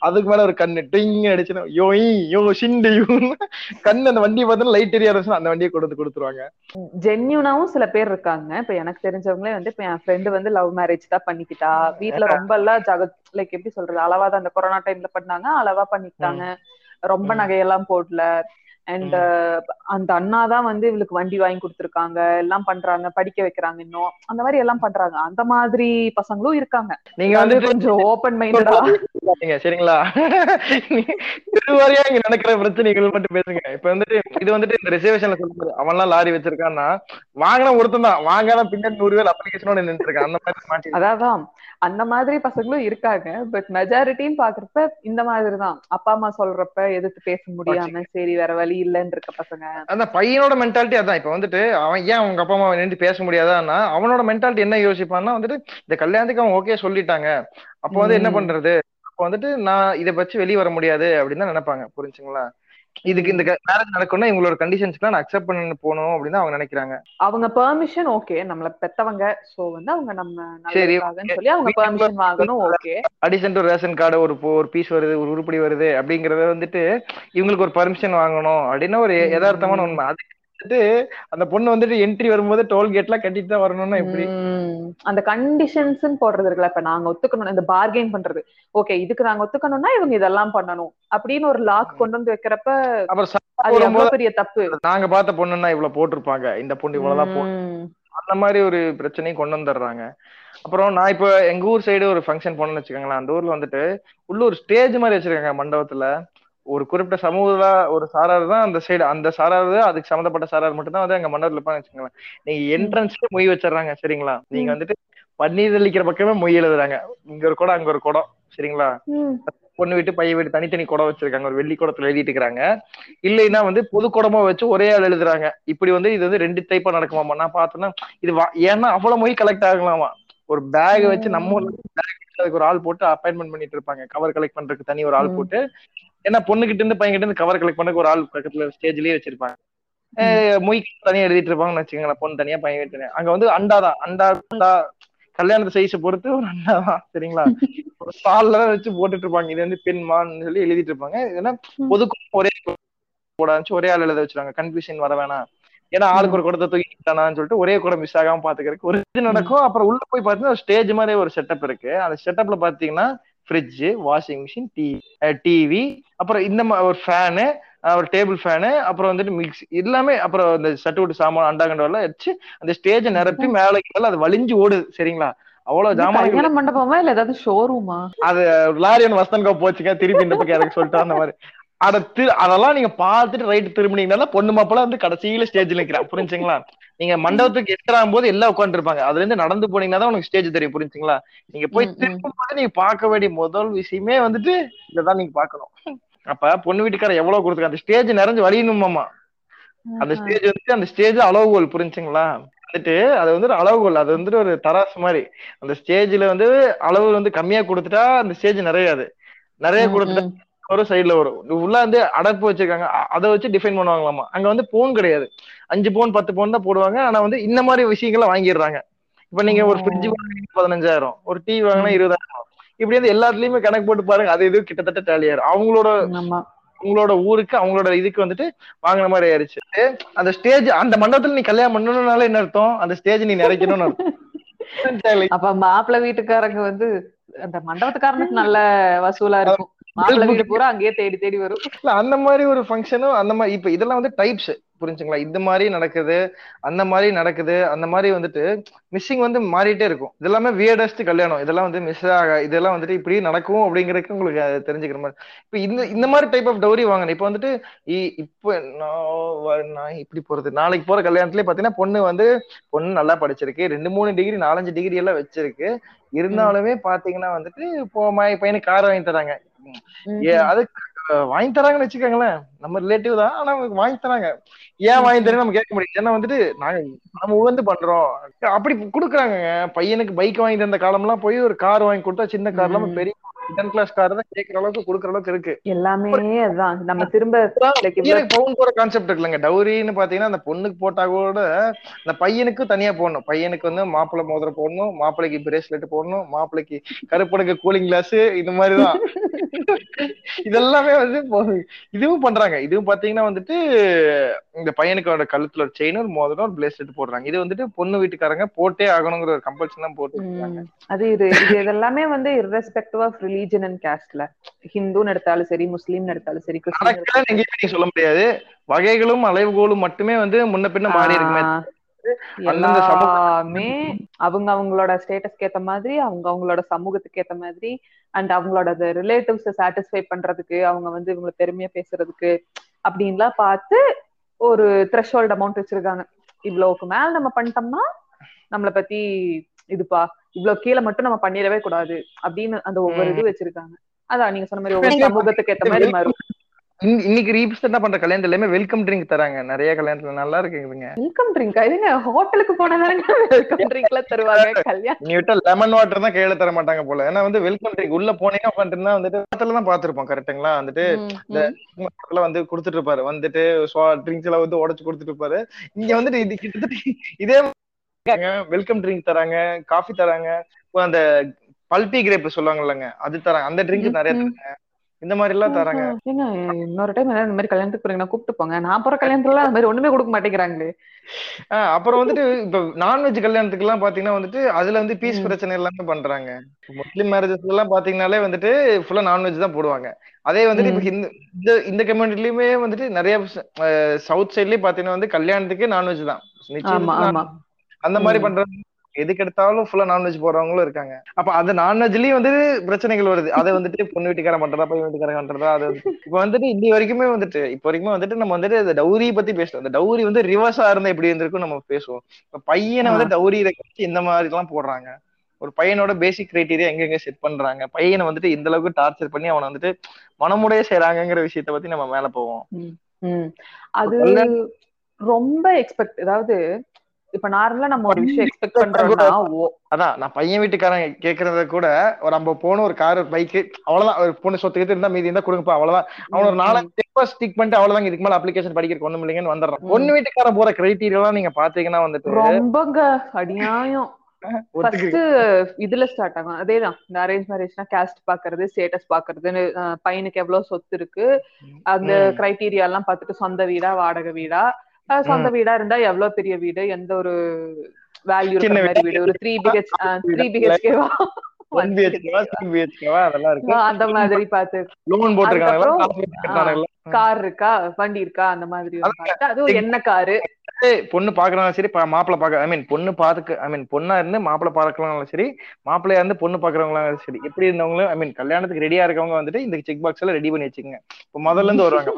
அதுக்கு மேல ஒரு கண்ணு டிங் அடிச்சுன்னா யோ யோ சிண்டு யூ கண்ணு அந்த வண்டியை பார்த்தா லைட் எரிய அந்த வண்டியை கொண்டு வந்து கொடுத்துருவாங்க. ஜென்யூனாவும் சில பேர் இருக்காங்க. இப்ப எனக்கு தெரிஞ்சவங்களே வந்து இப்ப என் ஃப்ரெண்டு வந்து லவ் மேரேஜ் தான் பண்ணிக்கிட்டா. வீட்ல ரொம்ப எல்லாம் ஜக லைக் எப்படி சொல்றது அளவா தான் அந்த கொரோனா டைம்ல பண்ணாங்க அளவா பண்ணிக்கிட்டாங்க. ரொம்ப. நகையெல்லாம் போடல. அண்ட் அந்த அண்ணா தான் வந்து இவளுக்கு வண்டி வாங்கி கொடுத்துருக்காங்க எல்லாம் பண்றாங்க படிக்க வைக்கிறாங்க இன்னும். அந்த மாதிரி எல்லாம் பண்றாங்க. அந்த மாதிரி பசங்களும் இருக்காங்க. நீங்க வந்து கொஞ்சம் ஓபன் மைண்டடா சரிங்களா? திருவாரியா இங்க நடக்கிற பிரச்சனைகள் மட்டும் பேசுங்க. இப்ப வந்துட்டு இது வந்துட்டு இந்த ரிசர்வேஷன்ல சொல்லுறது அவன்லாம் லாரி வச்சிருக்கான்னா வாங்கின ஒருத்தன் தான். வாங்காத பின்னாடி நூறு பேர் அப்ளிகேஷனோட நின்று இருக்கான். அந்த மாதிரி அதான். அந்த மாதிரி பசங்களும் இருக்காங்க. பட் மெஜாரிட்டின்னு பாக்குறப்ப இந்த மாதிரி தான் அப்பா அம்மா சொல்றப்ப எதிர்த்து பேச முடியாம சரி வேற வழி இல்லைன்னு இருக்க பசங்க. அந்த பையனோட மென்டாலிட்டி அதான். இப்ப வந்துட்டு அவன் ஏன் அவங்க அப்பா அம்மா நின்று பேச முடியாதான்னா அவனோட மென்டாலிட்டி என்ன யோசிப்பான்னா வந்துட்டு இந்த கல்யாணத்துக்கு அவன் ஓகே சொல்லிட்டாங்க. அப்போ வந்து என்ன. பண்றது? அப்போ வந்துட்டு நான் இதை வச்சு வெளியே வர முடியாது அப்படின்னு தான் நினைப்பாங்க. புரிஞ்சுங்களா? இதுக்கு இந்த மேரேஜ் நடக்கணும்னா இவங்களோட கண்டிஷன்ஸ்லாம் நான் அக்செப்ட் பண்ணி போகணும் அப்படின்னு அவங்க நினைக்கிறாங்க. அவங்க பெர்மிஷன் ஓகே நம்மள பெத்தவங்க சோ வந்து அவங்க நம்ம சரி, சொல்லி அவங்க பெர்மிஷன் வாங்கணும் okay addition to ration card ஒரு ஒரு பீஸ் வருது ஒரு உருப்படி வருது அப்படிங்கறத வந்துட்டு இவங்களுக்கு ஒரு பர்மிஷன் வாங்கணும் அப்படின்னு ஒரு. யதார்த்தமான உண்மை. அதுக்கு வந்துட்டு அந்த பொண்ணு வந்துட்டு என்ட்ரி வரும்போது டோல் கேட் எல்லாம் கட்டிட்டு தான் வரணும்னா எப்படி? அந்த கண்டிஷன்ஸ் போடுறது இருக்குல்ல இப்ப நாங்க ஒத்துக்கணும் இந்த பார்கெயின் பண்றது. ஓகே இதுக்கு நாங்க ஒத்துக்கணும்னா இவங்க இதெல்லாம் பண்ணணும். அப்படின்னு ஒரு லாக் கொண்டு வந்து வைக்கிறப்ப அப்புறம் பெரிய தப்பு? நாங்க பார்த்த பொண்ணுன்னா இவ்வளவு போட்டிருப்பாங்க. இந்த பொண்ணு இவ்வளவுதான். அந்த மாதிரி ஒரு பிரச்சனையும் கொண்டு வந்துடுறாங்க. அப்புறம் நான் இப்போ எங்க ஊர் சைடு ஒரு ஃபங்க்ஷன் போனேன்னு வச்சுக்கோங்களேன். அந்த ஊர்ல வந்துட்டு உள்ள ஒரு ஸ்டேஜ் மாதிரி வச்சிருக்காங்க மண்டபத்துல. ஒரு குறிப்பிட்ட சமூக ஒரு சாரார் தான் அந்த சைடு அந்த சாரார் அதுக்கு சம்மந்தப்பட்ட சாரார் மட்டும் தான் வந்து எங்க மண்டபத்துல இருப்பாங்க வச்சுக்கோங்களேன். நீங்க என்ட்ரன்ஸ்ல மொய் வச்சிடுறாங்க சரிங்களா? நீங்க வந்துட்டு பன்னீர் தெளிக்கிற பக்கமே மொய் எழுதுறாங்க. இங்க ஒரு குடம் அங்க ஒரு குடம் சரிங்களா. பொண்ணு வீட்டு பையன் வீட்டு தனித்தனி குடம் வச்சிருக்காங்க. ஒரு வெள்ளி குடத்துல எழுதிட்டு இருக்காங்க இல்லைன்னா வந்து பொது குடமா வச்சு ஒரே ஆள் எழுதுறாங்க. இப்படி வந்து இது வந்து ரெண்டு டைப்பா நடக்குமாமா? நான் பார்த்தேன்னா இது ஏன்னா அவ்வளவு மொய் கலெக்ட் ஆகலாமா? ஒரு பேக் வச்சு நம்ம அதுக்கு ஒரு ஆள் போட்டு அப்பாயின்மெண்ட் பண்ணிட்டு இருப்பாங்க. கவர் கலெக்ட் பண்றதுக்கு தனி ஒரு ஆள். போட்டு ஏன்னா பொண்ணு கிட்ட இருந்து பையன் கிட்ட இருந்து கவர் கலெக்ட் பண்ணக்கு ஒரு ஆள் பக்கத்துல ஸ்டேஜ்லயே வச்சிருப்பாங்க. அஹ் மொய் தனியா எழுதிட்டு இருப்பாங்கன்னு வச்சுக்கோங்களேன். பொண்ணு தனியா பையன் தனியா. அங்க வந்து அண்டா தான். அண்டா அண்டா கல்யாணத்து சைஸை பொறுத்து ஒரு அண்டா தான். சரிங்களா? தான் வச்சு போட்டுட்டு இருப்பாங்க. இது வந்து பெண்மான்னு சொல்லி எழுதிட்டு இருப்பாங்க. இதெல்லாம் பொதுக்கும் ஒரே போடாச்சு ஒரே ஆள் எழுத வச்சிருவாங்க. கன்ஃபியூஷன் வர வேணாம். ஏன்னா ஆளுக்கு ஒரு குடத்தை தூக்கிட்டானான்னு சொல்லிட்டு ஒரே குடம் மிஸ் ஆகாம பாத்துக்கிறதுக்கு ஒரு இது நடக்கும். அப்புறம் உள்ள போய் பாத்தீங்கன்னா ஸ்டேஜ் மாதிரி ஒரு செட்டப் இருக்கு. அந்த செட்டப்ல பாத்தீங்கன்னா ஃப்ரிட்ஜ் வாஷிங் மிஷின் டிவி அப்புறம் இந்த மா- ஒரு ஃபேனு ஒரு டேபிள் ஃபேனு அப்புறம் வந்துட்டு மிக்ஸ் எல்லாமே அப்புறம் இந்த சட்டுவிட்டு சாமான் அண்டாகண்டம் எல்லாம் வச்சு அந்த ஸ்டேஜை நிரப்பி மேலே கீழே அது வலிஞ்சு ஓடுது சரிங்களா? அவ்வளவு ஜாமான் மண்டபமா இல்ல ஏதாவது ஷோரூமா லாரியன் வசந்தன்கோ போச்சுங்க திருப்பி இந்த பக்கம் எனக்கு சொல்லிட்டு அந்த மாதிரி. அட திரு- அதெல்லாம் நீங்க பார்த்துட்டு ரைட் திரும்பினீங்கன்னா பொண்ணு மாப்பிள்ள வந்து கடைசியில ஸ்டேஜ்ல நிக்கிறான் புரிஞ்சுங்களா? நீங்க மண்டபத்துக்கு எட்டராகும் போது எல்லாம் உட்கார்ந்து இருப்பாங்க அதுல இருந்து நடந்து போனீங்கன்னா தான் உனக்கு ஸ்டேஜ் தெரியும் புரிஞ்சுங்களா? நீங்க போய். திரும்பும் போது நீங்க பார்க்க வேண்டிய முதல் விஷயமே வந்துட்டு இதான் நீங்க பார்க்கணும். அப்ப பொண்ணு வீட்டுக்காரர் எவ்வளவு கொடுத்துருக்காங்க? அந்த ஸ்டேஜ் நிறைஞ்சு வழியணுமாமா? அந்த ஸ்டேஜ் வந்துட்டு அந்த ஸ்டேஜ் அளவுகோல் புரிஞ்சுங்களா? வந்துட்டு அது வந்து ஒரு அளவுகோல் அது வந்துட்டு ஒரு தராசு மாதிரி. அந்த ஸ்டேஜ்ல வந்து அளவு வந்து கம்மியா கொடுத்துட்டா அந்த ஸ்டேஜ் நிறையாது. நிறைய கொடுத்துட்டா ஒரு சைடுல வரும் உள்ள வந்து அடப்பு வச்சிருக்காங்க. அதை வச்சு டிஃபைன் பண்ணுவாங்களாமா? அங்க வந்து பவுன் கிடையாது. அஞ்சு பவுன் பத்து பவுன் தான் போடுவாங்க. ஆனா வந்து இந்த மாதிரி விஷயங்களை வாங்கிடுறாங்க. இப்ப நீங்க ஒரு ஃப்ரிட்ஜ் வாங்கினா பதினஞ்சாயிரம். ஒரு டிவி வாங்கினா இருபதாயிரம். இப்படி வந்து எல்லாத்துலயுமே கணக்கு போட்டு பாருங்க. அது இது கிட்டத்தட்ட டேலி ஆயிரும். அவங்களோட ஆமா. அவங்களோட ஊருக்கு அவங்களோட இதுக்கு வந்துட்டு வாங்கின மாதிரி ஆயிருச்சு. அந்த ஸ்டேஜ் அந்த மண்டபத்துல நீ கல்யாணம் பண்ணணும்னால என்ன அர்த்தம்? அந்த ஸ்டேஜ் நீ நிறைக்கணும்னு அர்த்தம். அப்ப மாப்பிள்ளை வீட்டுக்காரங்க வந்து அந்த மண்டபத்துக்காரனுக்கு நல்ல வசூலா இருக்கும். மாப்பிள்ளை வீடு பூரா அங்கேயே தேடி தேடி வரும். இல்ல அந்த மாதிரி ஒரு ஃபங்க்ஷனும் அந்த மாதிரி இப்ப இதெல்லாம் வந்து டைப்ஸ் புரிஞ்சுங்களா? இந்த மாதிரி நடக்குது அந்த மாதிரி நடக்குது அந்த மாதிரி வந்துட்டு மிஸ்ஸிங் வந்து மாறிட்டே இருக்கும். இதெல்லாமே வியர்டஸ்ட் கல்யாணம். இதெல்லாம் வந்து மிஸ் ஆக இதெல்லாம் வந்துட்டு இப்படி நடக்கும் அப்படிங்கறதுக்கு உங்களுக்கு தெரிஞ்சுக்கிற மாதிரி. இப்ப இந்த இந்த மாதிரி டைப் ஆஃப் டவுரி வாங்கணும். இப்ப வந்துட்டு இ- இப்ப நான் இப்படி போறது. நாளைக்கு போற கல்யாணத்துலயே பாத்தீங்கன்னா பொண்ணு வந்து பொண்ணு நல்லா படிச்சிருக்கு. ரெண்டு மூணு டிகிரி நாலஞ்சு டிகிரி எல்லாம் வச்சிருக்கு. இருந்தாலுமே பாத்தீங்கன்னா வந்துட்டு இப்போ பையனுக்கு கார் வாங்கி தராங்க. ஏ, அது வாங்கி தராங்கன்னு வச்சுக்கோங்களேன். நம்ம ரிலேட்டிவ் தான் ஆனா அவங்க வாங்கி தராங்க. ஏன் வாங்கி தரேன்னு நம்ம கேட்க முடியும் ஏன்னா வந்துட்டு நாங்க நம்ம உகந்து பண்றோம். அப்படி குடுக்குறாங்க பையனுக்கு பைக் வாங்கி தந்த காலம்லாம் போய் ஒரு கார் வாங்கி கொடுத்தா சின்ன கார் இல்லாம பெரிய டென் கிளாஸ் கார் தான் கேட்கற அளவுக்கு கொடுக்குற அளவுக்கு இருக்கு. எல்லாமே அதுதான் நம்ம திரும்ப பையனுக்கு பவுன் போற கான்செப்ட் இருக்குல்லங்க டவுரின்னு பாத்தீங்கன்னா அந்த பொண்ணுக்கு போட்டா கூட அந்த பையனுக்கு தனியா போடணும். பையனுக்கு வந்து மாப்பிள்ளை மோதிரம் போடணும் மாப்பிள்ளைக்கு பிரேஸ்லெட் போடணும் மாப்பிள்ளைக்கு கருப்பனுக்கு கூலிங் கிளாஸ் இந்த மாதிரிதான். இதெல்லாமே வந்து இதுவும் பண்றாங்க. இதுவும் பாத்தீங்கன்னா வந்துட்டு இந்த பையனுக்கோட கழுத்துல ஒரு செயின் ஒரு மோதிரம் ஒரு பிரேஸ்லெட் போடுறாங்க. இது வந்துட்டு பொண்ணு வீட்டுக்காரங்க போட்டே ஆகணுங்கிற ஒரு கம்பல்ஷன் தான் போட்டு. அது இது இது இதெல்லாமே வந்து irrespective ஆஃப் ரிலீஜன் அண்ட் காஸ்ட்ல ஹிந்துன்னு எடுத்தாலும் சரி முஸ்லீம்னு எடுத்தாலும் சரி கிறிஸ்டின் சொல்ல முடியாது? வகைகளும் அளவுகோலும் மட்டுமே வந்து முன்ன பின்ன மாறி இருக்குமே எல்லாமே அவங்க அவங்களோட ஸ்டேட்டஸ்க்கு ஏத்த மாதிரி அவங்க அவங்களோட சமூகத்துக்கு ஏத்த மாதிரி அண்ட் அவங்களோட ரிலேட்டிவ்ஸ் சாட்டிஸ்ஃபை பண்றதுக்கு அவங்க வந்து இவங்களை பெருமையா பேசுறதுக்கு அப்படின்லாம் பார்த்து ஒரு த்ரெஷோல்ட் அமௌண்ட் வச்சிருக்காங்க. இவ்வளவுக்கு மேல நம்ம பண்ணிட்டோம்னா நம்மள பத்தி இதுப்பா இவ்வளவு கீழே மட்டும் நம்ம பண்ணிடவே கூடாது அப்படின்னு அந்த ஒவ்வொரு இது வச்சிருக்காங்க. அதான் நீங்க சொன்ன மாதிரி ஒவ்வொரு சமூகத்துக்கு ஏத்த மாதிரி மாறும். இன்னி- இன்னைக்கு ரீசெண்டா பண்ற கல்யாணத்துல எல்லாமே வெல்கம் ட்ரிங்க் தராங்க. நிறைய கல்யாணத்துல நல்லா இருக்குதுங்க வெல்கம் ட்ரிங்க்? இதுங்க ஹோட்டலுக்கு போனதானங்க வெல்கம் ட்ரிங்க்ல தருவாங்க கல்யாணம் நீ விட்டா லெமன் வாட்டர் தான் கையில தர மாட்டாங்க போல. ஏன்னா வந்து வெல்கம் ட்ரிங்க் உள்ள போனீங்க உட்காந்துருந்தா வந்துட்டு படத்துல தான் பாத்துருப்போம் கரெக்ட்டுங்களா வந்துட்டு இந்த வந்து கொடுத்துட்டு இருப்பாரு. வந்துட்டு ட்ரிங்க்ஸ் எல்லாம் வந்து உடைச்சு கொடுத்துட்டு இருப்பாரு. இங்க வந்துட்டு இது கிட்டத்தட்ட இதே வெல்கம் ட்ரிங்க் தராங்க காஃபி தராங்க அந்த பல்பி கிரேப் சொல்லுவாங்கல்லங்க அது தராங்க அந்த ட்ரிங்க் நிறைய. தராங்க. இந்த மாதிரி எல்லாம் தராங்க. இன்னொரு டைம் இந்த மாதிரி கல்யாணத்துக்கு போறீங்கன்னா கூப்பிட்டு போங்க. நான் போற கல்யாணத்துல அந்த மாதிரி ஒண்ணுமே கொடுக்க மாட்டேங்கிறாங்களே. அப்புறம் வந்துட்டு இப்ப நான்வெஜ் கல்யாணத்துக்கு எல்லாம் பாத்தீங்கன்னா வந்துட்டு அதுல வந்து பீஸ். பிரச்சனை எல்லாமே பண்றாங்க. முஸ்லிம் மேரேஜஸ் எல்லாம் பாத்தீங்கன்னா வந்துட்டு ஃபுல்லா நான்வெஜ் தான் போடுவாங்க. அதே வந்துட்டு இப்ப இந்த இந்த கம்யூனிட்டிலயுமே வந்துட்டு நிறைய சவுத் சைட்லயும் பாத்தீங்கன்னா வந்து கல்யாணத்துக்கு நான்வெஜ் தான். non- அந்த மாதிரி. பண்றவங்க எதுக்கு எடுத்தாலும் ஃபுல்லா நான்வெஜ் போடுறவங்களும் இருக்காங்க. அப்ப அந்த நான்வெஜ்லயும் வந்து பிரச்சனைகள் வருது. அதை வந்துட்டு பொண்ணு வீட்டுக்காரன் பண்றதா பையன் வீட்டுக்காரன் பண்றதா அது இப்ப வந்துட்டு இன்னி வரைக்குமே வந்துட்டு இப்ப வரைக்குமே வந்துட்டு நம்ம வந்துட்டு இந்த டௌரி பத்தி பேசுறோம் இந்த டௌரி வந்து ரிவர்ஸா இருந்தா எப்படி இருந்திருக்கும் நம்ம பேசுவோம். இப்ப பையனை வந்து டௌரி வச்சு இந்த மாதிரி எல்லாம் போடுறாங்க. ஒரு பையனோட பேசிக் கிரைட்டீரியா எங்க எங்க செட் பண்றாங்க. பையனை வந்துட்டு இந்த அளவுக்கு டார்ச்சர் பண்ணி அவனை வந்துட்டு மனமுடைய செய்யறாங்கிற விஷயத்த பத்தி நம்ம மேல போவோம். அது ரொம்ப எக்ஸ்பெக்ட் அதாவது இப்ப நார்மலா நம்ம ஒரு விஷயம் எக்ஸ்பெக்ட் பண்றோம்னா ஓ. அதான் நான் பையன் வீட்டுக்காரன் கேக்குறத கூட ஒரு ஐம்பது போன ஒரு கார் பைக் அவ்வளவுதான். ஒரு பொண்ணு சொத்து கிட்ட இருந்தா மீதி இருந்தா கொடுங்கப்பா அவ்வளவுதான். அவன் ஒரு நாலஞ்சு ஸ்டெப்பா ஸ்டிக் பண்ணிட்டு அவ்வளவுதான். இதுக்கு மேல அப்ளிகேஷன் படிக்கிறதுக்கு ஒண்ணும் இல்லைங்கன்னு வந்துடுறான். பொண்ணு வீட்டுக்காரன் போற கிரைட்டீரியா நீங்க பாத்தீங்கன்னா வந்துட்டு ரொம்பங்க ஃபர்ஸ்ட் இதுல ஸ்டார்ட் ஆகும். அதேதான். இந்த அரேஞ்ச் மேரேஜ்னா காஸ்ட் பாக்குறது ஸ்டேட்டஸ் பாக்குறதுன்னு பையனுக்கு எவ்வளவு சொத்து இருக்கு அந்த. கிரைட்டீரியா எல்லாம் பார்த்துட்டு சொந்த வீடா வாடகை வீடா சொந்த வீடா. இருந்தா எவ்வளவு பெரிய வீடு? எந்த ஒரு வேல்யூ வீடு? ஒரு த்ரீ பிஹெச் த்ரீ பிஹெச்கேவா அந்த மாதிரி பார்த்து லோன் கட்டுறாங்கல்ல கார் இருக்கா? வண்டி இருக்கா? அந்த மாதிரி அதுவும் என்ன காரு? பொண்ணு பாக்குறாங்க சரி மாப்பிள்ளை பாக்க ஐ மீன் பொண்ணு பாத்துக்க ஐ மீன் பொண்ணா இருந்து மாப்பிள்ளை பாக்குறவங்களும் சரி மாப்பிள்ளையா இருந்து பொண்ணு பாக்குறவங்களும் சரி எப்படி இருந்தவங்களும் ஐ மீன் கல்யாணத்துக்கு ரெடியா இருக்கவங்க வந்துட்டு இந்த செக் பாக்ஸ் எல்லாம் ரெடி பண்ணி வச்சுக்கோங்க. இப்போ முதல்ல இருந்து வருவாங்க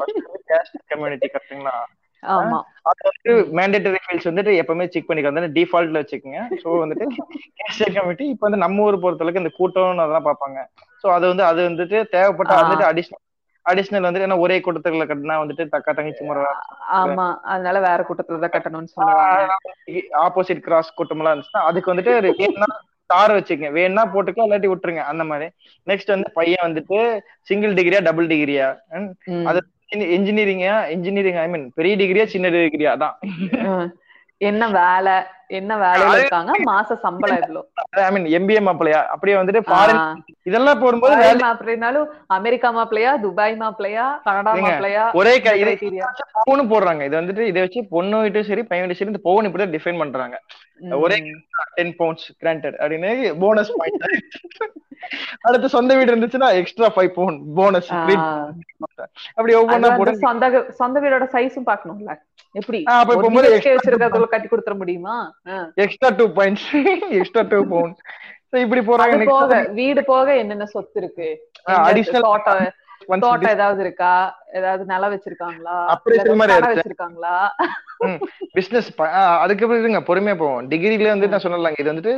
கம்யூனிட்டி கரெக்டுங்களா ஆமா. அது வந்து மேண்டேட்டரி ஃபீல்ட்ஸ் வந்துட்டு எப்பவுமே செக் பண்ணிக்கலாம். டிஃபால்ட்ல வச்சுக்கோங்க. ஸோ வந்துட்டு கேஷியர் கமிட்டி இப்போ வந்து நம்ம ஊர் பொறுத்தளவுக்கு இந்த கூட்டம்னு அதெல்லாம் பார்ப்பாங்க. ஸோ அது வந்து அது வந்துட்டு தேவைப்பட்ட. வந்துட்டு அடிஷனல் அடிஷனல் வந்துட்டு ஏன்னா ஒரே கூட்டத்துல கட்டினா வந்துட்டு தக்கா தங்கச்சி முறை ஆமா. அதனால வேற கூட்டத்துல தான் கட்டணும்னு சொல்லுவாங்க. ஆப்போசிட் கிராஸ் கூட்டம்லாம் இருந்துச்சுன்னா அதுக்கு வந்துட்டு வேணும்னா தார வச்சுக்கங்க. வேணும்னா போட்டுக்க இல்லாட்டி விட்டுருங்க. அந்த மாதிரி. நெக்ஸ்ட் வந்து பையன் வந்துட்டு சிங்கிள் டிகிரியா டபுள் டிகிரியா. அது இன்ஜினியரிங்கா இன்ஜினியரிங் ஐ மீன் பெரிய டிகிரியா சின்ன டிகிரியா அதான். ம். என்ன வேலை? என்ன வேலையில இருக்காங்க? மாச சம்பளம் எவ்வளவு ஐ மீன் எம்பிஏ மாப்பிளையா அப்படியே வந்துட்டு ஃபாரின். இதெல்லாம் போடும்போது வேலை மாப்பிள்ளைனாலும் அமெரிக்கா மாப்பிள்ளையா துபாய் மாப்பிள்ளையா கனடா ஏங்க, மாப்பிள்ளையா? ஒரே இது. பவுனு போடுறாங்க. இது வந்துட்டு இதை வச்சு பொண்ணு வீட்டும் சரி பையன் வீட்டும் சரி இந்த பவுன் இப்படி டிஃபைன் பண்றாங்க. ஒரே டென் பவுண்ட்ஸ் கிராண்டட் அப்படின்னு போனஸ் பாயிண்ட் அடுத்து சொந்த வீடு இருந்துச்சுன்னா எக்ஸ்ட்ரா ஃபைவ் பவுன் போனஸ். அப்படி வந்து போட்டு சொந்த சொந்த வீடோட சைஸும் பாக்கணும்ல எப்படி? அப்ப போகும்போது BHK வச்சிருக்கிறதுல கட்டி கொடுத்துட முடியுமா. Extra two points extra two பவுன் இப்படி போறாங்க வீடு போக என்னென்ன சொத்து இருக்கு? additional- தோட்டம் ஏதாவது இருக்கா? ஏதாவது நிலம் வச்சிருக்காங்களா? அப்படி இருக்கிற மாதிரி. வச்சிருக்காங்களா? பிசினஸ் அதுக்கப்புறம் இருங்க பொறுமையா போவோம். டிகிரில வந்து நான் சொல்லலாங்க இது வந்துட்டு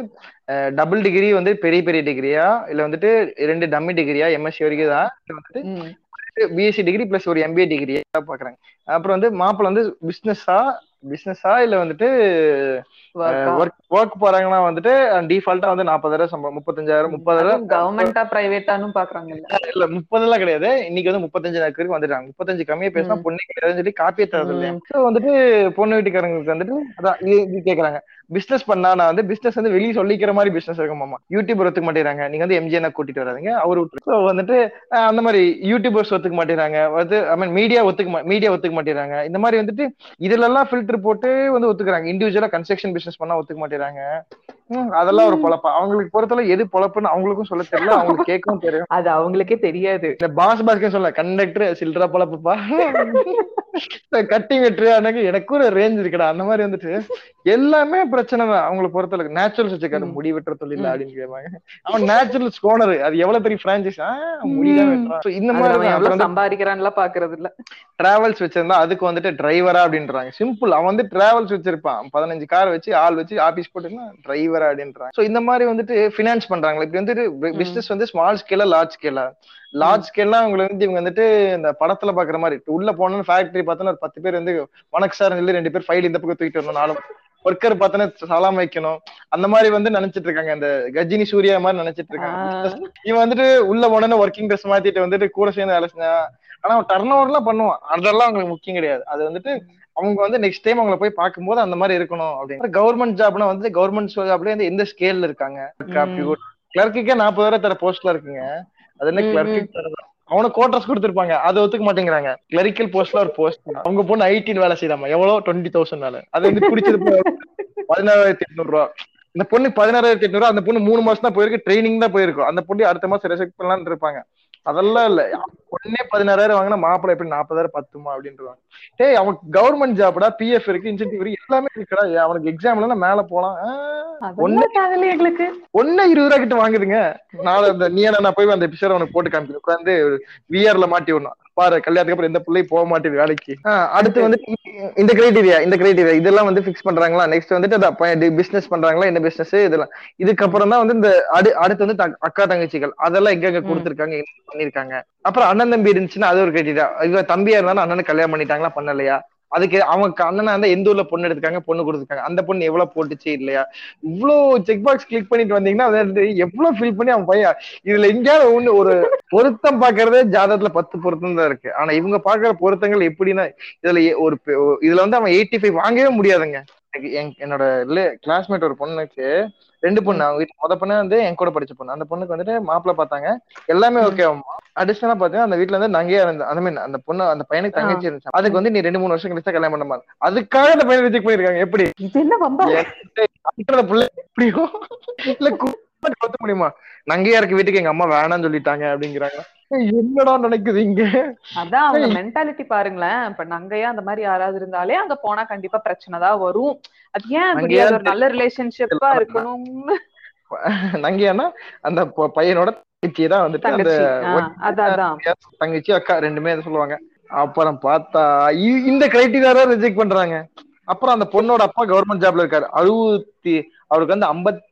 டபுள் டிகிரி வந்து பெரிய பெரிய டிகிரியா இல்ல வந்துட்டு ரெண்டு டம்மி டிகிரியா எம்எஸ்சி வரைக்கும் தான் வந்துட்டு. பிஎஸ்சி டிகிரி பிளஸ் ஒரு எம்பிஏ டிகிரி பாக்குறாங்க அப்புறம் வந்து மாப்பிள்ள வந்து பிசினஸா பிசினஸா இல்ல வந்துட்டு? ஒர்க் ஒர்க் போறாங்கன்னா வந்துட்டு டிஃபால்ட்டா வந்து நாற்பதாயிரம் சம்பளம் முப்பத்தஞ்சாயிரம் முப்பதாயிரம். கவர்மெண்டா பிரைவேட்டானும் பாக்குறாங்கல்ல. இல்ல முப்பதெல்லாம் கிடையாது. இன்னைக்கு வந்து முப்பத்தஞ்சு வரைக்கும் வந்துட்டாங்க. முப்பத்தஞ்சு கம்மியா பேசினா. பொண்ணு கிடையாதுன்னு சொல்லி காப்பியே தரது இல்லையா? வந்துட்டு பொண்ணு வீட்டுக்காரங்களுக்கு வந்துட்டு அதான் இது கேக்குறாங்க. பிசினஸ் பண்ணா நான் வந்து பிசினஸ் வந்து வெளியே சொல்லிக்கிற மாதிரி பிசினஸ் இருக்குமாமா யூடியூபர் ஒத்துக்க மாட்டேறாங்க. நீங்க வந்து எம்ஜிஎன் கூட்டிட்டு வராதீங்க. அவர் ஸோ வந்துட்டு அந்த மாதிரி யூடியூபர்ஸ் ஒத்துக்க மாட்டேறாங்க. வந்து ஐ மீன் மீடியா ஒத்துக்க மீடியா ஒத்துக்க மாட்டேறாங்க. இந்த மாதிரி வந்துட்டு இதுல எல்லாம் ஃபில்டர் போட்டு வந்து ஒத்துக்குறாங்க. இண்டிவிஜுவலா கன்ஸ்ட்ரக்ஷன் பிசினஸ் பண்ணா ஒத்துக்க மாட்டேறாங்க. அதெல்லாம் ஒரு பொழப்பா. அவங்களுக்கு பொறுத்தவரை எது பொழப்புன்னு அவங்களுக்கும் சொல்ல தெரியல. அவங்களுக்கு கேட்கவும் தெரியும். அது அவங்களுக்கே தெரியாது. இந்த பாஸ் பாஸ்கே சொல்ல கண்டக்டர் சில்ட்ரா பொழப்புப்பா. கட்டி வெட்டு எனக்கு எனக்கு ஒரு ரேஞ்ச் இருக்குடா. அந்த மாதிரி வந்துட்டு எல்லாமே பிரச்சனை அவங்களை பொறுத்தளவுக்கு நேச்சுரல்ஸ் வச்சுக்காரு. முடி வெட்டுற தொழில். அப்படின்னு கேட்பாங்க. அவன் நேச்சுரல் ஸ்கோனர் அது எவ்வளவு பெரிய பிரான்சைஸ் முடிதான் வெட்டுறான். இந்த மாதிரி சம்பாதிக்கிறான்லாம் பாக்குறது இல்ல. டிராவல்ஸ் வச்சிருந்தா அதுக்கு வந்துட்டு டிரைவரா அப்படின்றாங்க. சிம்பிள் அவன் வந்து டிராவல்ஸ் வச்சிருப்பான். பதினஞ்சு கார் வச்சு ஆள் வச்சு ஆபீஸ் போட்டுன்னா டிரைவரா அப்படின்றாங்க. சோ இந்த மாதிரி வந்துட்டு ஃபினான்ஸ் பண்றாங்களா? இப்படி வந்துட்டு பிசினஸ் வந்து ஸ்மால் ஸ்கேலா லார்ஜ் ஸ்கேலா லார்ஜ் ஸ்கேல்லாம் அவங்க வந்து இவங்க வந்துட்டு இந்த படத்துல பாக்குற மாதிரி. உள்ள போனோம்னு ஃபேக்டரி பார்த்தோன்னா ஒரு பத்து பேர் வந்து வணக்கம் சார் சொல்லி ரெண்டு பேர் ஃபைல் இந்த பக்கம் தூக்கிட்டு வரணும். நாலு ஒர்க்கர் பார்த்தோன்னா சலாம் வைக்கணும். அந்த மாதிரி வந்து நினைச்சிட்டு இருக்காங்க. இந்த கஜினி சூர்யா மாதிரி நினைச்சிட்டு இருக்காங்க. இவன் வந்துட்டு உள்ள போனோன்னு ஒர்க்கிங் ட்ரெஸ் மாத்திட்டு வந்துட்டு கூட சேர்ந்து வேலை செஞ்சான் ஆனா அவன் டர்ன் ஓவர்லாம் பண்ணுவான். அதெல்லாம் அவங்களுக்கு முக்கியம் கிடையாது. அது வந்துட்டு அவங்க வந்து நெக்ஸ்ட் டைம் அவங்கள போய் பார்க்கும்போது அந்த மாதிரி இருக்கணும் அப்படின்னு. கவர்மெண்ட் ஜாப்னா வந்து கவர்மெண்ட் ஜாப்ல வந்து எந்த ஸ்கேல்ல இருக்காங்க? கிளர்க்குக்கே நாற்பதாயிரம் தர போஸ்ட்ல இருக்குங்க. அது என்ன கிளர்க்கு தரதான் அவனுக்கு கோட்டர்ஸ் கொடுத்துருப்பாங்க. அதை ஒத்துக்க மாட்டேங்கிறாங்க. கிளரிக்கல் போஸ்ட்ல ஒரு போஸ்ட் அவங்க பொண்ணு ஐடின்னு வேலை செய்தாமா எவ்வளவு டுவெண்ட்டி தௌசண்ட் வேலை அது வந்து குடிச்சது பதினாறாயிரத்தி எட்நூறு ரூபா இந்த பொண்ணு பதினாறாயிரத்தி எட்நூறு அந்த பொண்ணு மூணு மாசம் தான் போயிருக்கு. ட்ரைனிங் தான் போயிருக்கும் அந்த பொண்ணு அடுத்த மாசம் ரெசெக்ட் பண்ணலாம்னு இருப்பாங்க. அதெல்லாம் இல்ல. பொண்ணே பதினாறாயிரம் வாங்கினா மாப்பிள்ளை எப்படி நாற்பதாயிரம் பத்துமா அப்படின்றாங்க டேய் அவனுக்கு கவர்மெண்ட் ஜாப்டா பிஎஃப் இருக்கு இன்சென்டிவ் இருக்கு எல்லாமே இருக்குடா. அவனுக்கு எக்ஸாம்ல மேல போலாம். தேவையில்லை எங்களுக்கு. ஒண்ணு இருபது ரூபா கிட்ட வாங்குதுங்க. நாளை அந்த நீ நான் போய் அந்த எபிசோட உனக்கு போட்டு காமிக்கிறேன். உட்காந்து விஆர்ல மாட்டி விடணும். பாரு கல்யாணத்துக்கு அப்புறம் எந்த பிள்ளையும் போக மாட்டேது வேலைக்கு. அடுத்து வந்து இந்த கிரைட்டீரியா இந்த கிரைட்டீரியா இதெல்லாம் வந்து ஃபிக்ஸ் பண்றாங்களா? நெக்ஸ்ட் வந்துட்டு பிசினஸ் பண்றாங்களா? என்ன பிசினஸ் இதெல்லாம். இதுக்கப்புறம் தான் வந்து இந்த அடு அடுத்து வந்து அக்கா தங்கச்சிகள் அதெல்லாம் எங்க எங்க. கொடுத்துருக்காங்க என்ன பண்ணிருக்காங்க? அப்புறம் அண்ணன் தம்பி இருந்துச்சுன்னா அது ஒரு கிரைட்டீரியா இவ தம்பியா இருந்தாலும் அண்ணனுக்கு கல்யாணம் பண்ணிட்டாங்களா? பண்ணலையா? அதுக்கு அவங்க அண்ணனா இருந்தா எந்த ஊர்ல பொண்ணு எடுத்துக்காங்க? பொண்ணு கொடுத்துருக்காங்க. அந்த பொண்ணு எவ்வளவு போட்டுச்சு இல்லையா? இவ்வளோ செக் பாக்ஸ் கிளிக் பண்ணிட்டு வந்தீங்கன்னா அது வந்து எவ்வளவு ஃபில் பண்ணி அவன் பையன் இதுல எங்கேயாவது ஒண்ணு ஒரு பொருத்தம் பாக்குறதே ஜாதகத்துல பத்து பொருத்தம் தான் இருக்கு. ஆனா இவங்க பாக்குற பொருத்தங்கள் எப்படின்னா இதுல ஒரு இதுல வந்து அவன் எயிட்டி ஃபைவ் வாங்கவே முடியாதுங்க. எனக்கு என்- என்னோட கிளாஸ்மேட் ஒரு பொண்ணுக்கு ரெண்டு பொண்ணு. அவங்க வீட்டு முத பொண்ணு வந்து என் கூட படிச்ச பொண்ணு. அந்த பொண்ணுக்கு வந்துட்டு மாப்பிள்ளை பார்த்தாங்க. எல்லாமே ஓகே அடிஷனலா பாத்தீங்கன்னா அந்த வீட்ல வந்து நங்கையா இருந்த அந்த மீன் அந்த பொண்ணு அந்த பையனுக்கு தங்கச்சி இருந்துச்சு. அதுக்கு வந்து நீ ரெண்டு மூணு வருஷம் கழிச்சா கல்யாணம் பண்ண மாதிரி அதுக்காக அந்த பையனை ரிஜெக்ட் பண்ணிருக்காங்க எப்படி? இது என்ன புள்ள எப்படியோ? இல்ல கவுத்த முடியுமா நங்கையாருக்கு வீட்டுக்கு எங்க அம்மா வேணாம்னு சொல்லிட்டாங்க அப்படிங்கிறாங்க. என்னடா நடக்குது இங்க? அதான் அவங்க மென்டாலிட்டி பாருங்களேன். இப்ப நங்கையா அந்த மாதிரி யாராவது இருந்தாலே அங்க போனா கண்டிப்பா பிரச்சனை தான் வரும். அது ஏன் ஒரு நல்ல ரிலேஷன்ஷிப்பா இருக்கணும்னு? நங்கையானா அந்த பையனோட தங்கச்சி தான் வந்துட்டு அந்த தங்கச்சி. அக்கா ரெண்டுமே சொல்லுவாங்க. அப்புறம் பார்த்தா இந்த கிரைட்டீரியா ரிஜெக்ட் பண்றாங்க. அப்புறம் அந்த பொண்ணோட அப்பா கவர்மெண்ட் ஜாப்ல இருக்காரு. அறுபத்தி அவருக்கு வந்து ஐம்பத்தி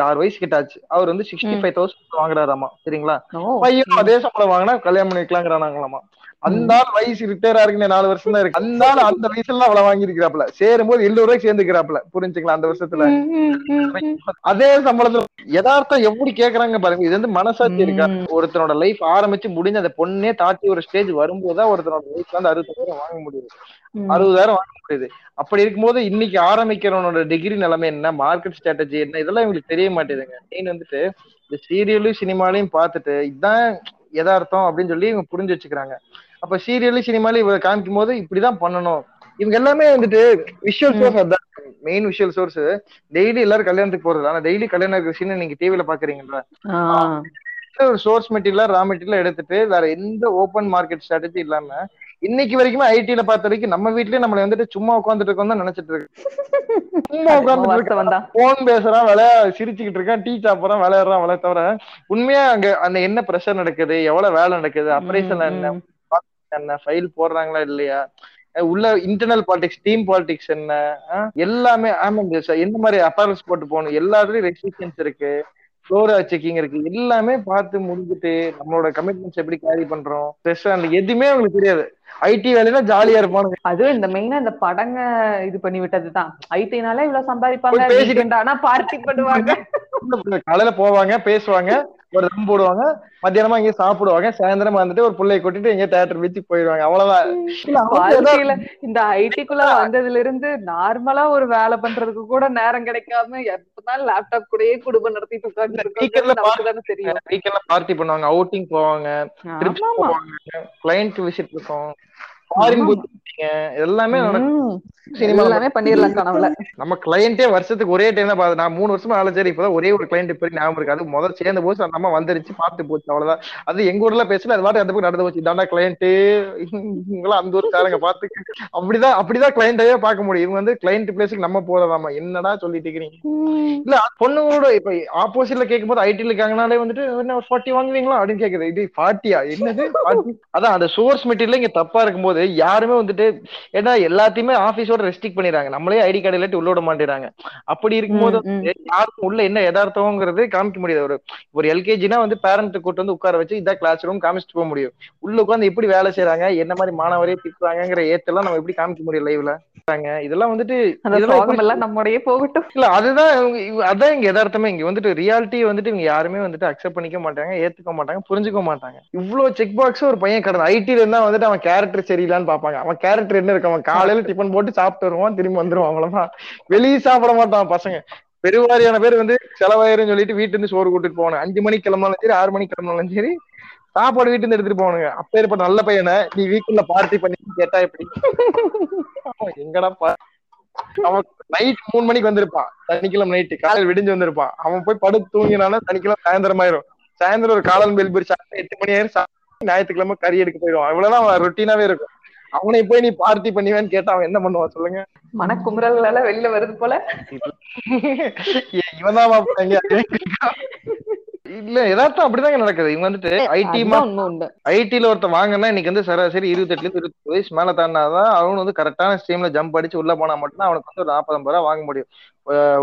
ஆறு வயசு கிட்ட ஆச்சு. அவர் வந்து சிக்ஸ்டி. Five thousand வாங்குறாராமா. சரிங்களா? பையன் அதே சம்பளம் வாங்கினா கல்யாணம் பண்ணி வைக்கலாங்கிறாங்களாமா அந்த ஆள் வயசு ரிட்டையர் ஆகுன்னு நாலு வருஷம் தான் இருக்கு. அந்த ஆள் அந்த வயசுல அவ்வளவு வாங்கியிருக்கிறாப்ல சேரும்போது எல்லோரு ரூபாய்க்கு சேர்ந்துக்கிறாப்ல புரிஞ்சுக்கலாம் அந்த வருஷத்துல. அதே சம்பளத்துல. யதார்த்தம் எப்படி கேக்குறாங்க பாருங்க. இது வந்து மனசாட்சி இருக்கா. ஒருத்தனோட லைஃப் ஆரம்பிச்சு முடிஞ்சு அந்த பொண்ணே தாட்டி ஒரு ஸ்டேஜ் வரும்போதுதான் ஒருத்தனோட லைஃப் வந்து அறுபதாயிரம் வாங்க முடியுது. ம். அறுபதாயிரம் வாங்க முடியுது. அப்படி இருக்கும்போது இன்னைக்கு ஆரம்பிக்கிறவனோட டிகிரி நிலைமை என்ன? மார்க்கெட் ஸ்ட்ராட்டஜி என்ன? இதெல்லாம் இவங்களுக்கு தெரிய மாட்டேதுங்க. மெயின் வந்துட்டு இந்த சீரியலும் சினிமாலையும் பார்த்துட்டு இதுதான் யதார்த்தம் அப்படின்னு சொல்லி இவங்க புரிஞ்சு வச்சுக்கிறாங்க. அப்ப சீரியலும் சினிமாலையும் இவங்க காமிக்கும் போது இப்படிதான் பண்ணணும். இவங்க எல்லாமே வந்துட்டு விஷுவல் சோர்ஸ் அதான். மெயின் விஷுவல் சோர்ஸ் டெய்லி எல்லாரும் கல்யாணத்துக்கு போறது ஆனா டெய்லி கல்யாணம் இருக்கிற சீன் நீங்க டிவில பாக்குறீங்களா. ஒரு சோர்ஸ் மெட்டீரியல் ரா மெட்டீரியல் எடுத்துட்டு வேற எந்த ஓப்பன் மார்க்கெட் ஸ்ட்ராட்டஜி இல்லாம இன்னைக்கு வரைக்குமே ஐடில பார்த்த வரைக்கும் நம்ம வீட்லயே நம்மள வந்துட்டு சும்மா உட்காந்துட்டு இருக்கோம் தான் நினைச்சிட்டு இருக்கு சும்மா உட்காந்துட்டு. போன் பேசுறான் விளையா சிரிச்சுக்கிட்டு இருக்கான். டீ சாப்பிடுறான் விளையாடுறான் விளைய தவிர உண்மையா அங்க அந்த என்ன ப்ரெஷர் நடக்குது எவ்வளவு வேலை நடக்குது அப்ரேஷன் என்ன. என்ன? ஃபைல் போடுறாங்களா இல்லையா? உள்ள இன்டர்னல் பாலிடிக்ஸ் டீம் பாலிடிக்ஸ் என்ன? எல்லாமே ஆமாங்க சார் எந்த மாதிரி அப்பரல்ஸ் போட்டு போகணும்? எல்லாத்துலயும் ரெஸ்ட்ரிக்ஷன்ஸ் இருக்கு. ஃப்ளோரா செக்கிங் இருக்கு. எல்லாமே பார்த்து முடிஞ்சுட்டு நம்மளோட கமிட்மெண்ட்ஸ் எப்படி கேரி பண்றோம் ஸ்ட்ரெஸ் அந்த எதுவுமே அவங்களுக்கு தெரியாது. ஐடி வேலைனா ஜாலியா இருப்பானுங்க. அதுவும் இந்த மெயினா இந்த படங்க இது பண்ணி விட்டதுதான். ஐடினால இவ்வளவு சம்பாதிப்பாங்க ஆனா பார்ட்டி பண்ணுவாங்க. காலையில போவாங்க பேசுவாங்க. ஒரு தம் போடுவாங்க. மத்தியானமா இங்க சாப்பிடுவாங்க. சாயந்தரம் வந்துட்டு ஒரு பிள்ளைய கூட்டிட்டு எங்க தேட்டர் வச்சு போயிடுவாங்க. அவ்வளவுதான். இந்த ஐடிக்குள்ள வந்ததுல இருந்து நார்மலா ஒரு வேலை பண்றதுக்கு கூட நேரம் கிடைக்காம எப்பதான் லேப்டாப் கூடயே குடும்பம் நடத்திட்டு உட்கார்ந்து தெரியும். வீக்கெண்ட்ல பார்ட்டி பண்ணுவாங்க. அவுட்டிங் போவாங்க. கிளைண்ட் விசிட் இருக்கும் எல்லாமே எல்லாமே பண்ணிடலாம் கனவுல. நம்ம கிளையண்டே வருஷத்துக்கு ஒரே டைம் தான் நான் மூணு வருஷமா வேலை சரி இப்பதான் ஒரே ஒரு கிளைண்ட் இப்ப ஞாபகம் இருக்கு. அது முதல் சேர்ந்த போது அந்த அம்மா வந்துருச்சு பார்த்து போச்சு அவ்வளவுதான். அது எங்க ஊர்ல பேசல அது பாட்டு அந்த பக்கம் நடந்து போச்சு. இதாண்டா கிளைண்ட் இவங்களாம் அந்த ஊருக்காரங்க பார்த்து அப்படிதான் அப்படிதான் கிளைண்டையே பார்க்க முடியும். இவங்க வந்து கிளைண்ட் பிளேஸுக்கு நம்ம போறதாமா என்னடா சொல்லிட்டு இருக்கிறீங்க? இல்ல பொண்ணுங்களோட இப்ப ஆப்போசிட்ல கேட்கும் போது ஐடில இருக்காங்கனாலே வந்துட்டு என்ன ஒரு ஃபார்ட்டி வாங்குவீங்களா அப்படின்னு கேக்குது இது ஃபார்ட்டியா என்னது? 40? அதான் அந்த சோர்ஸ் மெட்டீரியல் இங்க தப்பா இருக்கும்போது. யாருமே வந்துட்டு ஏன்னா எல்லாத்தையுமே ஆபீஸோட ரெஸ்ட்ரிக்ட் பண்ணிடுறாங்க. நம்மளே ஐடி கார்டு இல்லாட்டி உள்ள விட மாட்டேறாங்க. அப்படி இருக்கும்போது யாருக்கும் உள்ள என்ன யதார்த்தம்ங்கிறது காமிக்க முடியாது. ஒரு ஒரு எல்கேஜினா வந்து பேரண்ட் கூட்டு வந்து உட்கார வச்சு இதான் கிளாஸ் ரூம் காமிச்சிட்டு போக முடியும். உள்ள உட்காந்து எப்படி வேலை செய்றாங்க என்ன மாதிரி மாணவரே திட்டுறாங்கிற ஏத்தெல்லாம் நம்ம எப்படி காமிக்க முடியும் லைவ்ல இதெல்லாம் வந்துட்டு இதெல்லாம் நம்முடைய போகட்டும். இல்ல அதுதான் அதான் இங்க யதார்த்தமே. இங்க வந்துட்டு ரியாலிட்டி வந்துட்டு இவங்க யாருமே வந்துட்டு அக்செப்ட் பண்ணிக்க மாட்டாங்க ஏத்துக்க மாட்டாங்க புரிஞ்சுக்க மாட்டாங்க. இவ்வளவு செக் பாக்ஸ் ஒரு பையன் கடந்த ஐடில இருந்தா வந்துட்டு அவன் கேரக்டர் சரியில்லான்னு பாப்பாங்க அவன் கேரக்டர் என்ன இருக்கு? அவன் காலையில டிஃபன் போட்டு சாப்பிட்டு வருவான் திரும்பி வந்துருவான் அவ்வளவுதான். வெளியே சாப்பிட மாட்டான் பசங்க. பெருவாரியான பேர் வந்து செலவாயிரம் சொல்லிட்டு வீட்டுல இருந்து சோறு கூட்டிட்டு போவானு அஞ்சு மணிக்கு கிளம்பினாலும் சரி ஆறு மணிக்கு கிளம்பினாலும் சரி சாப்பாடு வீட்டுல இருந்து எடுத்துட்டு போவானுங்க. அப்பேற்பட்ட நல்ல பையனை நீ வீட்டுல பார்ட்டி பண்ணி கேட்டா எப்படி? எங்கடா அவன் நைட் மூணு மணிக்கு வந்திருப்பான். சனிக்கிழமை நைட்டு காலையில் விடிஞ்சு வந்திருப்பான். அவன் போய் படுத்து தூங்கினானா சனிக்கிழமை சாயந்தரம் ஆயிரும். சாயந்தரம் ஒரு காலம் பெல் பிரிச்சு எட்டு மணி ஆயிரும் ஞாயிற்றுக்கிழமை கறி எடுக்க போயிடுவான். அவ்வளவுதான் அவன் ரொட்டீனாவே இருக்கும். அவனை போய் நீ பார்ட்டி பண்ணுவேன்னு கேட்டா அவன் என்ன பண்ணுவான் சொல்லுங்க? மனக்குமுறல்கள் எல்லாம் வெளில வருது போல. இவன் தான் இல்ல எதார்த்தம் அப்படிதாங்க நடக்குது. இவங்க வந்துட்டு ஐடி ஐடில ஒருத்தன் வாங்கினா இன்னைக்கு வந்து சராசரி இருபத்தெட்டுல இருந்து இருபத்தி வயசு மேல தாண்டாதான் அவன் வந்து கரெக்டான ஸ்ட்ரீம்ல ஜம்ப் அடிச்சு உள்ள போனா மட்டும்தான் அவனுக்கு வந்து ஒரு நாற்பது ஐம்பது ரூபா வாங்க முடியும்.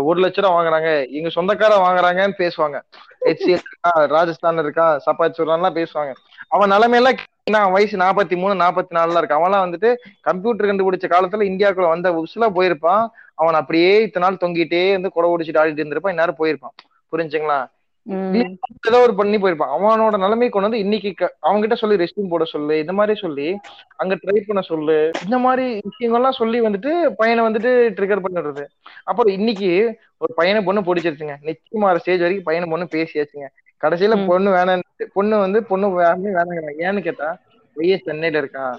ஒரு லட்ச ரூபா வாங்குறாங்க. எங்க சொந்தக்காரன் வாங்குறாங்கன்னு பேசுவாங்க. ஹெச்சிஎல் இருக்கா ராஜஸ்தான் இருக்கா சப்பாத்தி சொல்றான்லாம் பேசுவாங்க. அவன் நிலைமையெல்லாம் கேட்டீங்கன்னா, வயசு நாற்பத்தி மூணு நாற்பத்தி நாலுல இருக்கு அவன்லாம் வந்துட்டு கம்ப்யூட்டர் கண்டுபிடிச்ச காலத்துல இந்தியாவுக்குள்ள வந்த உசுலா போயிருப்பான். அவன் அப்படியே இத்தனை நாள் தொங்கிட்டே வந்து குடை ஓடிச்சிட்டு ஆடிட்டு இருந்திருப்பான். இந்நேரம் போயிருப்பான். புரிஞ்சுங்களா? ஏதோ ஒரு பண்ணி போயிருப்பான். அவனோட நிலைமை கொண்டு வந்து இன்னைக்கு க- அவன்கிட்ட சொல்லி ரெஸ்டிங் போட சொல்லு இந்த மாதிரி சொல்லி அங்க ட்ரை பண்ண சொல்லு இந்த மாதிரி விஷயங்கள்லாம் சொல்லி வந்துட்டு பையனை வந்துட்டு ட்ரிகர் பண்ணிடுறது. அப்புறம் இன்னைக்கு ஒரு பையனை பொண்ணு பிடிச்சிருச்சுங்க. நிச்சயமா ஸ்டேஜ் வரைக்கும் பையனை பொண்ணு பேசியாச்சுங்க. கடைசியில. பொண்ணு வேணாம் பொண்ணு வந்து பொண்ணு வேணுமே வேணாங்கிறாங்க ஏன்னு கேட்டா பையன் சென்னையில இருக்கான்.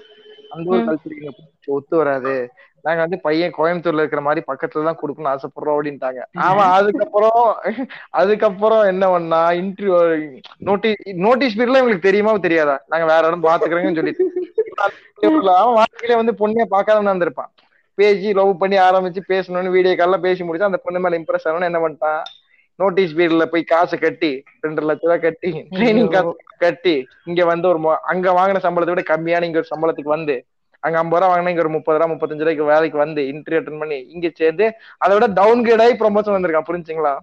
அந்த ஒரு ம். கல்ச்சர் ஒத்து வராது. நாங்க வந்து பையன் கோயம்புத்தூர்ல இருக்கிற மாதிரி பக்கத்துல தான் கொடுக்கணும்னு ஆசைப்படுறோம் அப்படின்ட்டாங்க. அவன் அதுக்கப்புறம் அதுக்கப்புறம் என்ன பண்ணா இன்டர்வியூ நோட்டீஸ் நோட்டீஸ் பீரியட்ல இவங்களுக்கு தெரியுமா தெரியாதா? நாங்க வேற இடம் பாத்துக்கிறோங்கன்னு சொல்லிட்டு. அவன் வாழ்க்கையில வந்து பொண்ணே பார்க்காம வந்திருப்பான் பேசி லவ் பண்ணி ஆரம்பிச்சு பேசணும்னு வீடியோ கால்லாம் பேசி முடிச்சு அந்த பொண்ணு மேல இம்ப்ரெஸ் ஆகணும்னு என்ன பண்ணிட்டான்? நோட்டீஸ் பீரியட்ல போய் காசு கட்டி ரெண்டு லட்ச ரூபாய் கட்டி ட்ரைனிங் காசு கட்டி இங்க வந்து ஒரு அங்க வாங்கின சம்பளத்தை விட கம்மியான இங்க ஒரு சம்பளத்துக்கு வந்து அங்க ஐம்பது ரூபா வாங்கினா இங்க ஒரு முப்பது ரூபா முப்பத்தஞ்சு ரூபாய்க்கு வேலைக்கு வந்து இன்டர்வியூ அட்டன் பண்ணி இங்க சேர்ந்து அதை விட டவுன் கிரேட் ஆகி ப்ரொமோஷன் வந்திருக்கான் புரிஞ்சுங்களா.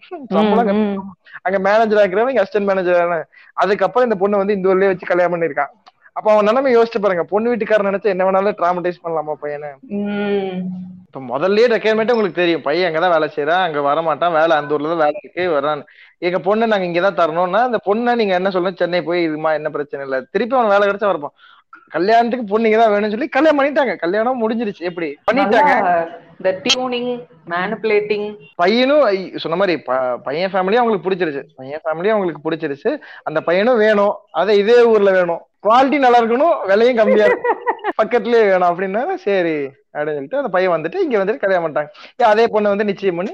அங்க மேனேஜர் ஆகிறவன் இங்க அசிஸ்டன்ட் மேனேஜர் அதுக்கப்புறம் இந்த பொண்ணு வந்து இந்த ஊர்லயே வச்சு கல்யாணம் பண்ணிருக்கான் அப்ப அவன் நிலைமை யோசிச்சு பாருங்க. பொண்ணு வீட்டுக்காரன் நினைச்சா என்ன வேணாலும் டிராமடைஸ் பண்ணலாமா பையனை? இப்ப முதல்லயே ரெக்யர்மெண்ட் உங்களுக்கு தெரியும். பையன் அங்கதான் வேலை செய்யறான் அங்க வர மாட்டான் வேலை அந்த ஊர்ல தான் வேலை இருக்கு வரான் எங்க பொண்ணு நாங்க இங்கதான் தரணும்னா அந்த பொண்ணை நீங்க என்ன சொல்லணும் சென்னை போய் இதுமா என்ன பிரச்சனை இல்ல. திருப்பி அவன் வேலை கிடைச்சா வரப்பான் கல்யாணத்துக்கு பொண்ணு இங்கதான் வேணும்னு சொல்லி கல்யாணம் பண்ணிட்டாங்க. கல்யாணம் முடிஞ்சிருச்சு. எப்படி? பண்ணிட்டாங்க. இந்த டியூனிங் மேனிப்புலேட்டிங் பையனும் சொன்ன மாதிரி பையன் ஃபேமிலியும் அவங்களுக்கு பிடிச்சிருச்சு. பையன் ஃபேமிலியும் அவங்களுக்கு பிடிச்சிருச்சு. அந்த பையனும் வேணும். அதை இதே ஊர்ல வேணும். குவாலிட்டி நல்லா இருக்கணும் விலையும் கம்மியா இருக்கும் பக்கத்துலயே வேணும் அப்படின்னா சரி அப்படின்னு சொல்லிட்டு அந்த பையன் வந்துட்டு இங்க வந்துட்டு கல்யாணம் பண்ணிட்டாங்க. அதே பொண்ணு வந்து நிச்சயம் பண்ணி.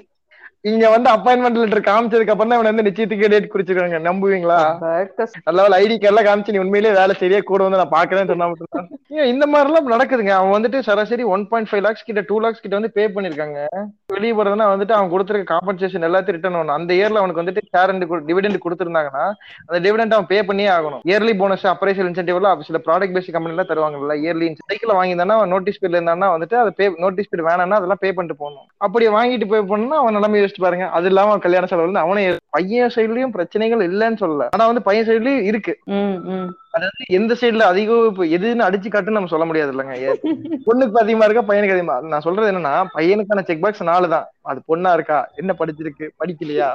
இங்க வந்து அப்பாயின்மெண்ட் லெட்டர் காமிச்சதுக்கு அப்புறம் தான் வந்து நிச்சயத்துக்கு டேட் குறிச்சிருக்காங்க. நம்புவீங்களா? நல்ல ஐடி கார்டுலாம் காமிச்சு நீ உண்மையிலேயே வேலை சரியா கூட வந்து நான் பாக்குறேன்னு சொன்னா மட்டும் இந்த மாதிரி எல்லாம் நடக்குதுங்க. அவன் வந்துட்டு சராசரி ஒன் பாயிண்ட் ஃபைவ் லேக்ஸ் கிட்ட டூ லேக்ஸ் கிட்ட வந்து பே பண்ணிருக்காங்க. வெளியே போறதுனா வந்துட்டு அவன் கொடுத்துருக்க காம்பன்சேஷன் எல்லாத்தையும் ரிட்டர்ன் ஆகணும் அந்த இயர்ல அவனுக்கு வந்துட்டு ஷேர் டிவிடெண்ட் கொடுத்துருந்தாங்கன்னா அந்த டிவிடெண்ட் அவன் பே பண்ணியே ஆகணும். இயர்லி போனஸ் அப்ரைசல் இன்சென்டிவ் எல்லாம் சில ப்ராடக்ட் பேஸ்ட் கம்பெனி எல்லாம் தருவாங்கல்ல இயர்லி சைக்கிள் வாங்கியிருந்தானா அவன் நோட்டீஸ் பீரியட் இருந்தானா வந்துட்டு அதை பே நோட்டீஸ் பீரியட் வேணாம்னா அதெல்லாம் பே பண்ணிட்டு போகணும். அப்படி வாங்கிட்டு பே பண்ணா அவன் நிலைமை யோசிச்சு பாருங்க. அது இல்லாம கல்யாண செலவு வந்து அவனே பையன் சைட்லயும் பிரச்சனைகள் இல்லைன்னு சொல்லல. ஆனா வந்து பையன் சைட்லயும் இருக்கு. அதாவது எந்த சைடுல அதிகம் இப்ப எதுன்னு அடிச்சு காட்டுன்னு நம்ம சொல்ல முடியாது இல்லைங்க. பொண்ணுக்கு அதிகமா இருக்கா பையனுக்கு அதிகமா? நான் சொல்றது என்னன்னா பையனுக்கான செக் பாக்ஸ் நாலு தான். அது பொண்ணா இருக்கா? என்ன படிச்சிருக்கு? படிக்கலையா?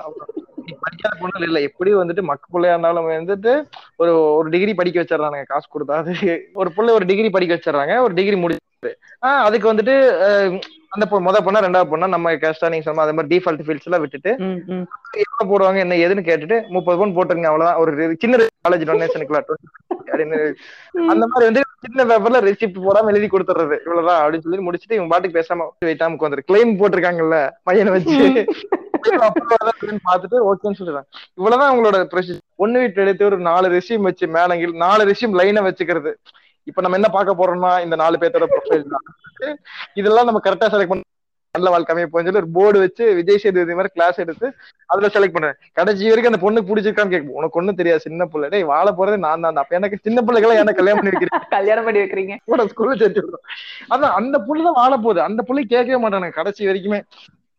படிக்காத பொண்ணு இல்ல. எப்படி வந்துட்டு மக்க பிள்ளையா இருந்தாலும் வந்துட்டு ஒரு ஒரு டிகிரி படிக்க வச்சிடறாங்க காசு கொடுத்தா அது ஒரு பிள்ளை ஒரு டிகிரி படிக்க வச்சிடறாங்க. ஒரு டிகிரி முடிச்சு ஆஹ் அதுக்கு வந்துட்டு அந்த முத பொண்ணா ரெண்டாவது பொண்ணா நம்ம கேஸ்டா நீங்க சொன்ன அதே மாதிரி டிஃபால்ட் ஃபீல்ட்ஸ் எல்லாம் விட்டுட்டு எவ்வளவு போடுவாங்க என்ன ஏதுன்னு கேட்டுட்டு முப்பது பவுன் போட்டுருங்க அவ்வளவுதான். ஒரு சின்ன காலேஜ் டொனேஷனுக்குலாம் அந்த மாதிரி வந்து சின்ன பேப்பர்ல ரெசிப்ட் போடாம எழுதி கொடுத்துறது இவ்வளவுதான் அப்படின்னு சொல்லி முடிச்சுட்டு இவங்க பாட்டுக்கு பேசாம வைத்தாம உட்காந்துரு கிளைம் போட்டிருக்காங்கல்ல பையனை வச்சு. பாத்துட்டு ஓகேன்னு சொல்லிடுறாங்க. இவ்வளவுதான் அவங்களோட ப்ரொசீஜர் பொண்ணு வீட்டு எடுத்து ஒரு நாலு ரெசியூம் வச்சு மேலங்கில் நாலு ரெசியூம் லைனை வச்சுக்கிறது. இப்ப நம்ம என்ன பார்க்க போறோம்னா இந்த நாலு பேர்த்தோட ப்ரொஃபைல் தான். இதெல்லாம் நம்ம கரெக்டா செலக்ட் பண்ண நல்ல வாழ்க்கை அமைப்பு சொல்லி ஒரு போர்டு வச்சு விஜய் சேதுபதி மாதிரி கிளாஸ் எடுத்து அதுல செலக்ட் பண்றேன். கடைசி வரைக்கும் அந்த பொண்ணு பிடிச்சிருக்கான்னு கேட்கும். உனக்கு ஒண்ணும் தெரியாது சின்ன பிள்ளை. டேய் வாழ போறது நான் தான். அப்ப எனக்கு சின்ன பிள்ளைகளை என்ன கல்யாணம் பண்ணி வைக்கிறேன் கல்யாணம் பண்ணி வைக்கிறீங்க. கூட ஸ்கூல்ல சேர்த்து விடுறோம் அதான் அந்த புள்ள தான் வாழ போகுது. அந்த புள்ளை கேட்கவே மாட்டானுங்க. கடைசி வரைக்குமே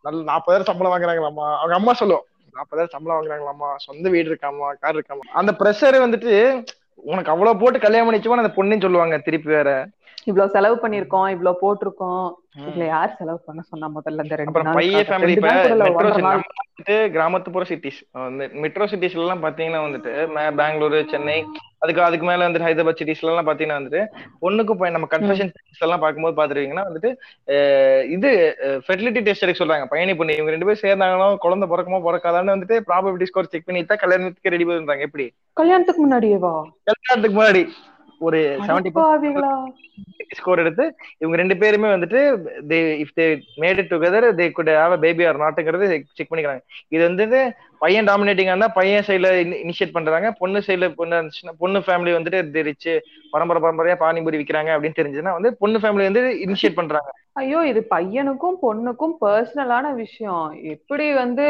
நல்ல நாற்பதாயிரம் சம்பளம் வாங்குறாங்களாமா அவங்க அம்மா சொல்லுவோம் நாற்பதாயிரம் சம்பளம் வாங்குறாங்களாமா சொந்த வீடு இருக்காமா கார் இருக்காமா அந்த ப்ரெஷர் வந்துட்டு உனக்கு அவ்வளவு போட்டு கல்யாணம் பண்ணிச்சுமா அந்த பொண்ணுன்னு சொல்லுவாங்க திருப்பி வேற. இவ்வளவு செலவு பண்ணிருக்கோம் இவ்வளவு போட்டிருக்கோம். இதுல யார் செலவு பண்ண சொன்னா முதல்ல இந்த ரெண்டு. வந்துட்டு கிராமத்துப்புற சிட்டிஸ் மெட்ரோ சிட்டிஸ்ல எல்லாம் பாத்தீங்கன்னா வந்துட்டு பெங்களூரு சென்னை அதுக்கு அதுக்கு மேல வந்துட்டு ஹைதராபாத் சிட்டிஸ்ல எல்லாம் பாத்தீங்கன்னா வந்துட்டு பொண்ணுக்கும் பையன் நம்ம கன்ஃபெஷன் எல்லாம் பார்க்கும்போது பாத்துருக்கீங்கன்னா வந்துட்டு இது ஃபெர்டிலிட்டி டெஸ்ட் எடுக்க சொல்றாங்க. பையனி பொண்ணு இவங்க ரெண்டு பேரும் சேர்ந்தாங்கன்னா குழந்தை பிறக்குமோ பிறக்காதான்னு வந்துட்டு ப்ராபபிலிட்டி ஸ்கோர் செக் பண்ணி தான் கல்யாணத்துக்கு ரெடி பண்றாங்க எப்படி? கல்யாணத்துக்கு முன்னாடியேவா? கல்யாணத்துக்கு முன்னாடி. ஒரு செவன்டி. ஸ்கோர் எடுத்து இவங்க ரெண்டு பேருமே வந்துட்டு they if they made it together they could have a baby or நாட்டுங்கிறது check பண்ணிக்கிறாங்க. இது வந்து பையன் டாமினேட்டிங் ஆனா பையன் சைடுல இனிஷியேட் பண்றாங்க. பொண்ணு சைடுல பொண்ணு இருந்துச்சுன்னா பொண்ணு ஃபேமிலி வந்துட்டு தெரிச்சு பரம்பரை பரம்பரையா பானிபூரி விக்கிறாங்க அப்படின்னு தெரிஞ்சதுன்னா வந்து பொண்ணு ஃபேமிலி வந்து இனிஷியேட் பண்றாங்க. ஐயோ இது பையனுக்கும் பொண்ணுக்கும் பர்சனலான விஷயம். எப்படி வந்து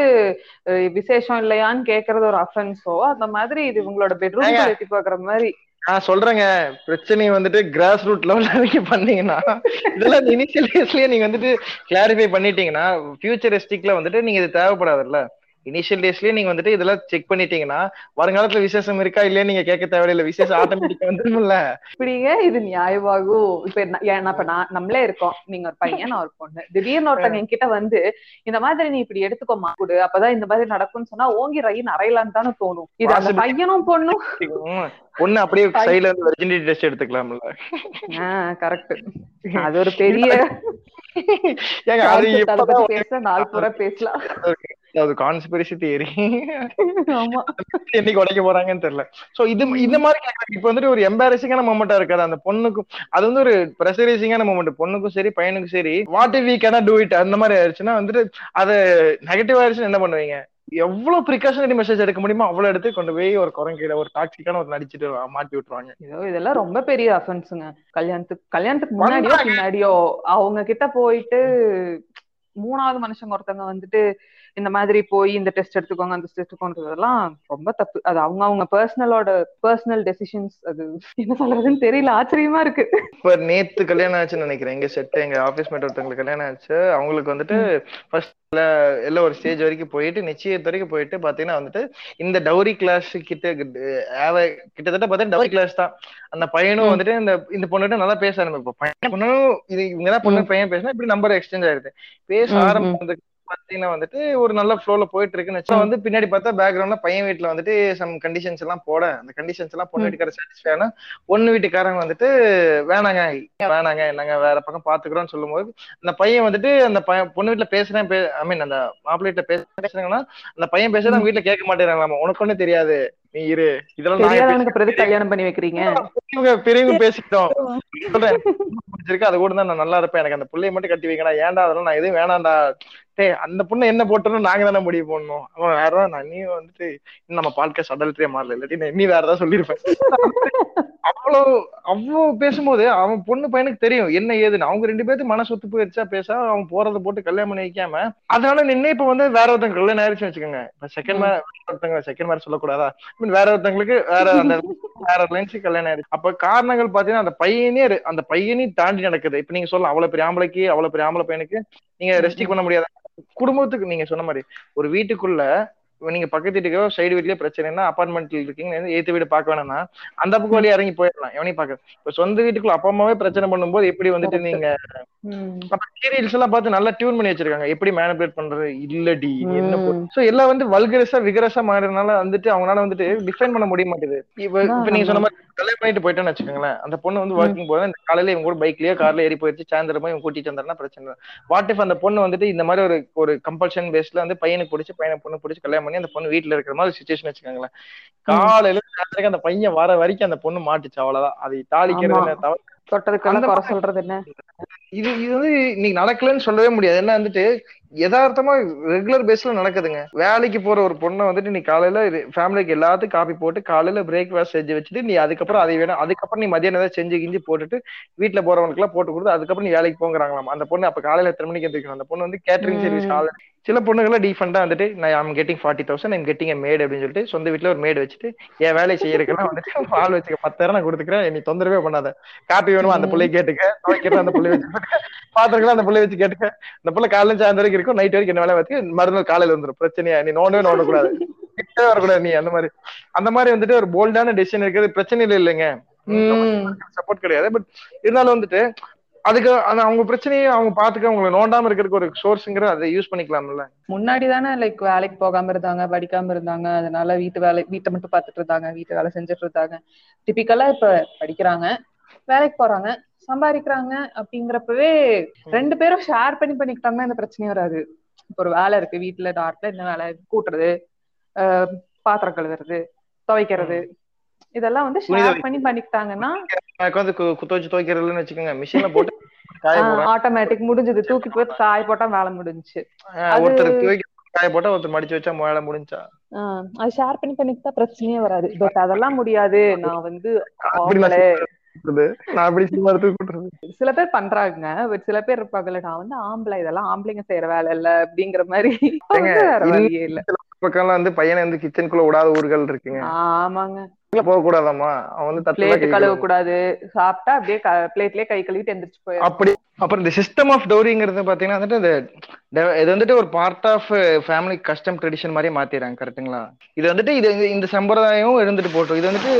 விசேஷம் இல்லையான்னு கேக்குறது ஒரு அஃபென்ஸோ அந்த மாதிரி இது இவங்களோட பெட்ரூம். எட்டி பாக்குற மாதிரி. நான் சொல்றேங்க. பிரச்சனையை வந்துட்டு கிராஸ் ரூட் லெவல்ல நீங்க பண்ணீங்கன்னா இதெல்லாம் இனிஷியல் டேஸ்லயே நீங்க வந்துட்டு கிளாரிஃபை பண்ணிட்டீங்கன்னா ஃபியூச்சரிஸ்டிக்ல வந்துட்டு நீங்க இது தேவைப்படாதுல்ல. இனிஷியல் டேஸ்லயே நீங்க வந்துட்டு இதெல்லாம் செக் பண்ணிட்டீங்கன்னா வருங்காலத்துல விசேஷம் இருக்கா இல்லையா நீங்க கேட்க தேவையில்ல. விசேஷம் ஆட்டோமேட்டிக்கா வந்துரும்ல. இப்படிங்க இது நியாயமாகும். இப்ப இப்ப நான் நம்மளே இருக்கோம். நீங்க ஒரு பையன் நான் ஒரு பொண்ணு. திடீர்னு ஒருத்தங்க என்கிட்ட வந்து இந்த மாதிரி நீ இப்படி எடுத்துக்கோமா கொடு. அப்பதான் இந்த மாதிரி நடக்கும்னு சொன்னா ஓங்கி ரயின் அறையலான்னு தானே தோணும். இது அந்த. பையனும் பொண்ணும். பொண்ணு அப்படியே சைடுல இருந்து வெர்ஜினிட்டி டெஸ்ட் எடுத்துக்கலாம்ல. கரெக்ட் அது ஒரு பெரிய பேச நாள் பூரா பேசலாம். அது கான்ஸ்பிரசி தியரி என்னைக்கு உடைக்க போறாங்கன்னு தெரியல. சோ இது இந்த மாதிரி கேக்குறாங்க. இப்ப வந்துட்டு ஒரு எம்பாரசிங்கான மூமெண்டா இருக்காது. அந்த பொண்ணுக்கும் அது வந்து ஒரு ப்ரெஷரைசிங்கான மூமெண்ட் பொண்ணுக்கும் சரி பையனுக்கும் சரி. What we gonna do it அந்த மாதிரி ஆயிடுச்சுன்னா வந்துட்டு அது நெகட்டிவ் ஆயிடுச்சுன்னா என்ன பண்ணுவீங்க? எவ்வளவு ப்ரிகாஷனரி மெசேஜ் எடுக்க முடியுமோ அவ்வளவு எடுத்து கொண்டு போய் ஒரு குரங்கிட ஒரு டாக்ஸிக்கான ஒரு நடிச்சிட்டு மாட்டி விட்டுருவாங்க. இதோ இதெல்லாம் ரொம்ப பெரிய அஃபென்ஸுங்க கல்யாணத்துக்கு கல்யாணத்துக்கு முன்னாடியோ. பின்னாடியோ அவங்க கிட்ட போயிட்டு மூணாவது மனுஷங்க ஒருத்தவங்க வந்துட்டு இந்த மாதிரி போய் இந்த டெஸ்ட் எடுத்துக்கோங்க அந்த டெஸ்ட் எடுத்துக்கோன்றதெல்லாம் ரொம்ப தப்பு. அது அவங்க அவங்க பர்சனலோட பர்சனல் டெசிஷன்ஸ் அது என்ன சொல்றதுன்னு தெரியல. ஆச்சரியமா இருக்கு. இப்ப நேத்து கல்யாணம் ஆச்சுன்னு நினைக்கிறேன். எங்க செட் எங்க ஆபீஸ் மேட் ஒருத்தவங்களுக்கு கல்யாணம் ஆச்சு. அவங்களுக்கு வந்துட்டு ஃபர்ஸ்ட் எல்லாம் ஒரு ஸ்டேஜ் வரைக்கும் போயிட்டு நிச்சயத்து வரைக்கும் போயிட்டு பாத்தீங்கன்னா வந்துட்டு இந்த டவுரி கிளாஸ் கிட்ட கிட்டத்தட்ட பார்த்தா டவுரி கிளாஸ் தான். அந்த பையனும். வந்துட்டு இந்த இந்த பொண்ணுகிட்ட நல்லா பேச ஆரம்பிப்போம் பையன் பொண்ணும் இது இவங்க பொண்ணு பையன் பேசினா இப்படி நம்பர் எக்ஸ்சேஞ்ச் ஆயிருது பேச. ஆரம்பிச்சதுக்கு பாத்தீங்கன்னா வந்துட்டு ஒரு நல்ல ஃப்ளோல போயிட்டு இருக்குன்னு வந்து பின்னாடி பார்த்தா பேக்ரவுண்ட்ல பையன் வீட்டுல வந்துட்டு சம் கண்டிஷன்ஸ் எல்லாம் போட அந்த கண்டிஷன்ஸ் எல்லாம் பொண்ணு. வீட்டுக்கார சாட்டிஸ்ஃபை ஆனா பொண்ணு வீட்டுக்காரங்க வந்துட்டு வேணாங்க வேணாங்க நாங்க வேற பக்கம் பாத்துக்கிறோம்னு சொல்லும்போது அந்த பையன் வந்துட்டு அந்த பொண்ணு வீட்டுல பேசுறேன் ஐ மீன் அந்த மாப்பிள்ளை வீட்டுல பேசுறாங்கன்னா அந்த பையன் பேசுறது அவங்க வீட்டுல கேட்க மாட்டேங்கிறாங்களாமா? உனக்கு ஒண்ணு தெரியாது. நீ இரு. இதெல்லாம் நான் தெரியாதவனுக்கு பிறகு கல்யாணம் பண்ணி வைக்கிறீங்க? பெரியவங்க பெரியவங்க பேசிக்கிட்டோம். சொல்றேன். பிடிச்சிருக்கு. அது கூட தான் நான் நல்லா இருப்பேன். எனக்கு அந்த புள்ளைய மட்டும் கட்டி வைக்கடா ஏன்டா அதெல்லாம் நான் எதுவும் வேணாம்டா. டேய் அந்த பொண்ணு என்ன போட்டணும் நாங்க தானே முடிவு பண்ணணும். அவன் வேற நான் நீ வந்துட்டு நம்ம பாட்காஸ்ட் அடல்ட்ரியா மாறல. இல்லாட்டி நான் நீ வேற ஏதாவது சொல்லியிருப்பேன். அவ்வளவு அவ்வளவு பேசும்போது அவன் பொண்ணு பையனுக்கு தெரியும். என்ன ஏதுன்னு. அவங்க ரெண்டு பேருக்கு மனசு ஒத்து போயிருச்சா பேச அவன் போறதை போட்டு கல்யாணம் பண்ணி வைக்காம. அதனால நின்று இப்ப வந்து வேற ஒருத்தங்க கல்யாணம் ஆயிடுச்சு வச்சுக்கோங்க. இப்ப செகண்ட் மேர ஒருத்தங்க செகண்ட் மேர சொல்லக்கூடாதா? வேற ஒருத்தங்களுக்கு வேற அந்த வேற லென்ஸு கல்யாணம் ஆயிடுச்சு. அப்ப காரணங்கள் பாத்தீங்கன்னா அந்த பையனே அந்த பையனையும் தாண்டி நடக்குது. இப்ப நீங்க சொல்லலாம் அவ்வளவு பெரிய ஆம்பளைக்கு அவ்வளவு பெரிய ஆம்பளை பையனுக்கு நீங்க ரெஸ்ட்ரிக் பண்ண முடியாது. குடும்பத்துக்கு நீங்க சொன்ன மாதிரி ஒரு வீட்டுக்குள்ள நீங்க பக்கத்து வீட்டுக்கோ சைடு வீட்லயே பிரச்சனைனா அபார்ட்மெண்ட்ல இருக்கீங்க ஏத்து வீடு பார்க்க வேணாம்னா அந்த பக்கம் வழியா இறங்கி போயிடலாம். எவனையும் பார்க்க இப்ப சொந்த வீட்டுக்குள்ள அப்பா அம்மாவே பிரச்சனை பண்ணும்போது எப்படி வந்துட்டு. நீங்க. சீரியல்ஸ் எல்லாம் பார்த்து நல்லா டியூன் பண்ணி வச்சிருக்காங்க. எப்படி மேனிபுலேட் பண்றது? இல்லடி என்ன. சோ எல்லாம் வந்து வல்கரஸா விகரஸா மாறினால வந்துட்டு அவங்களால வந்துட்டு டிஃபைன் பண்ண முடிய மாட்டேது. இப்ப இப்ப நீங்க சொன்ன மாதிரி கல்யாணம் பண்ணிட்டு போயிட்டோம்னு வச்சுக்கோங்களேன். அந்த பொண்ணு வந்து ஒர்க்கிங் போது இந்த காலையில இவங்க கூட பைக்லயோ கார்ல ஏறி போயிடுச்சு சாயந்தரமா இவங்க கூட்டிட்டு வந்தாருன்னா பிரச்சனை வாட் இஃப் அந்த பொண்ணு வந்துட்டு இந்த மாதிரி ஒரு ஒரு கம்பல்ஷன் பேஸ்ல வந்து பையனுக்கு பிடிச்சி பையனை பொண்ணு பிடிச்சி கல்யாணம் பண்ணி அந்த பொண்ணு வீட்டுல இருக்கிற மாதிரி சுச்சுவேஷன் வச்சுக்கோங்களேன். காலையில சாயந்தரம் அந்த பையன் வர வரைக்கும் அந்த பொண்ணு மாட்டுச்சு அவ்வளவுதான். அதை தாளிக்கிறது. தவிர சொல்றது என்ன? இது இது வந்து இன்னைக்கு நடக்கலன்னு சொல்லவே முடியாது. என்ன வந்துட்டு யதார்த்தமா ரெகுலர் பேஸ்ல நடக்குதுங்க. வேலைக்கு போற ஒரு பொண்ணை வந்துட்டு நீ காலையில ஃபேமிலிக்கு எல்லாத்துக்கும் காப்பி போட்டு காலையில பிரேக்ஃபாஸ்ட் செஞ்சு வச்சுட்டு நீ அதுக்கப்புறம் அதை வேணும் அதுக்கப்புறம் நீ மதியானம் ஏதாவது செஞ்சு கிஞ்சி போட்டுட்டு வீட்டுல போறவனுக்கு எல்லாம் போட்டு கொடுத்து அதுக்கப்புறம் நீ வேலைக்கு போங்கிறாங்களாம். அந்த பொண்ணு அப்ப காலையில எத்தனை மணிக்கு எந்திரிக்கணும்? அந்த பொண்ணு வந்து கேட்டரிங் சர்வீஸ் காலை சில பொண்ணுகளை டீஃபண்டா வந்துட்டு நான் I'm getting forty thousand I'm getting mad அப்படின்னு சொல்லிட்டு சொந்த வீட்டுல ஒரு மேடு வச்சுட்டு என் வேலையை செய்யறதுக்கெல்லாம் வந்துட்டு ஆள் வச்சுக்க பத்தாயிரம் நான் கொடுத்துக்கிறேன். நீ தொந்தரவே பண்ணாத. காப்பி வேணுமா அந்த பிள்ளைய கேட்டுக்க? துவைக்கிறேன் அந்த பிள்ளை வச்சு பாத்திரக்கலாம் அந்த பிள்ளை வச்சு கேட்டுக்க. அந்த பிள்ளை காலையில சாயந்தரம் வரைக்கும் இருக்கும். நைட் வரைக்கும் என்ன வேலை வச்சு மறுநாள் காலையில வந்துடும் பிரச்சனையா? நீ நோண்டவே நோண்டக்கூடாது. கிட்டே வரக்கூடாது நீ. அந்த மாதிரி. அந்த மாதிரி வந்துட்டு ஒரு போல்டான டெசிஷன் இருக்கிறது பிரச்சனை இல்லை இல்லைங்க. சப்போர்ட் கிடையாது. பட் இருந்தாலும் வந்துட்டு அதுக்கு அந்த அவங்க பிரச்சனையை அவங்க பாத்துக்க அவங்களை நோண்டாம இருக்கிறதுக்கு ஒரு சோர்ஸ்ங்கிற அதை யூஸ் பண்ணிக்கலாம்ல. முன்னாடி தானே லைக் வேலைக்கு போகாம இருந்தாங்க படிக்காம இருந்தாங்க அதனால வீட்டு வேலை வீட்டை மட்டும் பார்த்துட்டு இருந்தாங்க வீட்டு வேலை செஞ்சுட்டு இருந்தாங்க. டிபிக்கலா இப்ப படிக்கிறாங்க வேலைக்கு போறாங்க சம்பாதிக்கிறாங்க அப்படிங்கிறப்பவே ரெண்டு பேரும் ஷேர் பண்ணி பண்ணிக்கிட்டாங்கன்னா இந்த பிரச்சனையும் வராது. இப்போ ஒரு வேலை இருக்கு வீட்டுல டார்ட்ல இந்த வேலை? கூட்டுறது பாத்திரம் கழுவுறது துவைக்கிறது இதெல்லாம் வந்து ஷேர் பண்ணி பண்ணிக்கிட்டாங்கன்னா எனக்கு வந்து கு- குத்த வச்சு துவைக்கிறதுன்னு வச்சுக்கோங்க. மிஷின்ல போட்டு ஆட்டோமேட்டிக் முடிஞ்சது. தூக்கி போய் காய போட்டா வேலை முடிஞ்சுச்சு. ஒருத்தர் காய போட்டா ஒருத்தர் மடிச்சு வச்சா வேலை முடிஞ்சா? அது ஷேர் பண்ணி பண்ணிக்கிட்டா பிரச்சனையே வராது. பட் அதெல்லாம் முடியாது. நான் வந்து சில பேர் பண்றாங்க. பட் சில பேர் இருப்பாங்கல்ல நான் வந்து ஆம்பளை இதெல்லாம் ஆம்பளைங்க செய்யற வேலை இல்ல அப்படிங்கிற மாதிரி. வேற. வழியே இல்ல. பக்கம்லாம் வந்து பையனை வந்து கிச்சனுக்குள்ள விடாத ஊர்கள் இருக்குங்க. ஆமாங்க. போக கூடாதாமா அவன் வந்து கை கழுவ. கூடாது. சாப்பிட்டா அப்படியே பிளேட்லயே கை கழுவிட்டு எந்திரிச்சு போய் அப்படி அப்புறம் இந்த சிஸ்டம் ஆஃப் டௌரிங்கிறது பாத்தீங்கன்னா வந்துட்டு இந்த இது வந்துட்டு ஒரு part of family custom tradition மாதிரி மாத்திடுறாங்க கரெக்ட்டுங்களா இது வந்துட்டு இது இந்த சம்பிரதாயம் இருந்துட்டு போட்டோம் இது வந்துட்டு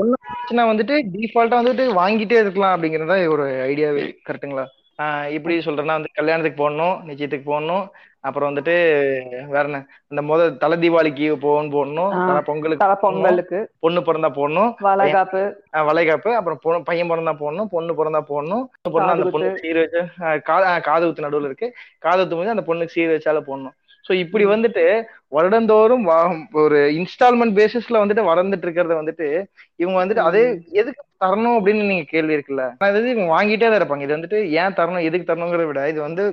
ஒண்ணு வந்துட்டு டிஃபால்ட்டா வந்துட்டு வாங்கிட்டே இருக்கலாம் அப்படிங்கறதா ஒரு ஐடியாவே கரெக்ட்டுங்களா இப்படி சொல்றேன்னா வந்து கல்யாணத்துக்கு போடணும் நிச்சயத்துக்கு போடணும். அப்புறம் வந்துட்டு வேற என்ன இந்த முத தலை தீபாவளிக்கு போகணும் போடணும். தலை பொங்கலுக்கு பொங்கலுக்கு. பொண்ணு பிறந்தா போடணும். வளைகாப்பு. வளைகாப்பு. அப்புறம் பொண்ணு- பையன் பிறந்தா போடணும் பொண்ணு பிறந்தா போடணும். பொண்ணு அந்த காது பொண்ணுக்கு சீர் வச்சு ஆஹ் கா- ஆஹ் காது ஊத்து நடுவுல இருக்கு. காது ஊத்தும் போது அந்த பொண்ணுக்கு சீர் வச்சால போடணும். சோ இப்படி வந்துட்டு வருடந்தோறும் ஒரு இன்ஸ்டால்மெண்ட் பேசிஸ்ல வந்துட்டு வளர்ந்துட்டு இருக்கிறத வந்துட்டு இவங்க வந்துட்டு அதே எதுக்கு தரணும் அப்படின்னு நீங்க கேள்வி இருக்குல்ல? அதாவது இவங்க வாங்கிட்டே தான் இருப்பாங்க. இது வந்துட்டு ஏன் தரணும் எதுக்கு தரணுங்கிறத விட இது வந்து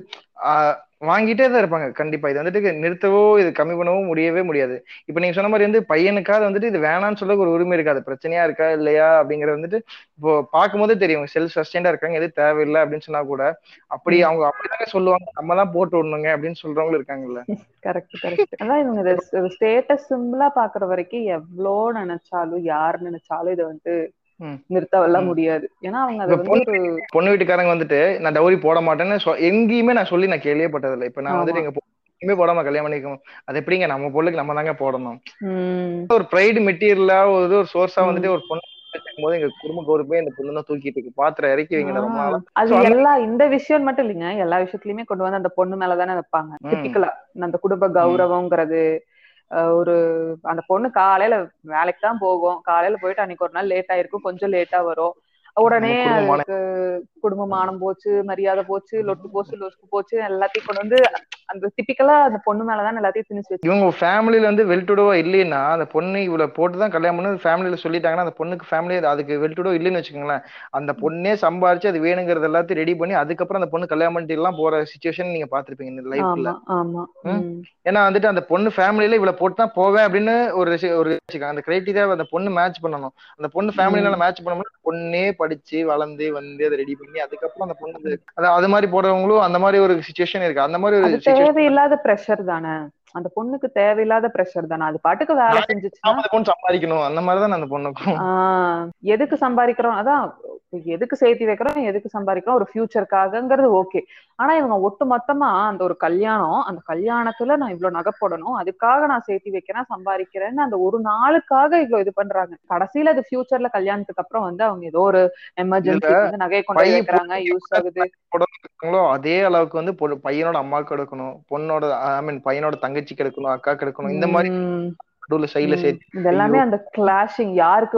வாங்கிட்டே தான் இருப்பாங்க. கண்டிப்பா. இது வந்துட்டு நிறுத்தவோ இது கம்மி பண்ணவோ முடியவே முடியாது. இப்ப நீங்க சொன்ன மாதிரி வந்து பையனுக்காவது வந்துட்டு இது வேணாம்னு சொல்ல ஒரு உரிமை இருக்காது. பிரச்சனையா இருக்கா இல்லையா அப்படிங்கறது வந்துட்டு இப்போ பார்க்கும்போதே தெரியும். செல்ஃப் சஸ்டைண்டா இருக்காங்க எது தேவையில்லை அப்படின்னு சொன்னா கூட அப்படி அவங்க அப்படிதாங்க சொல்லுவாங்க. நம்ம தான் போட்டு விடணுங்க அப்படின்னு சொல்றவங்களும் இருக்காங்கல்ல. கரெக்ட் கரெக்ட் அதான் இவங்க ஸ்டேட்டஸ் சிம்பிளா பாக்குற வரைக்கும் எவ்வளோ நினைச்சாலும் யார் நினைச்சாலும் இதை வந்து. நிறுத்தவெல்லாம். முடியாது. ஏன்னா அவங்க அதை வந்து பொண்ணு வீட்டுக்காரங்க வந்துட்டு நான் டவுரி போட மாட்டேன்னு சொ- எங்கேயுமே நான் சொல்லி நான் கேள்விப்பட்டதில்லை இப்ப நான் வந்துட்டு. எங்க எங்கேயுமே போடாம கல்யாணம் பண்ணிக்கணும் அது எப்படிங்க? நம்ம பொண்ணுக்கு நம்ம தாங்க போடணும். ஒரு ப்ரைடு மெட்டீரியலா ஒரு ஒரு சோர்ஸா. வந்துட்டு ஒரு பொண்ணு போது எங்க குடும்ப கௌரவமே இந்த பொண்ணு தான் தூக்கிட்டு இருக்கு. பாத்திரம் இறக்கி வைங்க ரொம்ப அது எல்லா இந்த விஷயம் மட்டும் இல்லைங்க. எல்லா விஷயத்துலயுமே கொண்டு வந்து அந்த பொண்ணு மேலதானே வைப்பாங்க. ம். டிப்பிக்கலா அந்த குடும்ப கௌரவங்கிறது ஒரு அந்த பொண்ணு காலையில வேலைக்கு தான் போகும். காலையில போயிட்டு அன்னைக்கு ஒரு நாள் லேட் ஆயிருக்கும். கொஞ்சம் லேட்டா வரும். உடனே அதுக்கு குடும்ப மானம் போச்சு மரியாதை போச்சு லொட்டு போச்சு லொசுக்கு போச்சு எல்லாத்தையும் கொண்டு வந்து அந்த டிப்பிக்கலா அந்த பொண்ணு மேலதான் எல்லாத்தையும் திணிச்சு வச்சு இவங்க ஃபேமிலில வந்து வெல்டுடோவா இல்லைன்னா அந்த பொண்ணு இவ்வளவு போட்டு தான் கல்யாணம் பண்ணி ஃபேமிலியில சொல்லிட்டாங்கன்னா அந்த பொண்ணுக்கு ஃபேமிலி அதுக்கு வெல்டுடோ இல்லைன்னு வச்சுக்கோங்களேன். அந்த பொண்ணே சம்பாரிச்சு அது வேணுங்கிறது எல்லாத்தையும் ரெடி பண்ணி அதுக்கப்புறம் அந்த பொண்ணு கல்யாணம் பண்ணிட்டு எல்லாம் போற சுச்சுவேஷன் நீங்க பாத்திருப்பீங்க இந்த லைஃப்ல. ஏன்னா வந்துட்டு அந்த பொண்ணு ஃபேமிலியில இவ்வளவு போட்டு தான் போவேன் அப்படின்னு ஒரு ஒரு. அந்த கிரைட்டீரியா அந்த பொண்ணு மேட்ச் பண்ணணும். அந்த பொண்ணு ஃபேமிலியில மேட்ச் பண்ணோம்னா பொண்ணே படிச்சு வளர்ந்து வந்து அதை ரெடி பண்ணி அதுக்கப்புறம் அந்த பொண்ணு அது- அது மாதிரி போறவங்களும் அந்த மாதிரி ஒரு சுச்சுவேஷன் இருக்கு. அந்த மாதிரி ஒரு தேவையில்லாத பிரஷர் தானே? அந்த பொண்ணுக்கு தேவையில்லாத பிரஷர் தானே? அது பாட்டுக்கு வேலை பொண்ணு சம்பாதிக்கணும். அந்த மாதிரி தான் அந்த பொண்ணுக்கும். எதுக்கு சம்பாதிக்கிறோம்? அதான் எதுக்கு சேர்த்து வைக்கிறோம்? எதுக்கு சம்பாதிக்கிறோம்? ஒரு ஃபியூச்சருக்காகங்கிறது ஓகே ஆனா இவங்க ஒட்டு மொத்தமா அந்த ஒரு கல்யாணம் அந்த கல்யாணத்துல நான் இவ்வளவு நகை போடணும் அதுக்காக நான் சேர்த்து வைக்கிறேன் சம்பாதிக்கிறேன்னு அந்த ஒரு நாளுக்காக இவ்வளவு இது பண்றாங்க. கடைசியில அது ஃபியூச்சர்ல கல்யாணத்துக்கு அப்புறம் வந்து அவங்க ஏதோ ஒரு எமர்ஜென்சி வந்து நகையை கொண்டு வைக்கிறாங்க யூஸ் ஆகுது. அதே அளவுக்கு வந்து பையனோட அம்மாவுக்கு எடுக்கணும் பொண்ணோட ஐ மீன் பையனோட தங்கச்சிக்கு எடுக்கணும் அக்காக்கு எடுக்கணும் இந்த மாதிரி நடுவுல சைடுல சேர்த்து இது எல்லாமே அந்த கிளாஷிங் யாருக்கு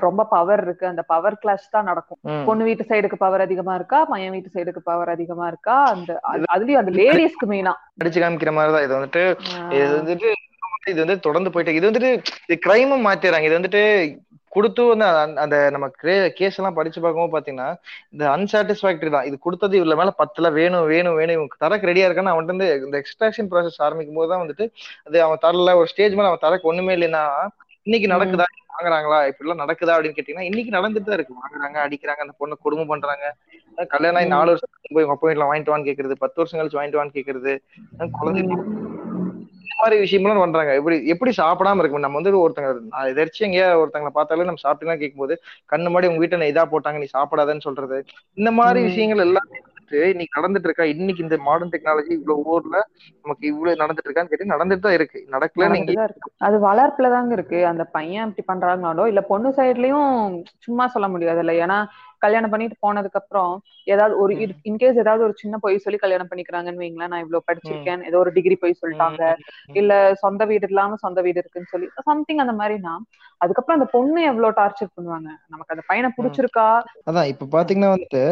ரொம்ப பவர் இருக்கு. அந்த பவர் கிளாஷ் தான் நடக்கும். பொண்ணு வீட்டு சைடுக்கு பவர் அதிகமா இருக்கா? பையன் வீட்டு சைடுக்கு பவர் அதிகமா இருக்கா? அந்த அது- அதுலயும் அந்த லேடிஸ்க்கு மெயினா அடிச்சு காமிக்கிற மாதிரி தான். இது வந்துட்டு இது வந்துட்டு இது வந்து தொடர்ந்து போயிட்டு இது வந்துட்டு இது கிரைமும் மாத்திடுறாங்க. இது வந்துட்டு கொடுத்து வந்து அந்த- நம்ம கேஸ் எல்லாம் படிச்சு பார்க்கும்போது பாத்தீங்கன்னா இந்த அன்சாட்டிஸ்பாக்டரி தான். இது கொடுத்தது இவ்வளவு மேல பத்துல வேணும் வேணும் வேணும். இவங்க தரக்கு ரெடியா இருக்கான்னு அவன் வந்து இந்த எக்ஸ்ட்ராக்ஷன் ப்ராசஸ் ஆரம்பிக்கும் போது தான் வந்துட்டு அது அவன் தரல ஒரு ஸ்டேஜ் மேல அவன் தரக்கு ஒண்ணுமே இல்லைன்னா இன்னைக்கு நடக்குதா? வாங்குறாங்களா? இப்படி எல்லாம் நடக்குதா? அப்படின்னு கேட்டீங்கன்னா இன்னைக்கு நடந்துட்டு தான் இருக்கு. வாங்குறாங்க அடிக்கிறாங்க அந்த பொண்ணு குடும்பம் பண்றாங்க. கல்யாணம் நாலு வருஷம் போய் உங்க அப்பா வீட்டுல வாங்கிட்டு வான்னு கேக்குறது பத்து வருஷம் கழிச்சு வாங்கிட்டு வான்னு கேக்குறது குழந்தை மாதிரி விஷயம்லாம் பண்றாங்க. எப்படி எப்படி சாப்பிடாம இருக்கும் நம்ம வந்து ஒருத்தங்க எதிர்த்து எங்கேயா ஒருத்தங்களை பார்த்தாலே நம்ம சாப்பிட்டுலாம் கேட்கும்போது கண்ணு மாடி உங்க வீட்டுல இதா போட்டாங்க நீ சாப்பிடாதன்னு சொல்றது. இந்த மாதிரி. விஷயங்கள் எல்லாமே இன்னைக்கு நடந்துட்டு இருக்கா? இன்னைக்கு இந்த மாடர்ன் டெக்னாலஜி இவ்வளவு ஊர்ல நமக்கு இவ்வளவு நடந்துட்டு இருக்கான்னு கேட்டு நடந்துட்டு தான் இருக்கு. நடக்கல நீங்க அது வளர்ப்புல தாங்க இருக்கு. அந்த பையன் இப்படி பண்றாங்களோ இல்ல பொண்ணு சைட்லயும் சும்மா சொல்ல முடியாது இல்ல ஏன்னா கல்யாணம் பண்ணிட்டு போனதுக்கு அப்புறம் ஏதாவது ஒரு இன்கேஸ் ஏதாவது ஒரு சின்ன பொய் சொல்லி கல்யாணம் பண்ணிக்கிறாங்கன்னு வைங்களேன் நான் இவ்வளவு படிச்சிருக்கேன் ஏதோ ஒரு டிகிரி போய் சொல்லிட்டாங்க இல்ல சொந்த வீடு இல்லாம சொந்த வீடு இருக்குன்னு சொல்லி சம்திங் அந்த மாதிரினா அதுக்கப்புறம் அந்த பொண்ணு எவ்வளவு டார்ச்சர் பண்ணுவாங்க? நமக்கு அந்த பையனை பிடிச்சிருக்கா? அதான் இப்ப பாத்தீங்கன்னா வந்துட்டு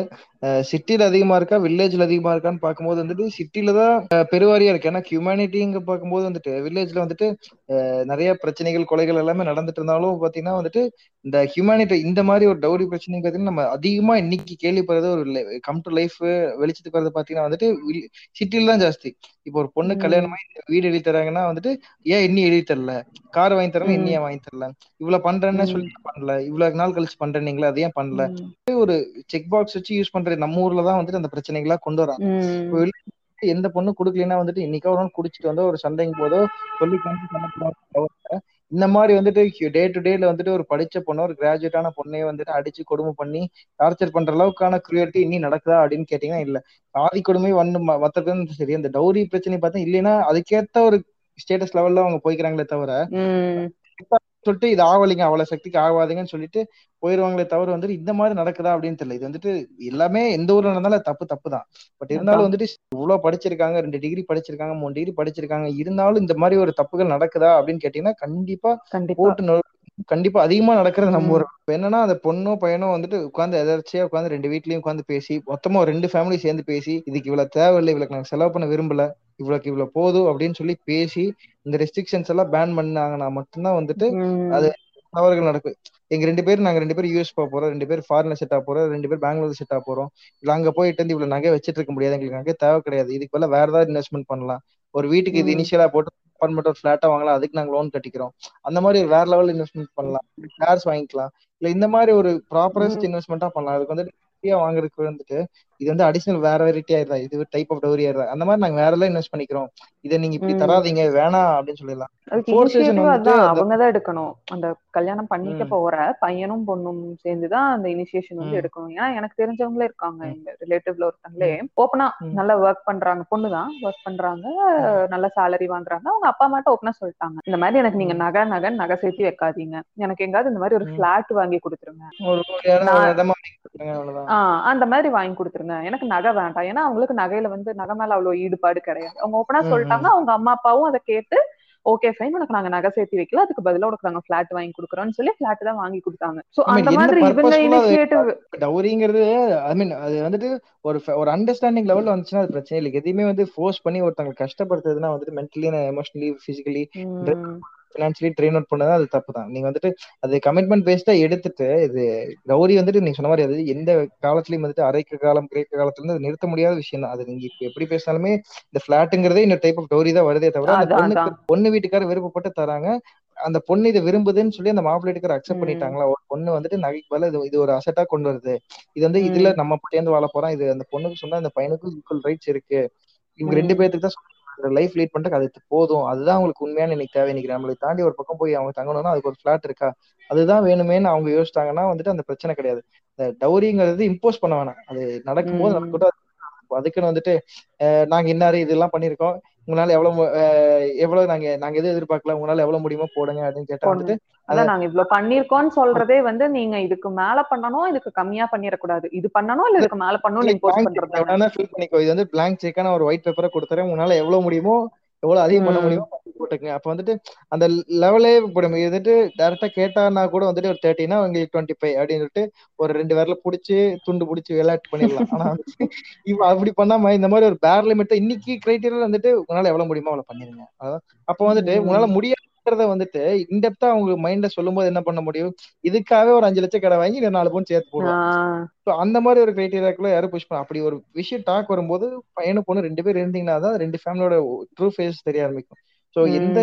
சிட்டில அதிகமா இருக்கா வில்லேஜ்ல அதிகமா இருக்கான்னு பார்க்கும்போது வந்துட்டு சிட்டில தான் பெருவாரியா இருக்கு. ஏன்னா ஹியூமனிட்டிங்க பார்க்கும்போது வந்துட்டு வில்லேஜ்ல வந்துட்டு நிறைய பிரச்சனைகள் கொலைகள் எல்லாமே நடந்துட்டு இருந்தாலும் பாத்தீங்கன்னா வந்துட்டு இந்த ஹியூமனிட்டி இந்த மாதிரி ஒரு டவுரி பிரச்சனை பாத்தீங்கன்னா நம்ம அதிகமா இன்னைக்கு கேள்விப்படுறது ஒரு கம் டு லைஃப் வெளிச்சத்துக்கு வரது பாத்தீங்கன்னா வந்துட்டு சிட்டில தான் ஜாஸ்தி. இப்போ ஒரு பொண்ணு ம். கல்யாணம் ஆகி வீடு எழுதி தராங்கன்னா வந்துட்டு ஏன் இன்னும் எழுதி தரல? கார் வாங்கி தரணும் இன்னும் ஏன் வாங்கி தரல? இவ்வளவு பண்றேன்னு. சொல்லி பண்ணல. இவ்வளவு நாள் கழிச்சு பண்றீங்களா அது ஏன் பண்ணல. ம். செக் பாக்ஸ் வச்சு யூஸ் பண்ற நம்ம ஊர்ல தான் வந்துட்டு அந்த பிரச்சனைகளா கொண்டு வராங்க. எந்த பொண்ணு குடுக்கலைன்னா வந்துட்டு இன்னைக்கோ ஒரு நாள் குடிச்சிட்டு வந்து ஒரு சண்டைக்கு போதோ சொல்லி இந்த மாதிரி வந்துட்டு டே டு டேல வந்துட்டு ஒரு படிச்ச பொண்ணு ஒரு கிராஜுவேட்டான பொண்ணையே வந்துட்டு அடிச்சு கொடுமை பண்ணி டார்ச்சர் பண்ற அளவுக்கான கிரியேட்டி இன்னும் நடக்குதா அப்படின்னு கேட்டீங்கன்னா இல்ல சாதி கொடுமை வந்து மத்ததுன்னு சரி அந்த டௌரி பிரச்சனை பார்த்தா இல்லைன்னா அதுக்கேத்த ஒரு ஸ்டேட்டஸ் லெவல்ல அவங்க போய்க்கிறாங்களே தவிர. சொல்லிட்டு இது ஆவலிங்க அவ்வளவு சக்திக்கு ஆகாதீங்கன்னு சொல்லிட்டு போயிருவாங்களே தவிர வந்துட்டு இந்த மாதிரி நடக்குதா அப்படின்னு தெரியல. இது வந்துட்டு எல்லாமே எந்த ஊர்ல நடந்தாலும் தப்பு தப்பு தான். பட் இருந்தாலும் வந்துட்டு இவ்வளவு படிச்சிருக்காங்க ரெண்டு டிகிரி படிச்சிருக்காங்க மூணு டிகிரி படிச்சிருக்காங்க இருந்தாலும் இந்த மாதிரி ஒரு தப்புகள் நடக்குதா அப்படின்னு கேட்டீங்கன்னா கண்டிப்பா கண்டிப்பா. போட்டு கண்டிப்பா அதிகமா நடக்கிறது நம்ம இப்ப என்னன்னா அந்த பொண்ணோ பையனோ வந்துட்டு உட்காந்து எதர்ச்சியா உட்காந்து ரெண்டு வீட்லயும் உட்காந்து பேசி மொத்தமா ஒரு ரெண்டு ஃபேமிலி சேர்ந்து பேசி இதுக்கு இவ்வளவு தேவையில்லை இவ்வளவு நாங்க செலவு பண்ண விரும்பல. இவ்வளவுக்கு இவ்வளவு போதும் அப்படின்னு சொல்லி பேசி இந்த ரெஸ்ட்ரிக்ஷன்ஸ் எல்லாம் பேன் பண்ணாங்கன்னா மட்டும்தான் வந்துட்டு. அது தவறுகள் நடக்கும். எங்க ரெண்டு பேரும் நாங்க ரெண்டு பேரும் யூஎஸ் போக போறோம் ரெண்டு பேரும் ஃபாரின்ல செட் ஆக போறோம் ரெண்டு பேரும் பெங்களூர் செட் ஆக போறோம். இல்ல அங்க போயிட்டு வந்து இவ்வளவு நகை வச்சிட்டு இருக்க முடியாது. எங்களுக்கு நகை தேவை கிடையாது. இதுக்கு பதிலா வேற ஏதாவது இன்வெஸ்ட்மெண்ட் பண்ணலாம். ஒரு வீட்டுக்கு இது. இனிஷியலா போட்டு அப்பார்ட்மெண்ட் ஒரு ஃபிளாட்டா வாங்கலாம். அதுக்கு நாங்க லோன் கட்டிக்கிறோம். அந்த மாதிரி ஒரு வேற லெவல் இன்வெஸ்ட்மெண்ட் பண்ணலாம். ஷேர்ஸ் வாங்கிக்கலாம். இல்ல இந்த மாதிரி ஒரு ப்ராப்பரஸ்ட். இன்வெஸ்ட்மெண்ட்டா பண்ணலாம். அதுக்கு ஆ வாங்குறதுக்கு வந்துட்டு இது வந்து அடிஷனல் வேற வெரைட்டி ஆயிருதா இது டைப் ஆஃப் டவுரி ஆயிருதா அந்த மாதிரி நாங்க வேற எல்லாம் இன்வெஸ்ட் பண்ணிக்கிறோம். இதை நீங்க இப்படி. தராதீங்க வேணாம் அப்படின்னு சொல்லிடலாம். ஃபோர்த் சீசன் அவங்க தான் எடுக்கணும். அந்த கல்யாணம் பண்ணிக்க போற பையனும் பொண்ணும் சேர்ந்துதான் அந்த இனிஷியேஷன் வந்து எடுக்கணும். ஏன்னா எனக்கு தெரிஞ்சவங்களே இருக்காங்க. எங்க ரிலேட்டிவ்ல ஒருத்தங்களே. ஓப்பனா நல்லா ஒர்க் பண்றாங்க. பொண்ணுதான் ஒர்க் பண்றாங்க. நல்ல சேலரி வாங்குறாங்க. அவங்க அப்பா அம்மாட்ட ஓப்பனா சொல்லிட்டாங்க. இந்த மாதிரி எனக்கு நீங்க நகை நகை நகை சேர்த்து வைக்காதீங்க. எனக்கு எங்காவது இந்த மாதிரி ஒரு ம். ஃபிளாட் வாங்கி கொடுத்துருங்க. அந்த மாதிரி வாங்கி கொடுத்துருங்க. எனக்கு நகை வேண்டாம். ஏன்னா அவங்களுக்கு நகையில வந்து நகை மேல அவ்வளவு ஈடுபாடு கிடையாது. அவங்க ஓப்பனா சொல்லிட்டாங்க. அவங்க அம்மா அப்பாவும் அதை கேட்டு ஓகே ஃபைன் உனக்கு நாங்க நகை சேர்த்து வைக்கல. அதுக்கு பதிலா உனக்கு நாங்க ஃபிளாட் வாங்கி கொடுக்குறோம்னு சொல்லி ஃபிளாட் தான் வாங்கி கொடுத்தாங்க. சோ அந்த மாதிரி இவங்க இனிஷியேட்டிவ் டவுரிங்கிறது ஐ மீன் அது வந்துட்டு ஒரு ஒரு அண்டர்ஸ்டாண்டிங் லெவல்ல வந்துச்சுன்னா அது பிரச்சனை இல்லை. எதையுமே வந்து ஃபோர்ஸ் பண்ணி ஒருத்தங்க கஷ்டப்படுத்துறதுன்னா வந்துட்டு mentally emotionally physically financially drain out பண்ணது அது தப்பு தான் நீங்க வந்துட்டு அது கமிட்மெண்ட் பேஸ்டா எடுத்துட்டு இது கௌரி வந்துட்டு நீங்க சொன்ன மாதிரி அது எந்த காலத்துலயும் வந்துட்டு அரைக்க காலம் கிரேக்க காலத்துல இருந்து அது நிறுத்த முடியாத விஷயம் தான் அது நீங்க இப்ப எப்படி பேசினாலுமே இந்த பிளாட்டுங்கிறதே இந்த டைப் ஆஃப் கௌரி தான் வருதே தவிர அந்த பொண்ணுக்கு பொண்ணு வீட்டுக்காரர் விருப்பப்பட்டு தராங்க. அந்த பொண்ணு இதை விரும்புதுன்னு சொல்லி அந்த மாப்பிள்ளை வீட்டுக்காரர் அக்செப்ட் பண்ணிட்டாங்களா? ஒரு பொண்ணு வந்துட்டு நகைக்கு பதிலா இது இது ஒரு அசட்டா கொண்டு வருது. இது வந்து இதுல நம்ம சேர்ந்து வாழ போறோம் இது அந்த பொண்ணுக்கு சொன்னா அந்த பையனுக்கும் ஈக்குவல் ரைட்ஸ் இருக்கு. இவங்க ரெண்டு பேர்த்துக்கு தான் லைஃப் லீட் பண்றதுக்கு அது போதும். அதுதான் அவங்களுக்கு உண்மையான இன்னைக்கு தேவை. இன்னைக்கு நம்மளை தாண்டி ஒரு பக்கம் போய் அவங்க தங்கணும்னா அதுக்கு ஒரு ஃபிளாட் இருக்கா? அதுதான் வேணுமேன்னு அவங்க யோசிச்சாங்கன்னா வந்துட்டு அந்த பிரச்சனை கிடையாது. இந்த டவுரிங்கிறது இம்போஸ் பண்ண வேணாம். அது நடக்கும்போது நடக்கட்டும். அதுக்குன்னு வந்துட்டு நாங்க இன்னாரு இதெல்லாம் பண்ணிருக்கோம் உங்களால எவ்வளவு எவ்வளவு நாங்க நாங்க எதுவும் எதிர்பார்க்கல உங்களால எவ்வளவு முடியுமோ போடுங்க அப்படின்னு கேட்டா வந்துட்டு அத அதான் நாங்க இவ்வளவு பண்ணிருக்கோம்னு சொல்றதே வந்து நீங்க இதுக்கு மேல பண்ணணும் இதுக்கு கம்மியா பண்ணிடக்கூடாது. இது பண்ணணும் இல்ல இதுக்கு மேல பண்ணணும்னு இம்போஸ் blank பண்றது பண்ணிக்கோ. இது வந்து check நான் ஒரு ஒயிட் பேப்பரை கொடுத்துறேன். உங்களால எவ்வளவு முடியுமோ எவ்வளவு அதிகம் பண்ண முடியுமோ போட்டுக்கங்க. அப்ப வந்துட்டு அந்த லெவலே இப்போ நம்ம வந்துட்டு டேரக்டா கேட்டானா கூட வந்துட்டு ஒரு தேர்ட்டினா உங்களுக்கு டுவெண்ட்டி ஃபைவ் அப்படின்னு சொல்லிட்டு ஒரு ரெண்டு விரல புடிச்சு துண்டு புடிச்சு விளையாட்டு பண்ணிடலாம். ஆனா வந்துட்டு இவ அப்படி பண்ணாம இந்த மாதிரி ஒரு பேர் லிமிட் இன்னைக்கு கிரைட்டீரியா வந்துட்டு உங்களால எவ்வளவு முடியுமோ அவ்வளவு பண்ணிருங்க. அப்ப வந்துட்டு உங்களால உம் முடியாதுன்றத வந்துட்டு இன்டெப்தா அவங்க மைண்ட்ல சொல்லும் போது என்ன பண்ண முடியும்? இதுக்காகவே ஒரு அஞ்சு லட்சம் கடை வாங்கி நாலு பவுன் சேர்த்து போடலாம் ஆஹ் ஸோ அந்த மாதிரி ஒரு கிரைட்டீரியாக்குள்ள யாரும் புஷ் பண்ண அப்படி ஒரு விஷயம் டாக் வரும்போது பையனு பொண்ணு ரெண்டு பேர் இருந்தீங்கன்னா தான் ரெண்டு ஃபேமிலியோட ட்ரூ ஃபேஸ் தெரிய ஆரம்பிக்கும். ஸோ எந்த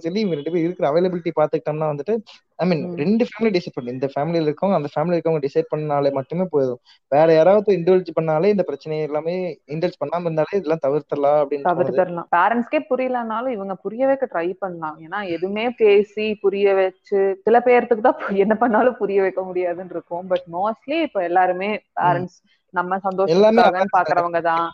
சொல்லி இவங்க ரெண்டு பேர் இருக்கிற அவைலபிலிட்டி பார்த்துக்கிட்டோம்னா வந்துட்டு ஐ மீன் ரெண்டு ஃபேமிலி டிசைட் பண்ணு. இந்த ஃபேமிலியில் இருக்கவங்க அந்த ஃபேமிலி இருக்கவங்க டிசைட் பண்ணாலே மட்டுமே போதும். வேற யாராவது இன்டெலிஜ் பண்ணாலே இந்த பிரச்சனை எல்லாமே இன்டெலிஜ் பண்ணாம இருந்தாலே இதெல்லாம் தவிர்த்தலாம் அப்படின்னு தோணுது. தவிர்த்திடலாம். பேரண்ட்ஸ்க்கே புரியலனாலும் இவங்க புரிய வைக்க ட்ரை பண்ணலாம். ஏன்னா எதுவுமே பேசி புரிய வச்சு சில பேர்த்துக்கு தான் என்ன பண்ணாலும் புரிய வைக்க முடியாதுன்னு இருக்கும். பட் மோஸ்ட்லி இப்ப எல்லாருமே. பேரண்ட்ஸ் நம்ம சந்தோஷத்துக்காகன்னு பாக்குறவங்க தான்.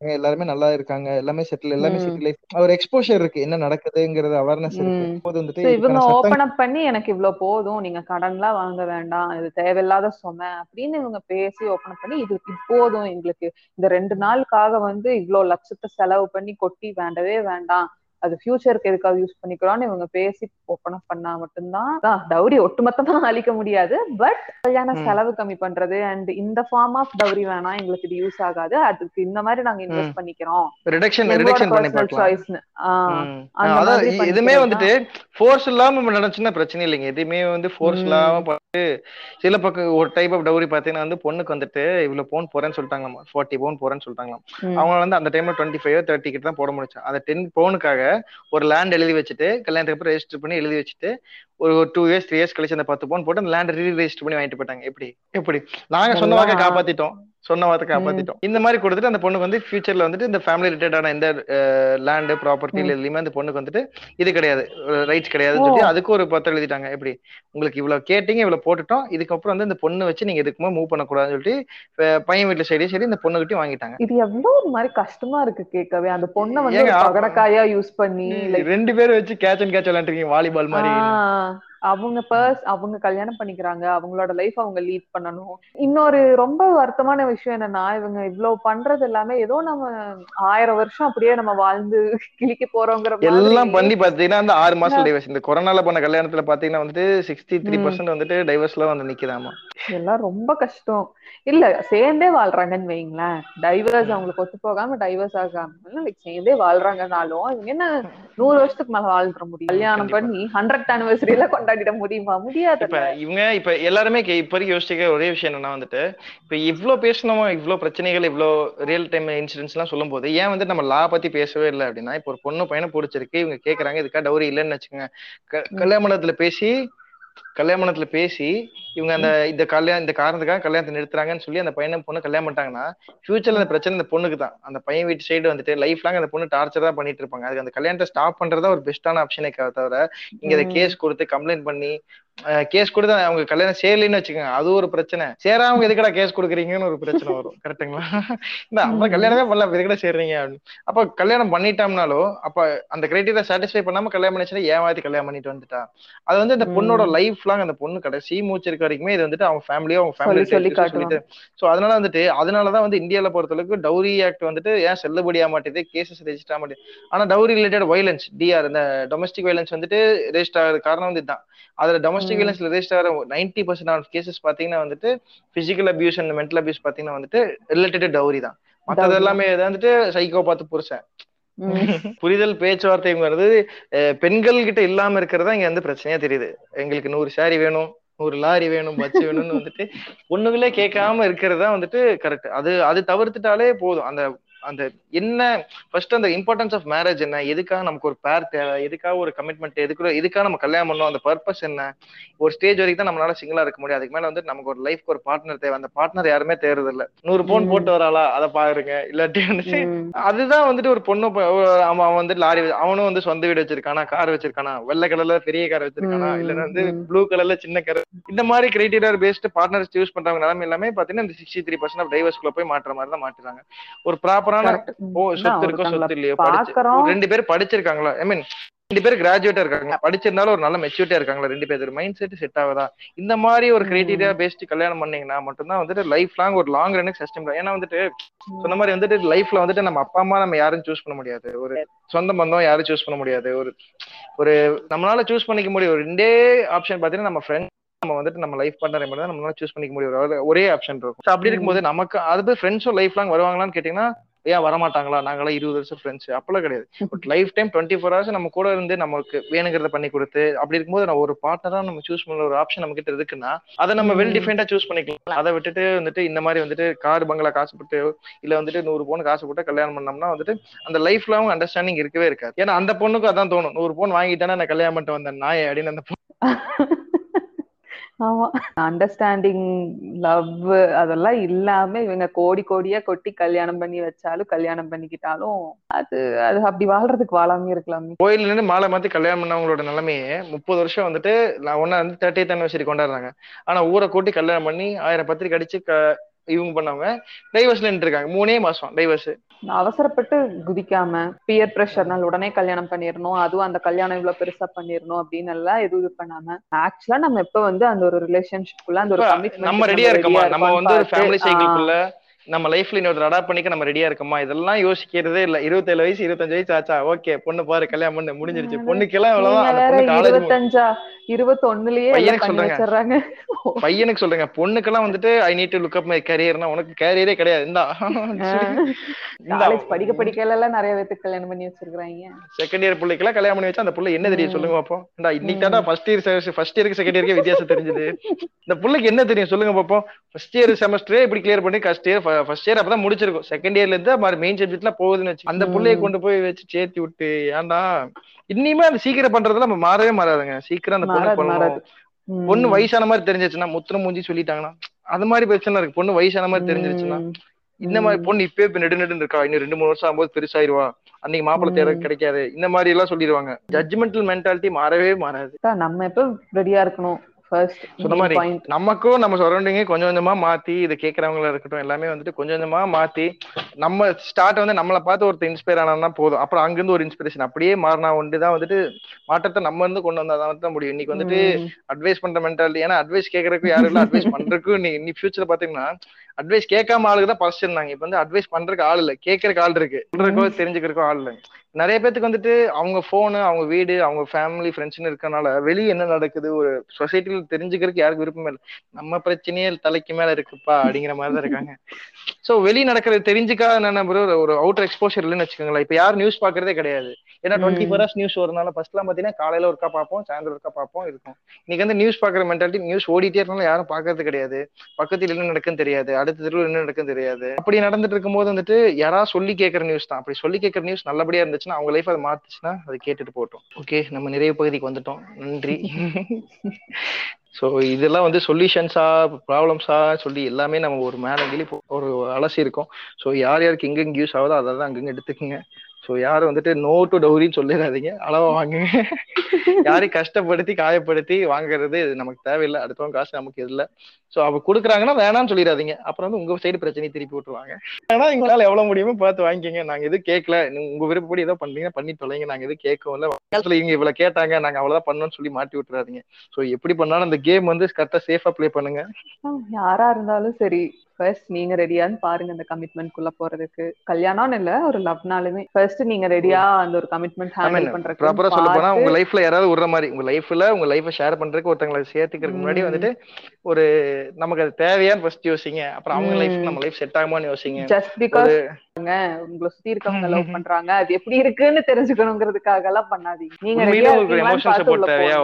எல்லாருமே நல்லா இருக்காங்க. எல்லாமே செட்டில் எல்லாமே உம் சிட்டி லைஃப் ஒரு எக்ஸ்போஷர் இருக்கு. என்ன நடக்குதுங்கிறது அவேர்னஸ் இருக்கு. போது வந்துட்டு இவங்க ஓபன் அப் பண்ணி எனக்கு இவ்வளவு போதும். நீங்க கடன்லாம் வாங்க வேண்டாம். இது தேவையில்லாத சுமை. அப்படின்னு இவங்க பேசி ஓபன் அப் பண்ணி இது இது போதும் எங்களுக்கு. இந்த ரெண்டு நாளுக்காக வந்து இவ்வளவு லட்சத்தை செலவு பண்ணி கொட்டி வேண்டவே வேண்டாம். அது ஃபியூச்சருக்கு எதுக்காக யூஸ் பண்ணிக்கிறோம்னு இவங்க பேசி ஓபன் அப் பண்ணா மட்டும்தான். டவுரி ஒட்டுமொத்தமா அழிக்க முடியாது. பட் கல்யாண. செலவு கம்மி பண்றது அண்ட் இந்த ஃபார்ம் ஆஃப் டவுரி வேணாம் எங்களுக்கு இது யூஸ் ஆகாது. அதுக்கு இந்த மாதிரி நாங்க. இன்வெஸ்ட் பண்ணிக்கிறோம். ரிடக்ஷன் ரிடக்ஷன் பண்ணி பார்க்கலாம். சாய்ஸ்னு ஆஹ் ம். அந்த அதான் மாதிரி இ- இதுமே பண்ணிக்கிறது வந்துட்டு ஃபோர்ஸ் இல்லாம நடந்துச்சுன்னா பிரச்சனை இல்லைங்க. எதுவுமே வந்து ஃபோர்ஸ் இல்லாம பார்த்து சில பக்கம் ஒரு டைப் ஆஃப் டவுரி பாத்தீங்கன்னா வந்து பொண்ணுக்கு வந்துட்டு இவ்வளவு பவுன் போறேன்னு சொல்லிட்டாங்களாம். ஃபார்ட்டி பவுன் போறேன்னு சொல்லிட்டாங்களாம். உம் அவங்க வந்து அந்த டைம்ல டுவெண்ட்டி ஃபைவ் தேர்ட்டி கிட்ட தான் போட முடிச்சு. அந்த டென் பவுனுக்காக ஒரு லேண்ட் எழுதி வச்சுட்டு கல்யாணத்துக்கு அப்புறம் ரெஜிஸ்டர் பண்ணி எழுதி வச்சுட்டு ஒரு டூ இயர்ஸ் த்ரீ இயர்ஸ் கழிச்சு அந்த பத்து பவுன் போட்டு அந்த லேண்ட் ரீ ரெஜிஸ்டர் பண்ணி வாங்கிட்டு போயிட்டாங்க. எப்படி? எப்படி? நாங்க சொன்ன வாக்கை காப்பாத்திட்டோம். சொன்ன வார்த்தை காப்பாத்திட்டோம். இந்த மாதிரி கொடுத்துட்டு அந்த பொண்ணுக்கு வந்து ஃபியூச்சர்ல வந்துட்டு இந்த ஃபேமிலி ரிலேட்டடான எந்த லேண்டு ப்ராப்பர்ட்டி எதுலையுமே அந்த பொண்ணுக்கு வந்துட்டு இது கிடையாது. ரைட்ஸ் கிடையாதுன்னு சொல்லி அதுக்கு ஒரு பத்திரம் எழுதிட்டாங்க. எப்படி? உங்களுக்கு இவ்வளவு கேட்டீங்க இவ்வளவு போட்டுட்டோம். இதுக்கப்புறம் வந்து இந்த பொண்ணு வச்சு நீங்க எதுக்குமே மூவ் பண்ணக்கூடாதுன்னு சொல்லிட்டு பையன் வீட்டுல சரி சரி இந்த பொண்ணுகிட்டயும் வாங்கிட்டாங்க. இது எவ்வளவு ஒரு மாதிரி கஷ்டமா இருக்கு கேட்கவே. அந்த பொண்ணை வந்து பகடக்காயா யூஸ் பண்ணி ரெண்டு பேரும் வச்சு கேட்ச் அண்ட் கேட்ச் விளையாண்டுருக்கீங்க வாலிபால் மாதிரி. அவங்க பர்ஸ் அவங்க கல்யாணம் பண்ணிக்கிறாங்க அவங்களோட லைஃப் அவங்க லீட் பண்ணணும். இன்னொரு ரொம்ப வருத்தமான விஷயம் என்னன்னா இவங்க இவ்வளவு பண்றது எல்லாமே ஏதோ நம்ம ஆயிரம் வருஷம் அப்படியே நம்ம வாழ்ந்து கிழிக்க போறோங்கிற எல்லாம் பண்ணி பாத்தீங்கன்னா அந்த ஆறு மாசம் டைவர்ஸ் இந்த கொரோனால பண்ண கல்யாணத்துல பாத்தீங்கன்னா வந்துட்டு சிக்ஸ்டி த்ரீ பர்சன்ட் வந்துட்டு டைவர்ஸ்ல வந்து நிக்குதாமா? இதெல்லாம் ரொம்ப கஷ்டம். இல்ல சேர்ந்தே வாழ்றாங்கன்னு வைங்களேன். டைவர்ஸ் அவங்களுக்கு ஒத்து போகாம டைவர்ஸ் ஆகாம சேர்ந்தே வாழ்றாங்கனாலும் இவங்க என்ன நூறு வருஷத்துக்கு மேல வாழ்ந்துட முடியும்? கல்யாணம். பண்ணி ஹண்ட்ரட் அனிவர்சரியில ஆகிட முடியுமா? முடியாது இப்ப இவங்க இப்ப எல்லாருமே இப்போ இப்ப வரைக்கும் யோசிக்க ஒரே விஷயம் என்னன்னா வந்துட்டு இப்ப இவ்ளோ பேசணும் இவ்ளோ பிரச்சனைகள் இவ்ளோ ரியல் டைம் இன்சிடென்ட்ஸ் எல்லாம் சொல்லும் போது ஏன் வந்து நம்ம லா பத்தி பேசவே இல்லை அப்படின்னா இப்ப ஒரு பொண்ணு பையனை பிடிச்சிருக்கு இவங்க கேக்குறாங்க இதுக்கா டவுரி இல்லைன்னு வச்சுக்கோங்க. கல்யாணத்துல பேசி கல்யாணத்துல பேசி இவங்க அந்த இந்த கல்யாணம் இந்த காரணத்துக்காக கல்யாணத்தை நிறுத்துறாங்கன்னு சொல்லி அந்த பையனை பொண்ணு கல்யாணம் பண்ணிட்டாங்கன்னா ஃபியூச்சர்ல அந்த பிரச்சனை இந்த பொண்ணுக்கு தான். அந்த பையன் வீட்டு சைடு வந்துட்டு லைஃப் லாங் அந்த பொண்ணு டார்ச்சர் தான் பண்ணிட்டு இருப்பாங்க. அதுக்கு அந்த கல்யாணத்தை ஸ்டாப் பண்றதா ஒரு பெஸ்டான ஆப்ஷனே தவிர இங்க இதை கேஸ் கொடுத்து கம்ப்ளைண்ட் பண்ணி கேஸ் கொடுத்து அவங்க கல்யாணம் சேரலைன்னு வச்சுக்கோங்க அது ஒரு பிரச்சனை. சேராம எதுக்கடா கேஸ் கொடுக்குறீங்கன்னு ஒரு பிரச்சனை வரும். கரெக்ட்டுங்களா இந்த அப்ப கல்யாணமே பண்ணல எதுக்கடா சேர்றீங்க அப்படின்னு. அப்ப கல்யாணம் பண்ணிட்டோம்னாலும் அப்ப அந்த கிரைட்டீரியா சாட்டிஸ்ஃபை பண்ணாம கல்யாணம் பண்ணிச்சுன்னா ஏமாத்தி கல்யாணம் பண்ணிட்டு வந்துட்டா? அது வந்து அந்த பொண்ணோட லைஃப் லாங் அந்த பொண்ணு கடைசி மூச்சு இருக்க வரைக்குமே இது வந்துட்டு அவங்க ஃபேமிலியோ அவங்க ஃபேமிலி சொல்லிட்டு சோ அதனால வந்துட்டு அதனாலதான் வந்து இந்தியால பொறுத்தளவுக்கு டவுரி ஆக்ட் வந்துட்டு ஏன் செல்லுபடியா மாட்டேது கேசஸ் ரெஜிஸ்டர் ஆக மாட்டேது ஆனா டவுரி ரிலேட்டட் வைலன்ஸ் டிஆர் இந்த டொமஸ்டிக் வைலன்ஸ் வந்துட்டு ரெஜிஸ்டர் ஆகிறது காரணம் வந்து இதுதான். அதுல டொமஸ்டிக் வைலன்ஸ்ல ரெஜிஸ்டர் ஆகிற நைன்டி பர்சன்ட் ஆஃப் கேசஸ் பாத்தீங்கன்னா வந்துட்டு physical abuse and mental abuse பாத்தீங்கன்னா வந்துட்டு ரிலேட்டட் டவுரி தான். Dowry. எல்லாமே வந்துட்டு சைக்கோ பார்த்து புருஷன் புரிதல் பேச்சுவார்த்தைங்கிறது பெண்கள் கிட்ட இல்லாம இருக்கிறதா இங்க வந்து பிரச்சனையா தெரியுது. எங்களுக்கு நூறு சாரி வேணும். ஒரு லாரி வேணும் பஸ் வேணும்னு வந்துட்டு ஒண்ணுங்களே கேட்காம இருக்கிறதா வந்துட்டு கரெக்ட் அது அது தவிர்த்துட்டாலே போதும். அந்த அந்த என்ன ஃபர்ஸ்ட் அந்த இம்பார்ட்டன்ஸ் ஆஃப் மேரேஜ் என்ன? எதுக்காக நமக்கு ஒரு பேர் தேவை? எதுக்காக ஒரு கமிட்மெண்ட் எதுக்குள்ள எதுக்காக நம்ம கல்யாணம் பண்ணோம் அந்த பர்பஸ் என்ன? ஒரு ஸ்டேஜ் வரைக்கும் தான் நம்மளால சிங்கிளா இருக்க முடியும். அதுக்கு மேல வந்து நமக்கு ஒரு லைஃப்க்கு ஒரு பார்ட்னர் தேவை. அந்த பார்ட்னர் யாருமே தேர்றது இல்ல நூறு பவுன் போட்டு வராளா அதை பாருங்க. இல்லாட்டி உம் அதுதான் வந்துட்டு ஒரு பொண்ணு அவன் வந்து லாரி அவனும் வந்து சொந்த வீடு வச்சிருக்கானா? கார் வச்சிருக்கானா? வெள்ளை கலர்ல பெரிய கார் வச்சிருக்கானா? ம், இல்லன்னா வந்து. ப்ளூ கலர்ல சின்ன கார் இந்த மாதிரி கிரைட்டீரியா பேஸ்ட் பார்ட்னர்ஸ் சூஸ் பண்றவங்க நிலைமை எல்லாமே பாத்தீங்கன்னா இந்த சிக்ஸ்டி த்ரீ பர்சன்ட் ஆஃப் டைவர்ஸ்குள்ள போய் மாற்ற மாதிரி தான் மாட்டுறாங்க ஒரு ப்ராப்பரான Correct. ஓ அதான் சொத்து இருக்கோ ஒருத்தங்கள சொத்து இல்லையோ. படிச்சு பாக்குறோம். ஒரு ரெண்டு பேரும் படிச்சிருக்காங்களா? ஐ மீன் ரெண்டு பேரும் கிராஜுவேட்டா இருக்காங்க. படிச்சிருந்தாலும் ஒரு நல்ல மெச்சூரிட்டியா இருக்காங்களா ரெண்டு பேர்? மைண்ட் செட் செட் ஆகுதா? இந்த மாதிரி ஒரு கிரைட்டீரியா பேஸ்ட் கல்யாணம் பண்ணீங்கன்னா மட்டும்தான் வந்துட்டு லைஃப் லாங் ஒரு லாங் ரன்னுக்கு சஸ்டைன் ஏன்னா வந்துட்டு சொன்ன மாதிரி வந்துட்டு லைஃப்ல வந்துட்டு நம்ம அப்பா அம்மா நம்ம யாரும் சூஸ் பண்ண முடியாது. ஒரு சொந்த பந்தம் யாரும் சூஸ் பண்ண முடியாது. ஒரு ஒரு நம்மளால சூஸ் பண்ணிக்க முடியும். ஒரு ரெண்டே ஆப்ஷன் பாத்தீங்கன்னா நம்ம ஃப்ரெண்ட் நம்ம வந்துட்டு நம்ம லைஃப் பார்ட்னர் மட்டும் தான் நம்மளால சூஸ் பண்ணிக்க முடியும். ஒரு- ஆப்ஷன் இருக்கும். அப்படி இருக்கும்போது நமக்கு அது ஃப்ரெண்ட்ஸும் லைஃப் லாங் வருவாங்களான்னு கேட்டீங்கன்னா ஏன் வரமாட்டாங்களா? நாங்களாம் இருபது வருஷம் ஃப்ரெண்ட்ஸ் அப்பெல்லாம் கிடையாது. But life time twenty four hours நம்ம கூட இருந்து நமக்கு வேணுங்கிறத பண்ணி கொடுத்து அப்படி இருக்கும்போது நம்ம ஒரு பார்ட்னரா நம்ம சூஸ் பண்ண ஒரு ஆப்ஷன் நம்ம கிட்ட இருக்குன்னா அதை நம்ம வெல் டிஃபைன்டா சூஸ் பண்ணிக்கலாம். அதை விட்டுட்டு வந்துட்டு இந்த மாதிரி வந்துட்டு கார் பங்களா காசுப்பட்டு இல்ல வந்துட்டு நூறு பவுன் காசு போட்டு கல்யாணம் பண்ணோம்னா வந்துட்டு அந்த லைஃப் லாங் அண்டர்ஸ்டாண்டிங் இருக்கவே இருக்காது. ஏன்னா அந்த பொண்ணுக்கும் அதான் தோணும். நூறு பவுன் வாங்கிட்டானே நான் கல்யாணம் பண்ணிட்டு வந்தேன். நாய் அப்படின்னு அந்த பொண்ணு. ஆமா. அண்டர்ஸ்டாண்டிங் லவ் அதெல்லாம் இல்லாம இவங்க கோடி கோடியா கொட்டி கல்யாணம் பண்ணி வச்சாலும் கல்யாணம் பண்ணிக்கிட்டாலும் அது அது அப்படி வாழ்றதுக்கு வாழாம இருக்கலாம். கோயில்ல இருந்து மாலை மாத்தி கல்யாணம் பண்ணவங்களோட நிலைமையே முப்பது வருஷம் வந்துட்டு ஒன்னா வந்து தேர்ட்டி அனிவர்சரி கொண்டாடுறாங்க. ஆனா ஊரை கூட்டி கல்யாணம் பண்ணி ஆயிரம் பத்திரிக்கை அடிச்சு இவங்க பண்ணவங்க டைவர்ஸ்ல நின்று இருக்காங்க மூணே மாசம் டைவர்ஸ் அவசரப்பட்டு குதிக்காம பியர் ப்ரெஷர்னால உடனே கல்யாணம் பண்ணிடணும் அதுவும் அந்த கல்யாணம் இவ்வளவு பெருசா பண்ணிடணும் அப்படின்னு எல்லாம் எதுவும் இது பண்ணாம ஆக்சுவலா நம்ம எப்ப வந்து அந்த ஒரு ரிலேஷன்ஷிப்குள்ள அந்த ஒரு கமிட்மெண்ட் நம்ம ரெடியா இருக்கோமா? நம்ம வந்து ஒரு ஃபேமிலி சைக்கிள்குள்ள நம்ம லைஃப்ல இன்னொரு அடாப்ட் பண்ணிக்க நம்ம ரெடியா இருக்கோமா? இதெல்லாம் யோசிக்கிறதே இல்ல. இருபத்தேழு வயசு இருபத்தஞ்சு வயசு ஆச்சா? ஓகே பொண்ணு பாரு கல்யாணம் பண்ணு முடிஞ்சிருச்சு. பொண்ணுக்கெல்லாம் காலேஜ் இருபத்தஞ்சா இருபத்தொன்னுலயே எல்லாம் பையனுக்கு பண்ணி சொல்றேங்க. வச்சிடுறாங்க. பையனுக்கு சொல்றேங்க. பொண்ணுக்கெல்லாம் வந்துட்டு I need to look up my கேரியர்னா உனக்கு கேரியரே கிடையாது. இந்தா. காலேஜ் படிக்க படிக்கல எல்லாம் நிறைய பேத்துக்கு கல்யாணம் பண்ணி வச்சிருக்காங்க செகண்ட் இயர் பிள்ளைக்கெல்லாம் கல்யாணம் பண்ணி வச்சா அந்த புள்ள என்ன தெரியும் சொல்லுங்க பாப்போம். இந்தா இன்னைக்கு தாண்டா ஃபர்ஸ்ட் இயர் ஃபர்ஸ்ட் இயருக்கு செகண்ட் இயருக்கு வித்தியாசம் தெரிஞ்சது. இந்த புள்ளைக்கு என்ன தெரியும் சொல்லுங்க பாப்போம். ஃபர்ஸ்ட் இயர் செமஸ்டரே இப்படி கிளியர் பண்ணி ஃபர்ஸ்ட் இயர் ஃபர்ஸ்ட் இயர் அப்பதான் முடிச்சிருக்கும். செகண்ட் இயர்ல இருந்து மாதிரி மெயின் சப்ஜெக்ட்ல போகுதுன்னு வச்சு அந்த புள்ளைய கொண்டு போய் வச்சு சேர்த்து விட்டு ஏன்டா? இனிமே அந்த சீக்கிரம் பண்றதுல நம்ம மாறவே மாறாதுங்க. சீக்கிரம் அந்த பொண்ணு பொண்ணு வயசான மாதிரி தெரிஞ்சிச்சுன்னா முத்திர மூஞ்சி சொல்லிட்டாங்கன்னா அது மாதிரி பிரச்சனை இருக்கு. பொண்ணு வயசான மாதிரி தெரிஞ்சிருச்சுன்னா இந்த மாதிரி பொண்ணு இப்பயே இப்ப நெடு நெடுன்னு இருக்கா? இன்னும் ரெண்டு மூணு வருஷம் ஆகும்போது பெருசாயிருவா? அன்னைக்கு மாப்பிள்ளை தேட கிடைக்காது. இந்த மாதிரி எல்லாம் சொல்லிடுவாங்க. ஜட்ஜ்மெண்டல் மென்டாலிட்டி மாறவே மாறாது. நம்ம எப்ப ரெடியா இருக்கணும்? ஃபர்ஸ்ட் சொன்ன மாதிரி பாயிண்ட் நமக்கும் நம்ம சரௌண்டிங்கே கொஞ்சம் கொஞ்சமா மாத்தி இதை கேட்கறவங்களா இருக்கட்டும் எல்லாமே வந்துட்டு கொஞ்சம் கொஞ்சமா மாத்தி நம்ம ஸ்டார்ட் வந்து நம்மளை பார்த்து ஒருத்தர் இன்ஸ்பயர் ஆனா போதும். அப்புறம் அங்கிருந்து ஒரு இன்ஸ்பிரேஷன் அப்படியே மாறினா ஒன்று தான் வந்துட்டு மாற்றத்தை நம்ம இருந்து கொண்டு வந்தா தான் முடியும். இன்னைக்கு வந்துட்டு அட்வைஸ் பண்ற மென்டாலிட்டி ஏன்னா அட்வைஸ் கேட்கறதுக்கு யாரும் இல்ல. அட்வைஸ் பண்றதுக்கும் நீ நீ ஃபியூச்சர்ல பாத்தீங்கன்னா அட்வைஸ் கேட்காம ஆளுக்கு தான் ஃபர்ஸ்ட் இருந்தாங்க இப்ப வந்து அட்வைஸ் பண்றதுக்கு ஆள் இல்ல. கேட்கறக்கு ஆள் இருக்கு. சொல்றதுக்கோ தெரிஞ்சுக்கிறதுக்கோ ஆள் இல்லை. நிறைய பேத்துக்கு வந்துட்டு அவங்க போனு அவங்க வீடு அவங்க ஃபேமிலி ஃப்ரெண்ட்ஸ்னு இருக்கனால வெளியே என்ன நடக்குது? ஒரு சொசைட்டில தெரிஞ்சுக்கிறதுக்கு யாருக்கு விருப்பமே இல்லை. நம்ம பிரச்சனையே தலைக்கு மேல இருக்குப்பா அப்படிங்கிற மாதிரி தான் இருக்காங்க. சோ வெளி நடக்கிறது தெரிஞ்சுக்காத என்ன ஒரு அவுட்டர் எக்ஸ்போஷர் இல்லைன்னு வச்சுக்கோங்களேன். இப்ப யாரும் நியூஸ் பாக்குறதே கிடையாது. ஏன்னா டுவெண்ட்டி ஃபோர் ஹவர்ஸ் நியூஸ் வரனால ஃபர்ஸ்ட் எல்லாம் பாத்தீங்கன்னா காலையில ஒருக்கா பார்ப்போம் சாயந்தரம் ஒருக்கா பார்ப்போம் இருக்கும். இன்னைக்கு வந்து நியூஸ் பாக்குற மென்டாலிட்டி நியூஸ் ஓடிட்டே இருக்கனால யாரும் பாக்குறது கிடையாது. பக்கத்துல என்ன நடக்குன்னு தெரியாது. அடுத்த தெருவில் என்ன நடக்குன்னு தெரியாது. அப்படி நடந்துட்டு இருக்கும்போது வந்துட்டு யாராவது சொல்லி கேட்கற நியூஸ் தான். அப்படி சொல்லி கேட்கற நியூஸ் நல்லபடியா இருந்துச்சுன்னா அவங்க லைஃப் அதை மாத்துச்சுன்னா அதை கேட்டுட்டு போட்டோம் ஓகே நம்ம நிறைய பகுதிக்கு வந்துட்டோம். நன்றி. ஸோ இதெல்லாம் வந்து சொல்யூஷன்ஸா ப்ராப்ளம்ஸா சொல்லி எல்லாமே நம்ம ஒரு மேல கிளி போ- ஒரு அலசி இருக்கோம். ஸோ யார் யாருக்கு எங்கெங்க யூஸ் ஆகுதோ அதெல்லாம் அங்கங்க எடுத்துக்கோங்க. ஸோ யாரும் வந்துட்டு நோ டு டௌரின்னு சொல்லிடாதீங்க அளவா வாங்குங்க. யாரையும் கஷ்டப்படுத்தி காயப்படுத்தி வாங்குறது இது நமக்கு தேவையில்லை. அடுத்தவங்க காசு நமக்கு இல்லை ஸோ அவ கொடுக்குறாங்கன்னா வேணாம்னு சொல்லிடாதீங்க அப்புறம் வந்து உங்க சைடு பிரச்சனையை திருப்பி விட்டுருவாங்க. ஆனா எங்களால எவ்வளவு முடியுமோ பார்த்து வாங்கிக்கங்க. நாங்க எதுவும் கேட்கல. நீங்க உங்க விருப்பப்படி ஏதோ பண்றீங்க பண்ணி தொலைங்க. நாங்க எதுவும் கேட்கவும் இல்லை. காலத்துல இவங்க இவ்வளவு கேட்டாங்க. நாங்க அவ்வளவுதான் பண்ணோம்னு சொல்லி மாட்டி விட்டுறாதீங்க. ஸோ எப்படி பண்ணாலும் அந்த கேம் வந்து கரெக்டா சேஃபா ப்ளே பண்ணுங்க. யாரா இருந்தாலும் சரி. ஃபர்ஸ்ட் நீங்க ரெடியான்னு பாருங்க அந்த கமிட்மெண்ட் குள்ள போறதுக்கு. கல்யாணம்னு இல்ல ஒரு லவ்னாலுமே ஃபர்ஸ்ட் நீங்க ரெடியா அந்த ஒரு கமிட்மெண்ட் ஹேண்டில் பண்றதுக்கு ப்ராப்பரா சொல்ல போனா உங்க லைஃப்ல யாராவது விடுற மாதிரி உங்க லைஃப்ல உங்க லைஃபை ஷேர் பண்றதுக்கு ஒருத்தங்களை சேர்த்துக்கிறதுக்கு முன்னாடி. வந்துட்டு ஒரு நமக்கு அது தேவையான்னு ஃபர்ஸ்ட் யோசிங்க. அப்புறம் அவங்க. லைஃப் நம்ம லைஃப் செட் ஆகுமான்னு யோசிங்க. ஜஸ்ட் பிகாஸ் உங்களை சுத்தி இருக்கவங்க லவ் பண்றாங்க அது எப்படி இருக்குன்னு தெரிஞ்சுக்கணுங்கிறதுக்காக எல்லாம் பண்ணாதீங்க. நீங்க ஒரு எமோஷனல் சப்போர்ட் தேவையா.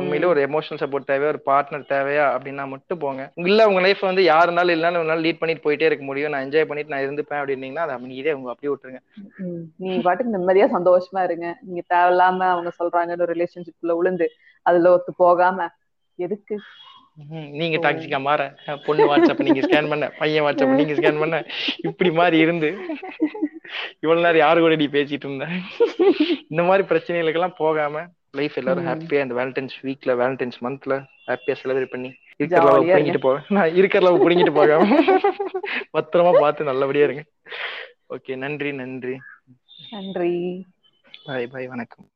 உண்மையிலே ஒரு எமோஷனல் சப்போர்ட் தேவையா? ஒரு பார்ட்னர் தேவையா? அப்படின்னா மட்டும் போங்க. இல்ல உங்க லைஃப் வந்து யாரு இருந்தாலும் நாள் லீட் பண்ணிட்டு போயிட்டே இருக்க முடியும்? நான் என்ஜாய் பண்ணிட்டு நான் இருந்துப்பேன் அப்படின்னீங்கன்னா அதை அமைதியே உங்க அப்படியே விட்டுருங்க. நீ பாட்டுக்கு நிம்மதியா சந்தோஷமா இருங்க. நீங்க தேவையில்லாம அவங்க சொல்றாங்கன்னு ரிலேஷன்ஷிப்ல விழுந்து அதுல ஒத்து போகாம எதுக்கு. நீங்க டாக்ஸிக்கா மாற. பொண்ணு வாட்ஸ்அப் நீங்க ஸ்கேன் பண்ண பையன் வாட்ஸ்அப் நீங்க ஸ்கேன் பண்ண. இப்படி மாதிரி இருந்து. இவ்வளவு நேரம் யாரு கூட நீ பேசிட்டு இருந்த? இந்த மாதிரி பிரச்சனைகளுக்கெல்லாம் போகாம லைஃப் எல்லாரும். ஹாப்பியா இந்த வேலண்டைன்ஸ் வீக்ல வேலண்டைன்ஸ் மந்த்ல ஹாப்பியா செலிப்ரேட் பண்ணி. இருக்கிற புடிங்கிட்டு போக நான் இருக்கிற லவ் புடிங்கிட்டு போகாம. பத்திரமா பார்த்து நல்லபடியா இருங்க. ஓகே நன்றி நன்றி. நன்றி. பாய் பாய் வணக்கம்.